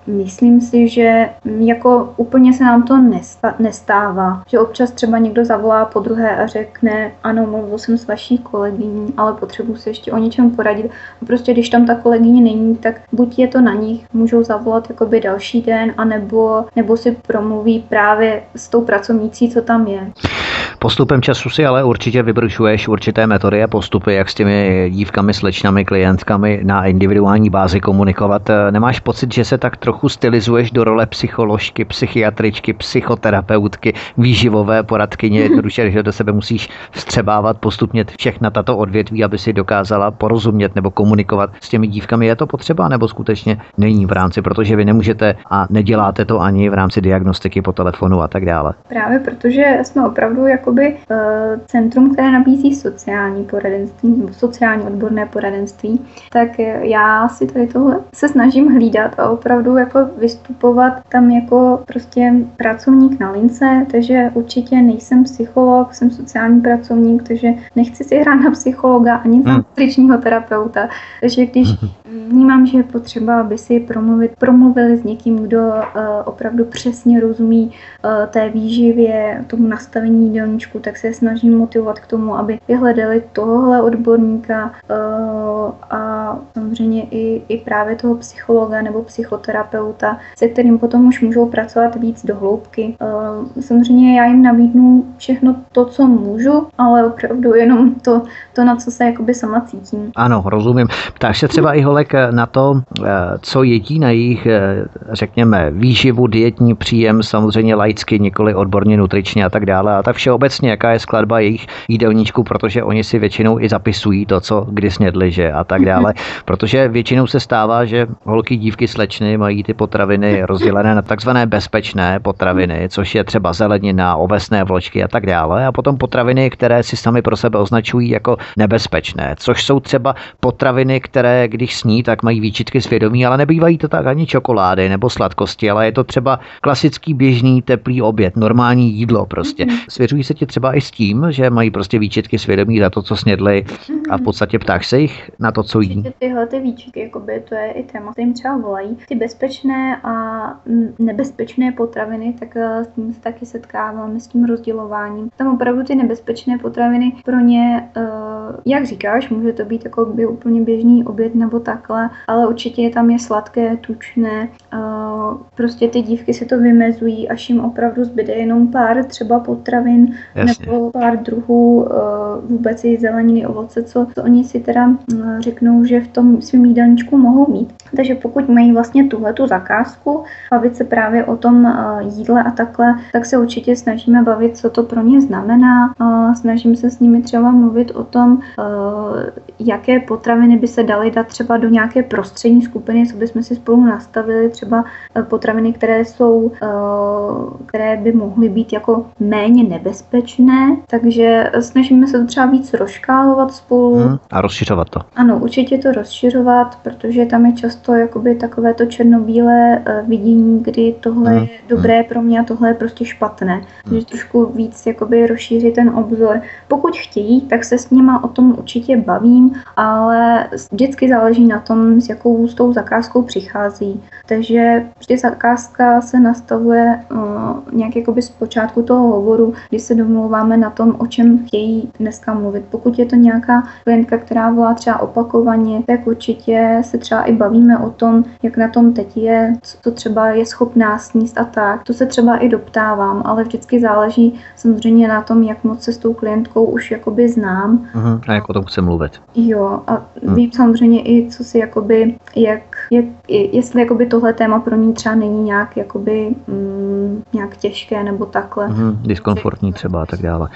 uh, myslím si, že jako úplně se nám to nesta- nestává, že občas třeba někdo zavolá po druhé a řekne, ano, mluvil jsem s vaší kolegyní, ale potřebuji se ještě o něčem poradit. A prostě když tam ta kolegyně není, tak buď je to na nich, můžou zavolat jakoby další den, anebo, nebo si promluví právě s tou pracovnící, co tam je. Postupem času si ale určitě vybrušuješ určité metody a postupy, jak s těmi dívkami, slečnami, klientkami na individuální bázi komunikovat. Nemáš pocit, že se tak trochu stylizuješ do role psycholožky, psychiatričky, psychoterapeutky, výživové poradkyně, <laughs> jednoduše, že do sebe musíš vstřebávat postupně všechna tato odvětví, aby si dokázala porozumět nebo komunikovat s těmi dívkami. Je to potřeba nebo skutečně není v rámci, protože vy nemůžete a neděláte to ani v rámci diagnostiky po telefonu a tak dále. Právě protože jsme opravdu jakoby uh, centrum, které nabízí sociální poradenství nebo sociální odborné poradenství, tak já si tady tohle se snažím hlídat a opravdu jako vystupovat tam jako prostě pracovník na lince, takže určitě nejsem psycholog, jsem sociální pracovník, takže nechci si hrát na psychologa ani na hmm. terapeuta. Takže když <laughs> vnímám, že je potřeba, aby si promluvit, promluvili s někým, kdo uh, opravdu přesně rozumí uh, té výživě, tomu nastavení jídelníčku, tak se snažím motivovat k tomu, aby vyhledali tohohle odborníka uh, a samozřejmě i, i právě toho psychologa nebo psychoterapeuta, se kterým potom už můžou pracovat víc do hloubky. Uh, samozřejmě já jim nabídnu všechno to, co můžu, ale opravdu jenom to, to na co se jakoby sama cítím. Ano, rozumím. Ptáš se třeba i holek na to, eh, co jedí na jejich, eh, řekněme, výživu, dietní příjem, samozřejmě laicky, nikoli odborně nutričně a tak dále. A tak všeobecně, jaká je skladba jejich jídelníčku, protože oni si většinou i zapisují to, co kdy snědli, že a tak dále. <laughs> Protože většinou se stává, že holky, dívky, slečny mají ty potraviny <laughs> rozdělené na takzvané bezpečné potraviny, což je třeba zelenina, ovesné vločky a tak dále. A potom potraviny, které si sami pro sebe označují jako nebezpečné, což jsou třeba potraviny, které když sní, tak mají výčitky svědomí, ale nebývají to tak ani čokolády nebo sladkosti, ale je to třeba klasický běžný teplý oběd, normální jídlo prostě. Mm-hmm. Svěřují se ti třeba i s tím, že mají prostě výčitky svědomí za to, co snědli a v podstatě ptáš se jich na to, co jí. Tyhle ty výčitky, jakoby, to je i téma, kterým třeba volají. Ty bezpečné a nebezpečné potraviny, tak eh, s tím se taky setkáváme s tím rozdělováním. Tam opravdu ty nebezpečné potraviny pro ně, eh, jak říkáš, může to být jako by úplně běžný oběd nebo takhle, ale určitě tam je sladké, tučné. Eh, prostě ty dívky si to vymezují, až jim opravdu zbyde jenom pár třeba potravin Jasně. nebo pár druhů vůbec i zeleniny, ovoce, co, co oni si teda řeknou, že v tom svém jídelníčku mohou mít. Takže pokud mají vlastně tuhle tu zakázku, bavit se právě o tom jídle a takhle, tak se určitě snažíme bavit, co to pro ně znamená. Snažím se s nimi třeba mluvit o tom, jaké potraviny by se daly dát třeba do nějaké prostřední skupiny, co bychom si spolu nastavili, třeba potraviny, které jsou, které by mohly být jako méně nebezpečné, takže snažíme se to třeba víc rozškálovat spolu. Hmm, a rozšiřovat to. Ano, určitě to rozšiřovat, protože tam je často jakoby takové to černobílé vidění, kdy tohle hmm. je dobré pro mě a tohle je prostě špatné. Hmm. Takže trošku víc jakoby rozšířit ten obzor. Pokud chtějí, tak se s nima o tom určitě bavím, ale vždycky záleží na tom, s jakou s tou zakázkou přichází. Takže vždy zakázka se nastavuje uh, nějak jakoby z počátku toho hovoru, kdy se domlouváme na tom, o čem chtějí dneska mluvit. Pokud je to nějaká klientka, která volá třeba opakovaně, tak určitě se třeba i bavíme o tom, jak na tom teď je, co třeba je schopná sníst a tak. To se třeba i doptávám, ale vždycky záleží samozřejmě na tom, jak moc se s tou klientkou už jakoby znám. Uh-huh. A jak o tom chce mluvit. Jo, a uh-huh. vím samozřejmě i, co si jakoby, jak, jak jestli jakoby tohle téma pro ní třeba není nějak jakoby mm, nějak těžké nebo takhle. Uh-huh. Diskomfortní třeba a tak dále.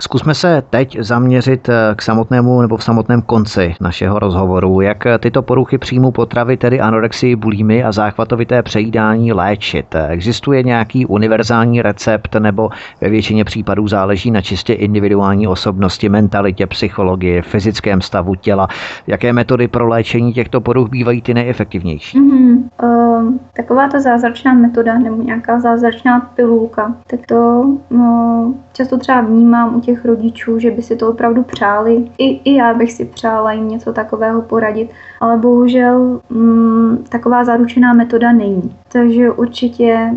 Zkusme se teď zaměřit eh, k samotnému nebo v samotném konci našeho rozhovoru, jak tyto poruchy příjmu potravy, tedy anorexii, bulímy a záchvatovité přejídání léčit. Existuje nějaký univerzální recept nebo ve většině případů záleží na čistě individuální osobnosti, mentalitě, psychologii, fyzickém stavu těla. Jaké metody pro léčení těchto poruch bývají ty nejefektivnější? Mm-hmm. Uh, taková ta zázračná metoda nebo nějaká zázračná pilulka, tak to no, často třeba vnímám u těch rodičů, že by si to opravdu přáli. I, i já bych si přála jim něco takového poradit, ale bohužel mm, taková zaručená metoda není. Takže určitě,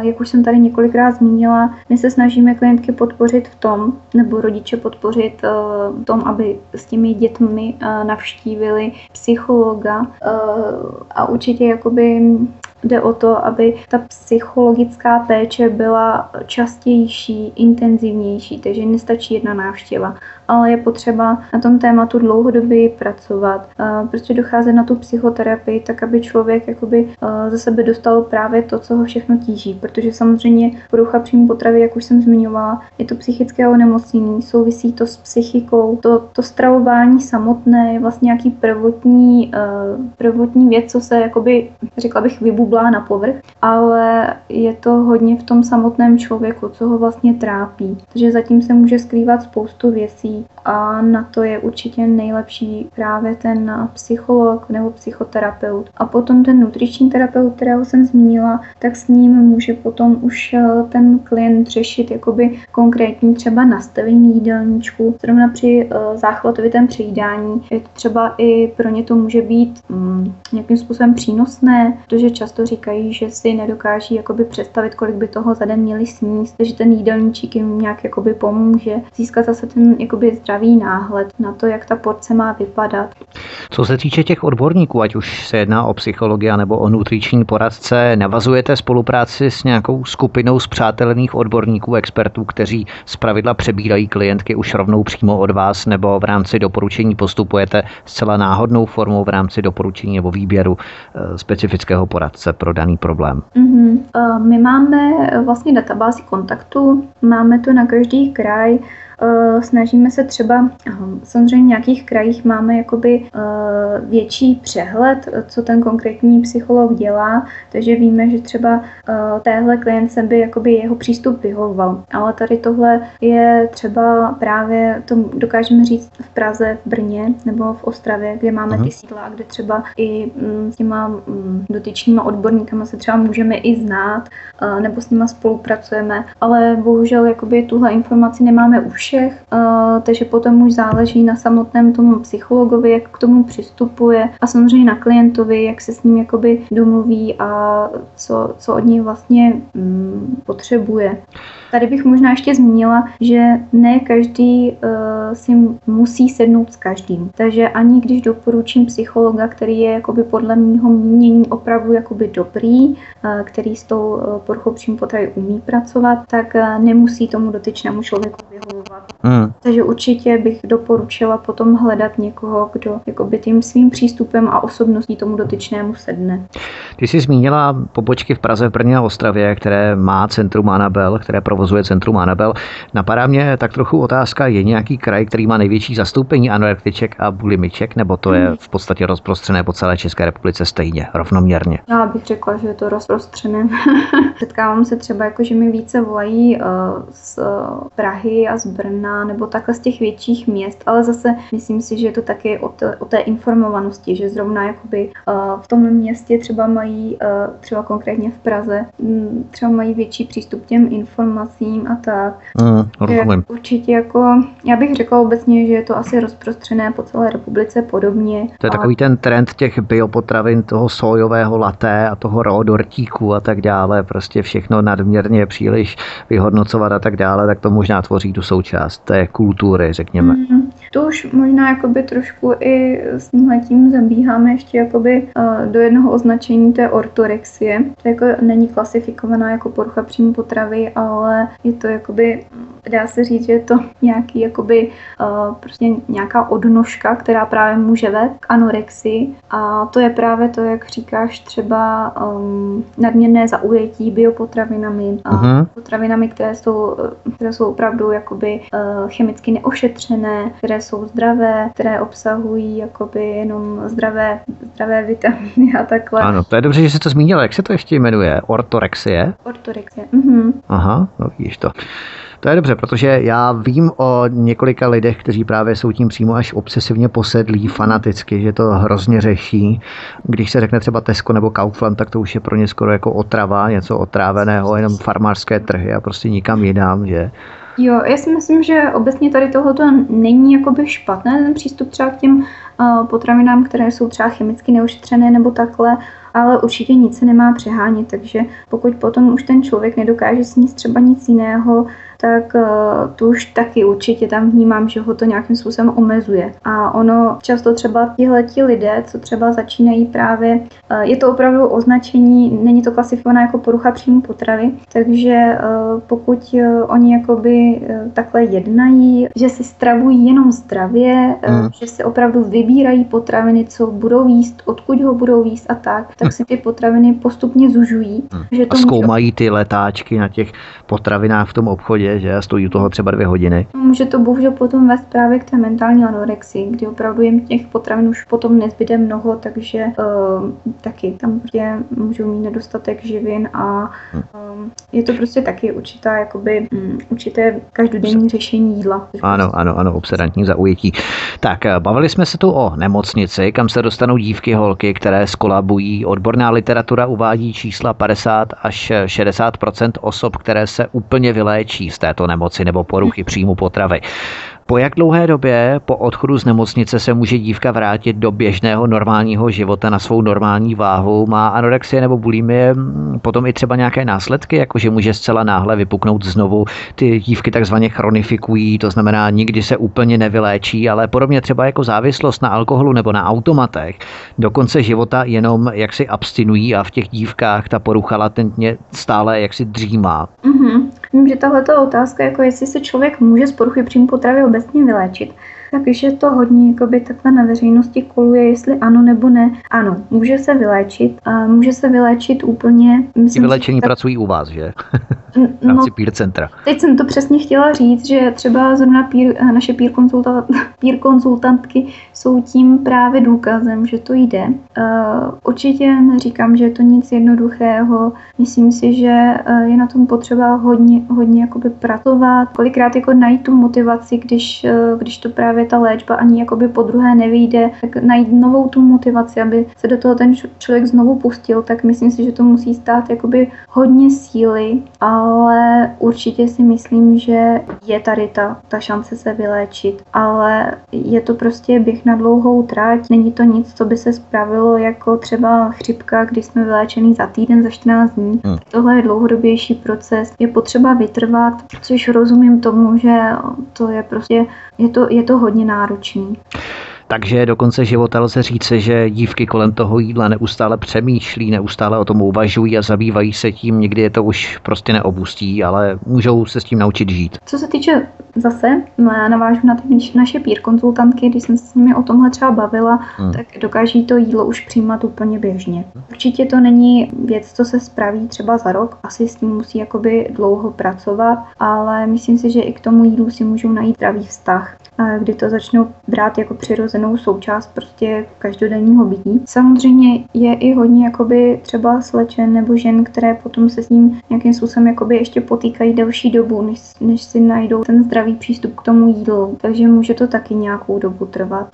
jak už jsem tady několikrát zmínila, my se snažíme klientky podpořit v tom, nebo rodiče podpořit v tom, aby s těmi dětmi navštívili psychologa a určitě jakoby jde o to, aby ta psychologická péče byla častější, intenzivnější, takže nestačí jedna návštěva, ale je potřeba na tom tématu dlouhodobě pracovat, prostě docházet na tu psychoterapii, tak aby člověk jakoby ze sebe dostal právě to, co ho všechno tíží, protože samozřejmě porucha příjmu potravy, jak už jsem zmiňovala, je to psychické onemocnění, souvisí to s psychikou, to, to stravování samotné je vlastně nějaký prvotní, prvotní věc, co se jakoby, řekla bych, vybublá na povrch, ale je to hodně v tom samotném člověku, co ho vlastně trápí. Takže zatím se může skrývat spoustu věcí a na to je určitě nejlepší právě ten psycholog nebo psychoterapeut. A potom ten nutriční terapeut, kterého jsem zmínila, tak s ním může potom už eh, ten klient řešit jakoby konkrétní třeba nastavení jídelníčku. Zrovna při uh, záchvatovitém přejídání je třeba i pro ně to může být um, nějakým způsobem přínosné, protože často říkají, že si nedokáží jakoby představit, kolik by toho za den měli sníst, takže ten jídelníček jim nějak jakoby pomůže získat zase ten jakoby zdravý náhled na to, jak ta porce má vypadat. Co se týče těch odborníků, ať už se jedná o psychologi nebo o nutriční poradce, navazujete spolupráci s nějakou skupinou zpřátelených odborníků, expertů, kteří zpravidla přebírají klientky už rovnou přímo od vás, nebo v rámci doporučení postupujete zcela náhodnou formou v rámci doporučení nebo výběru eh, specifického poradce pro daný problém? Mm-hmm. My máme vlastně databázi kontaktů, máme to na každý kraj, Eh, snažíme se třeba, samozřejmě v nějakých krajích máme jakoby eh, větší přehled, co ten konkrétní psycholog dělá, takže víme, že třeba eh, téhle klientce by jakoby jeho přístup vyhovoval. Ale tady tohle je třeba právě, to dokážeme říct v Praze, v Brně nebo v Ostravě, kde máme ty sídla, kde třeba i mm, s těma mm, dotyčnýma odborníkama se třeba můžeme i znát, nebo s nima spolupracujeme, ale bohužel jakoby tuhle informaci nemáme už všech, takže potom už záleží na samotném tomu psychologovi, jak k tomu přistupuje a samozřejmě na klientovi, jak se s ním jakoby domluví a co, co od něj vlastně mm, potřebuje. Tady bych možná ještě zmínila, že ne každý uh, si musí sednout s každým. Takže ani když doporučím psychologa, který je jakoby podle mého mínění opravdu jakoby dobrý, uh, který s tou uh, poruchou příjmu potravy umí pracovat, tak uh, nemusí tomu dotyčnému člověku vyhovovat. Hmm. Takže určitě bych doporučila potom hledat někoho, kdo jakoby tím svým přístupem a osobností tomu dotyčnému sedne. Ty jsi zmínila pobočky v Praze, v Brně a Ostravě, které má centrum Anabel, které provozuje centrum Anabel. Napadá mě tak trochu otázka, je nějaký kraj, který má největší zastoupení anorektiček a bulimiček, nebo to je v podstatě rozprostřené po celé České republice stejně, rovnoměrně? Já bych řekla, že je to rozprostřené. <laughs> Setkávám se třeba, jako, že mi více volají uh, z Prahy a z Brna, nebo takhle z těch větších měst, ale zase myslím si, že je to taky o té, o té informovanosti, že zrovna jakoby uh, v tom městě třeba mají, uh, třeba konkrétně v Praze, um, třeba mají větší přístup k těm informacím a tak. Mm, rozumím. Určitě jako, já bych řekla obecně, že je to asi rozprostřené po celé republice podobně. To je a... takový ten trend těch biopotravin, toho sojového laté a toho raw dortíku a tak dále, prostě všechno nadměrně příliš vyhodnocovat a tak dále, tak to možná tvoří tu součást té kultury, řekněme. Mm, to už možná jakoby trošku i s tím zabíháme ještě jakoby uh, do jednoho označení té ortorexie. To jako není klasifikovaná jako porucha příjmu potravy, ale je to jakoby, dá se říct, že je to nějaký jakoby uh, prostě nějaká odnožka, která právě může vést k anorexii a to je právě to, jak říkáš, třeba um, nadměrné zaujetí biopotravinami a uh-huh. potravinami, které jsou, které jsou opravdu jakoby chemicky neošetřené, které jsou zdravé, které obsahují jakoby jenom zdravé, zdravé vitamíny a takhle. Ano, to je dobře, že jsi to zmínila. Jak se to ještě jmenuje? Ortorexie? Ortorexie, mhm. Aha, no vidíš to. To je dobře, protože já vím o několika lidech, kteří právě jsou tím přímo až obsesivně posedlí, fanaticky, že to hrozně řeší. Když se řekne třeba Tesco nebo Kaufland, tak to už je pro ně skoro jako otrava, něco otráveného, jenom farmářské trhy a prostě nikam jinam, že Jo, já si myslím, že obecně tady tohoto není jakoby špatné, ten přístup třeba k těm uh, potravinám, které jsou třeba chemicky neošetřené nebo takhle, ale určitě nic se nemá přehánět, takže pokud potom už ten člověk nedokáže sníst třeba nic jiného, tak uh, tu už taky určitě tam vnímám, že ho to nějakým způsobem omezuje. A ono často třeba tihleti lidé, co třeba začínají právě, uh, je to opravdu označení, není to klasifikované jako porucha příjmu potravy, takže uh, pokud uh, oni jakoby uh, takhle jednají, že si stravují jenom zdravě, mm. že si opravdu vybírají potraviny, co budou jíst, odkud ho budou jíst a tak, tak si ty potraviny postupně zužují. Hmm. Že to a zkoumají může... ty letáčky na těch potravinách v tom obchodě, že stojí u toho třeba dvě hodiny. Může to bohužel potom vést právě k té mentální anorexii, kdy opravdu jim těch potravin už potom nezbyde mnoho, takže uh, taky tam prostě můžou mít nedostatek živin a uh, je to prostě taky určitá, jakoby, um, určité každodenní řešení jídla. Ano, ano, ano, obsedantní zaujetí. Tak, eh, bavili jsme se tu o nemocnici, kam se dostanou dívky, holky, které skolabují. Odborná literatura uvádí čísla 50 až 60% osob, které se úplně vyléčí z této nemoci nebo poruchy příjmu potravy. Po jak dlouhé době po odchodu z nemocnice se může dívka vrátit do běžného normálního života na svou normální váhu? Má anorexie nebo bulimie mm, potom i třeba nějaké následky, jakože může zcela náhle vypuknout znovu? Ty dívky takzvaně chronifikují, to znamená nikdy se úplně nevyléčí, ale podobně třeba jako závislost na alkoholu nebo na automatech. Do konce života jenom jaksi abstinují a v těch dívkách ta porucha latentně stále jaksi dřímá. Mm-hmm. Vím, že tahle otázka, jako jestli se člověk může z poruchy příjmu potravy obecně vyléčit, takže to hodně jakoby, takhle na veřejnosti koluje, jestli ano nebo ne. Ano, může se vyléčit a může se vyléčit úplně. Myslím, vyléčení tak... pracují u vás, že? v rámci no, peer centra. Teď jsem to přesně chtěla říct, že třeba zrovna peer, naše peer, konzulta, <laughs> peer konzultantky jsou tím právě důkazem, že to jde. Uh, určitě neříkám, že je to nic jednoduchého. Myslím si, že uh, je na tom potřeba hodně, hodně jakoby pracovat. Kolikrát jako najít tu motivaci, když, když to právě právě ta léčba ani jakoby po druhé nevyjde, tak najít novou tu motivaci, aby se do toho ten člověk znovu pustil, tak myslím si, že to musí stát jakoby hodně síly, ale určitě si myslím, že je tady ta, ta šance se vyléčit, ale je to prostě běh na dlouhou trať, není to nic, co by se spravilo jako třeba chřipka, kdy jsme vyléčený za týden, za 14 dní. Hmm. Tohle je dlouhodobější proces, je potřeba vytrvat, což rozumím tomu, že to je prostě, je to, je to hodně náročný. Takže do konce života lze říci, že dívky kolem toho jídla neustále přemýšlí, neustále o tom uvažují a zabývají se tím. Někdy je to už prostě neobustí, ale můžou se s tím naučit žít. Co se týče zase, no já navážu na ty naše pír konzultantky, když jsem se s nimi o tomhle třeba bavila, hmm. tak dokáží to jídlo už přijímat úplně běžně. Určitě to není věc, co se spraví třeba za rok, asi s tím musí jakoby dlouho pracovat, ale myslím si, že i k tomu jídlu si můžou najít pravý vztah kdy to začnou brát jako přirozenou součást prostě každodenního bytí. Samozřejmě je i hodně jakoby třeba slečen nebo žen, které potom se s ním nějakým způsobem jakoby ještě potýkají delší dobu, než, než si najdou ten zdravý přístup k tomu jídlu. Takže může to taky nějakou dobu trvat.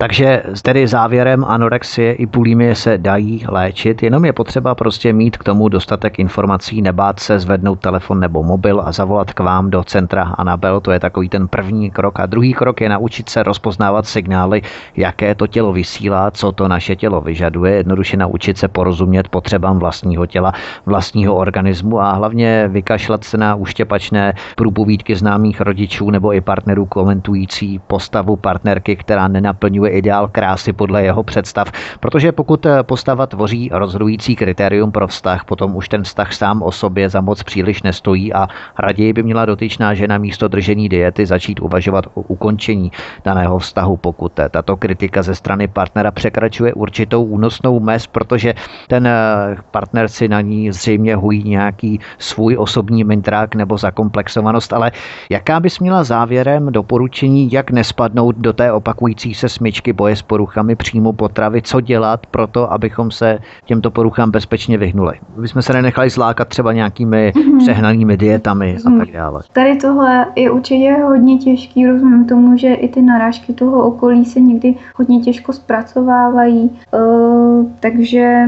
Takže tedy závěrem anorexie i bulimie se dají léčit, jenom je potřeba prostě mít k tomu dostatek informací, nebát se zvednout telefon nebo mobil a zavolat k vám do centra Anabel, to je takový ten první krok. A druhý krok je naučit se rozpoznávat signály, jaké to tělo vysílá, co to naše tělo vyžaduje, jednoduše naučit se porozumět potřebám vlastního těla, vlastního organismu a hlavně vykašlat se na uštěpačné průpovídky známých rodičů nebo i partnerů komentující postavu partnerky, která nenaplňuje ideál krásy podle jeho představ, protože pokud eh, postava tvoří rozhodující kritérium pro vztah, potom už ten vztah sám o sobě za moc příliš nestojí a raději by měla dotyčná žena místo držení diety začít uvažovat o ukončení daného vztahu, pokud eh, tato kritika ze strany partnera překračuje určitou únosnou mez, protože ten eh, partner si na ní zřejmě hují nějaký svůj osobní mintrák nebo zakomplexovanost, ale jaká bys měla závěrem doporučení, jak nespadnout do té opakující se smyčky pomůcky boje s poruchami příjmu potravy, co dělat pro to, abychom se těmto poruchám bezpečně vyhnuli. My jsme se nenechali zlákat třeba nějakými mm-hmm. přehnanými dietami mm-hmm. a tak dále. Tady tohle je určitě hodně těžký, rozumím tomu, že i ty narážky toho okolí se někdy hodně těžko zpracovávají, uh, takže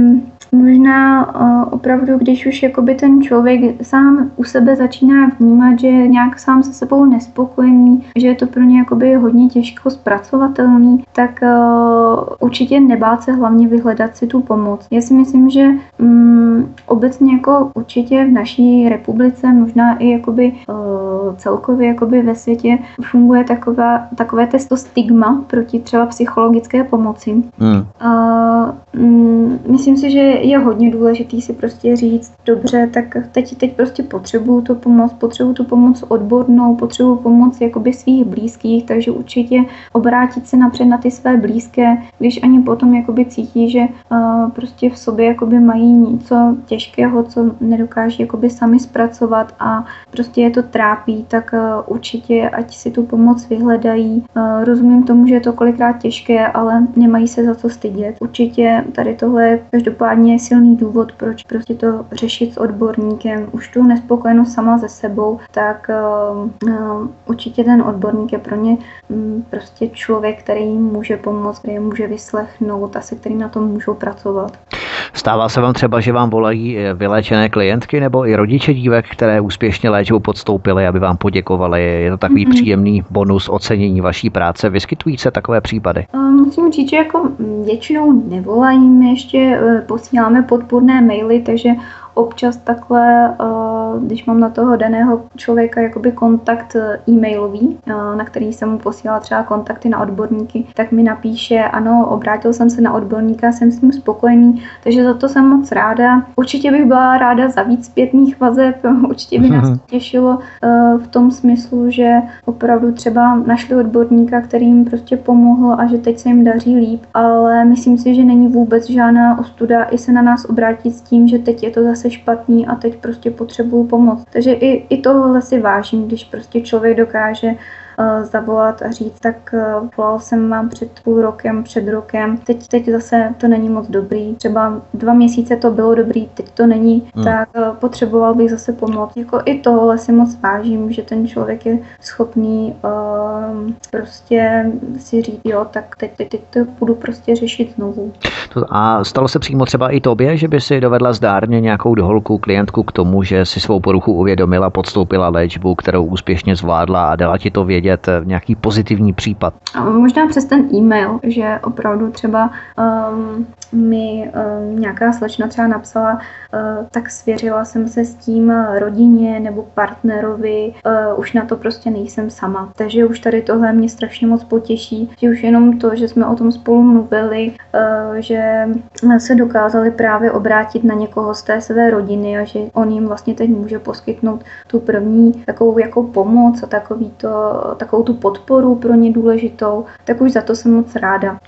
možná uh, opravdu, když už jakoby ten člověk sám u sebe začíná vnímat, že je nějak sám se sebou nespokojený, že je to pro ně jakoby hodně těžko zpracovatelný, tak uh, určitě nebát se hlavně vyhledat si tu pomoc. Já si myslím, že um, obecně jako určitě v naší republice, možná i jakoby uh, celkově jakoby ve světě funguje taková, takové testo stigma proti třeba psychologické pomoci. Hmm. A, mm, myslím si, že je hodně důležitý si prostě říct, dobře, tak teď, teď prostě potřebuju tu pomoc, potřebuju tu pomoc odbornou, potřebuju pomoc jakoby svých blízkých, takže určitě obrátit se napřed na ty své blízké, když ani potom jakoby cítí, že uh, prostě v sobě jakoby mají něco těžkého, co nedokáží jakoby sami zpracovat a prostě je to trápí, tak uh, určitě ať si tu pomoc vyhledají. Uh, rozumím tomu, že je to kolikrát těžké, ale nemají se za co stydět. Určitě tady tohle je každopádně silný důvod, proč prostě to řešit s odborníkem. Už tu nespokojenost sama ze sebou, tak uh, uh, určitě ten odborník je pro ně um, prostě člověk, který jim může pomoct, který jim může vyslechnout a se kterým na tom můžou pracovat. Stává se vám třeba, že vám volají vyléčené klientky nebo i rodiče dívek, které úspěšně léčbu podstoupily, aby vám poděkovali. Je to takový mm-hmm. příjemný bonus ocenění vaší práce. Vyskytují se takové případy? Musím říct, že jako většinou nevolají, ještě e, posíláme podpůrné maily, takže občas takhle, eh, když mám na toho daného člověka jakoby kontakt eh, e-mailový, eh, na který jsem mu posílala třeba kontakty na odborníky, tak mi napíše, ano, obrátil jsem se na odborníka, jsem s ním spokojený, takže za to jsem moc ráda. Určitě bych byla ráda za víc zpětných vazeb, <laughs> určitě by nás těšilo v tom smyslu, že opravdu třeba našli odborníka, který jim prostě pomohl a že teď se jim daří líp, ale myslím si, že není vůbec žádná ostuda i se na nás obrátit s tím, že teď je to zase zase špatný a teď prostě potřebuju pomoc. Takže i, i tohle si vážím, když prostě člověk dokáže zavolat a říct, tak uh, volal jsem vám před půl rokem, před rokem, teď, teď zase to není moc dobrý, třeba dva měsíce to bylo dobrý, teď to není, hmm. tak uh, potřeboval bych zase pomoc. Jako i tohle si moc vážím, že ten člověk je schopný uh, prostě si říct, jo, tak teď, teď, teď to budu prostě řešit znovu. A stalo se přímo třeba i tobě, že by si dovedla zdárně nějakou doholku klientku k tomu, že si svou poruchu uvědomila, podstoupila léčbu, kterou úspěšně zvládla a dala ti to vědět vidět eh, nějaký pozitivní případ? Možná přes ten e-mail, že opravdu třeba um, mi um, nějaká slečna třeba napsala, uh, tak svěřila jsem se s tím rodině nebo partnerovi, uh, už na to prostě nejsem sama. Takže už tady tohle mě strašně moc potěší, že už jenom to, že jsme o tom spolu mluvili, uh, že se dokázali právě obrátit na někoho z té své rodiny a že on jim vlastně teď může poskytnout tu první takovou jako pomoc a takový to, takovou tu podporu pro ně důležitou, tak už za to jsem moc ráda.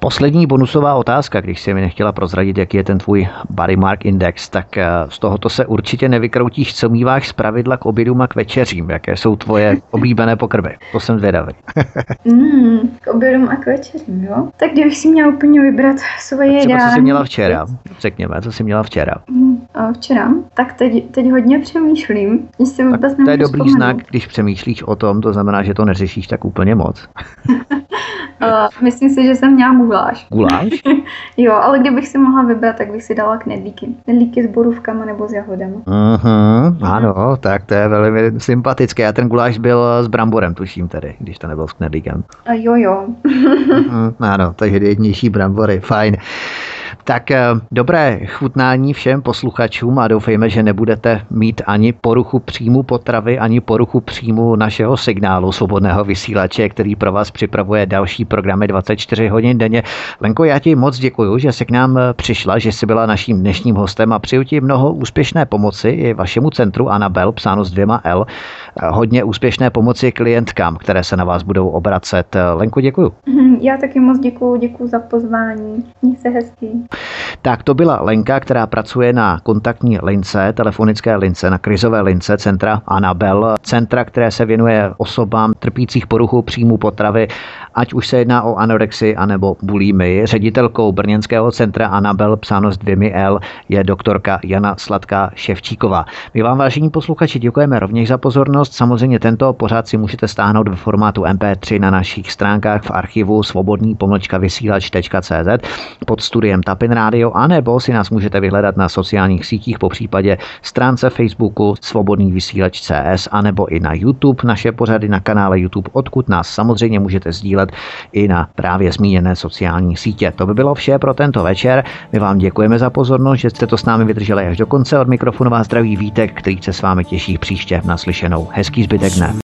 Poslední bonusová otázka, když si mi nechtěla prozradit, jaký je ten tvůj body mark index, tak eh, z tohoto se určitě nevykroutíš, co míváš z pravidla k obědům a k večeřím. Jaké jsou tvoje <laughs> oblíbené pokrby? To jsem zvědavý. <laughs> mm, k obědům a k večeřím, jo? Tak kdybych si měla úplně vybrat svoje jídlo. co jsi měla včera? Řekněme, co jsi měla včera? Mm, a včera? Tak teď, teď hodně přemýšlím. Si vůbec to je dobrý vzpomenout. znak, když přemýšlíš o tom, to znamená, že to neřešíš tak úplně moc. uh, <laughs> myslím si, že jsem měla guláš. Guláš? <laughs> jo, ale kdybych si mohla vybrat, tak bych si dala knedlíky. Knedlíky s borůvkama nebo s jahodama. Uh-huh, ano, tak to je velmi sympatické. A ten guláš byl s bramborem, tuším tedy, když to nebyl s knedlíkem. Uh, jo, jo. uh-huh, ano, takže jednější brambory, fajn. Tak eh, dobré chutnání všem posluchačům a doufejme, že nebudete mít ani poruchu příjmu potravy, ani poruchu příjmu našeho signálu svobodného vysílače, který pro vás připravuje další programy 24 hodin denně. Lenko, já ti moc děkuji, že jsi k nám eh, přišla, že jsi byla naším dnešním hostem a přeju ti mnoho úspěšné pomoci i vašemu centru Anabel, psáno s dvěma L. Eh, hodně úspěšné pomoci klientkám, které se na vás budou obracet. Lenko, děkuji. Mhm, já taky moc děkuji, děkuji za pozvání. Měj se hezký. Tak to byla Lenka, která pracuje na kontaktní lince, telefonické lince, na krizové lince centra Anabel, centra, které se věnuje osobám trpících poruchů příjmu potravy, ať už se jedná o anorexii anebo bulímy. Ředitelkou brněnského centra Anabel, psáno s dvěmi L, je doktorka Jana Sladká Ševčíková. My vám, vážení posluchači, děkujeme rovněž za pozornost. Samozřejmě tento pořád si můžete stáhnout ve formátu MP3 na našich stránkách v archivu svobodný pomlčka vysílač.cz pod studiem Tapin Radio, anebo si nás můžete vyhledat na sociálních sítích, po případě stránce Facebooku Svobodný vysílač CS, anebo i na YouTube, naše pořady na kanále YouTube, odkud nás samozřejmě můžete sdílet podívat i na právě zmíněné sociální sítě. To by bylo vše pro tento večer. My vám děkujeme za pozornost, že jste to s námi vydrželi až do konce. Od mikrofonu vás zdraví Vítek, který se s vámi těší příště naslyšenou. Hezký zbytek dne.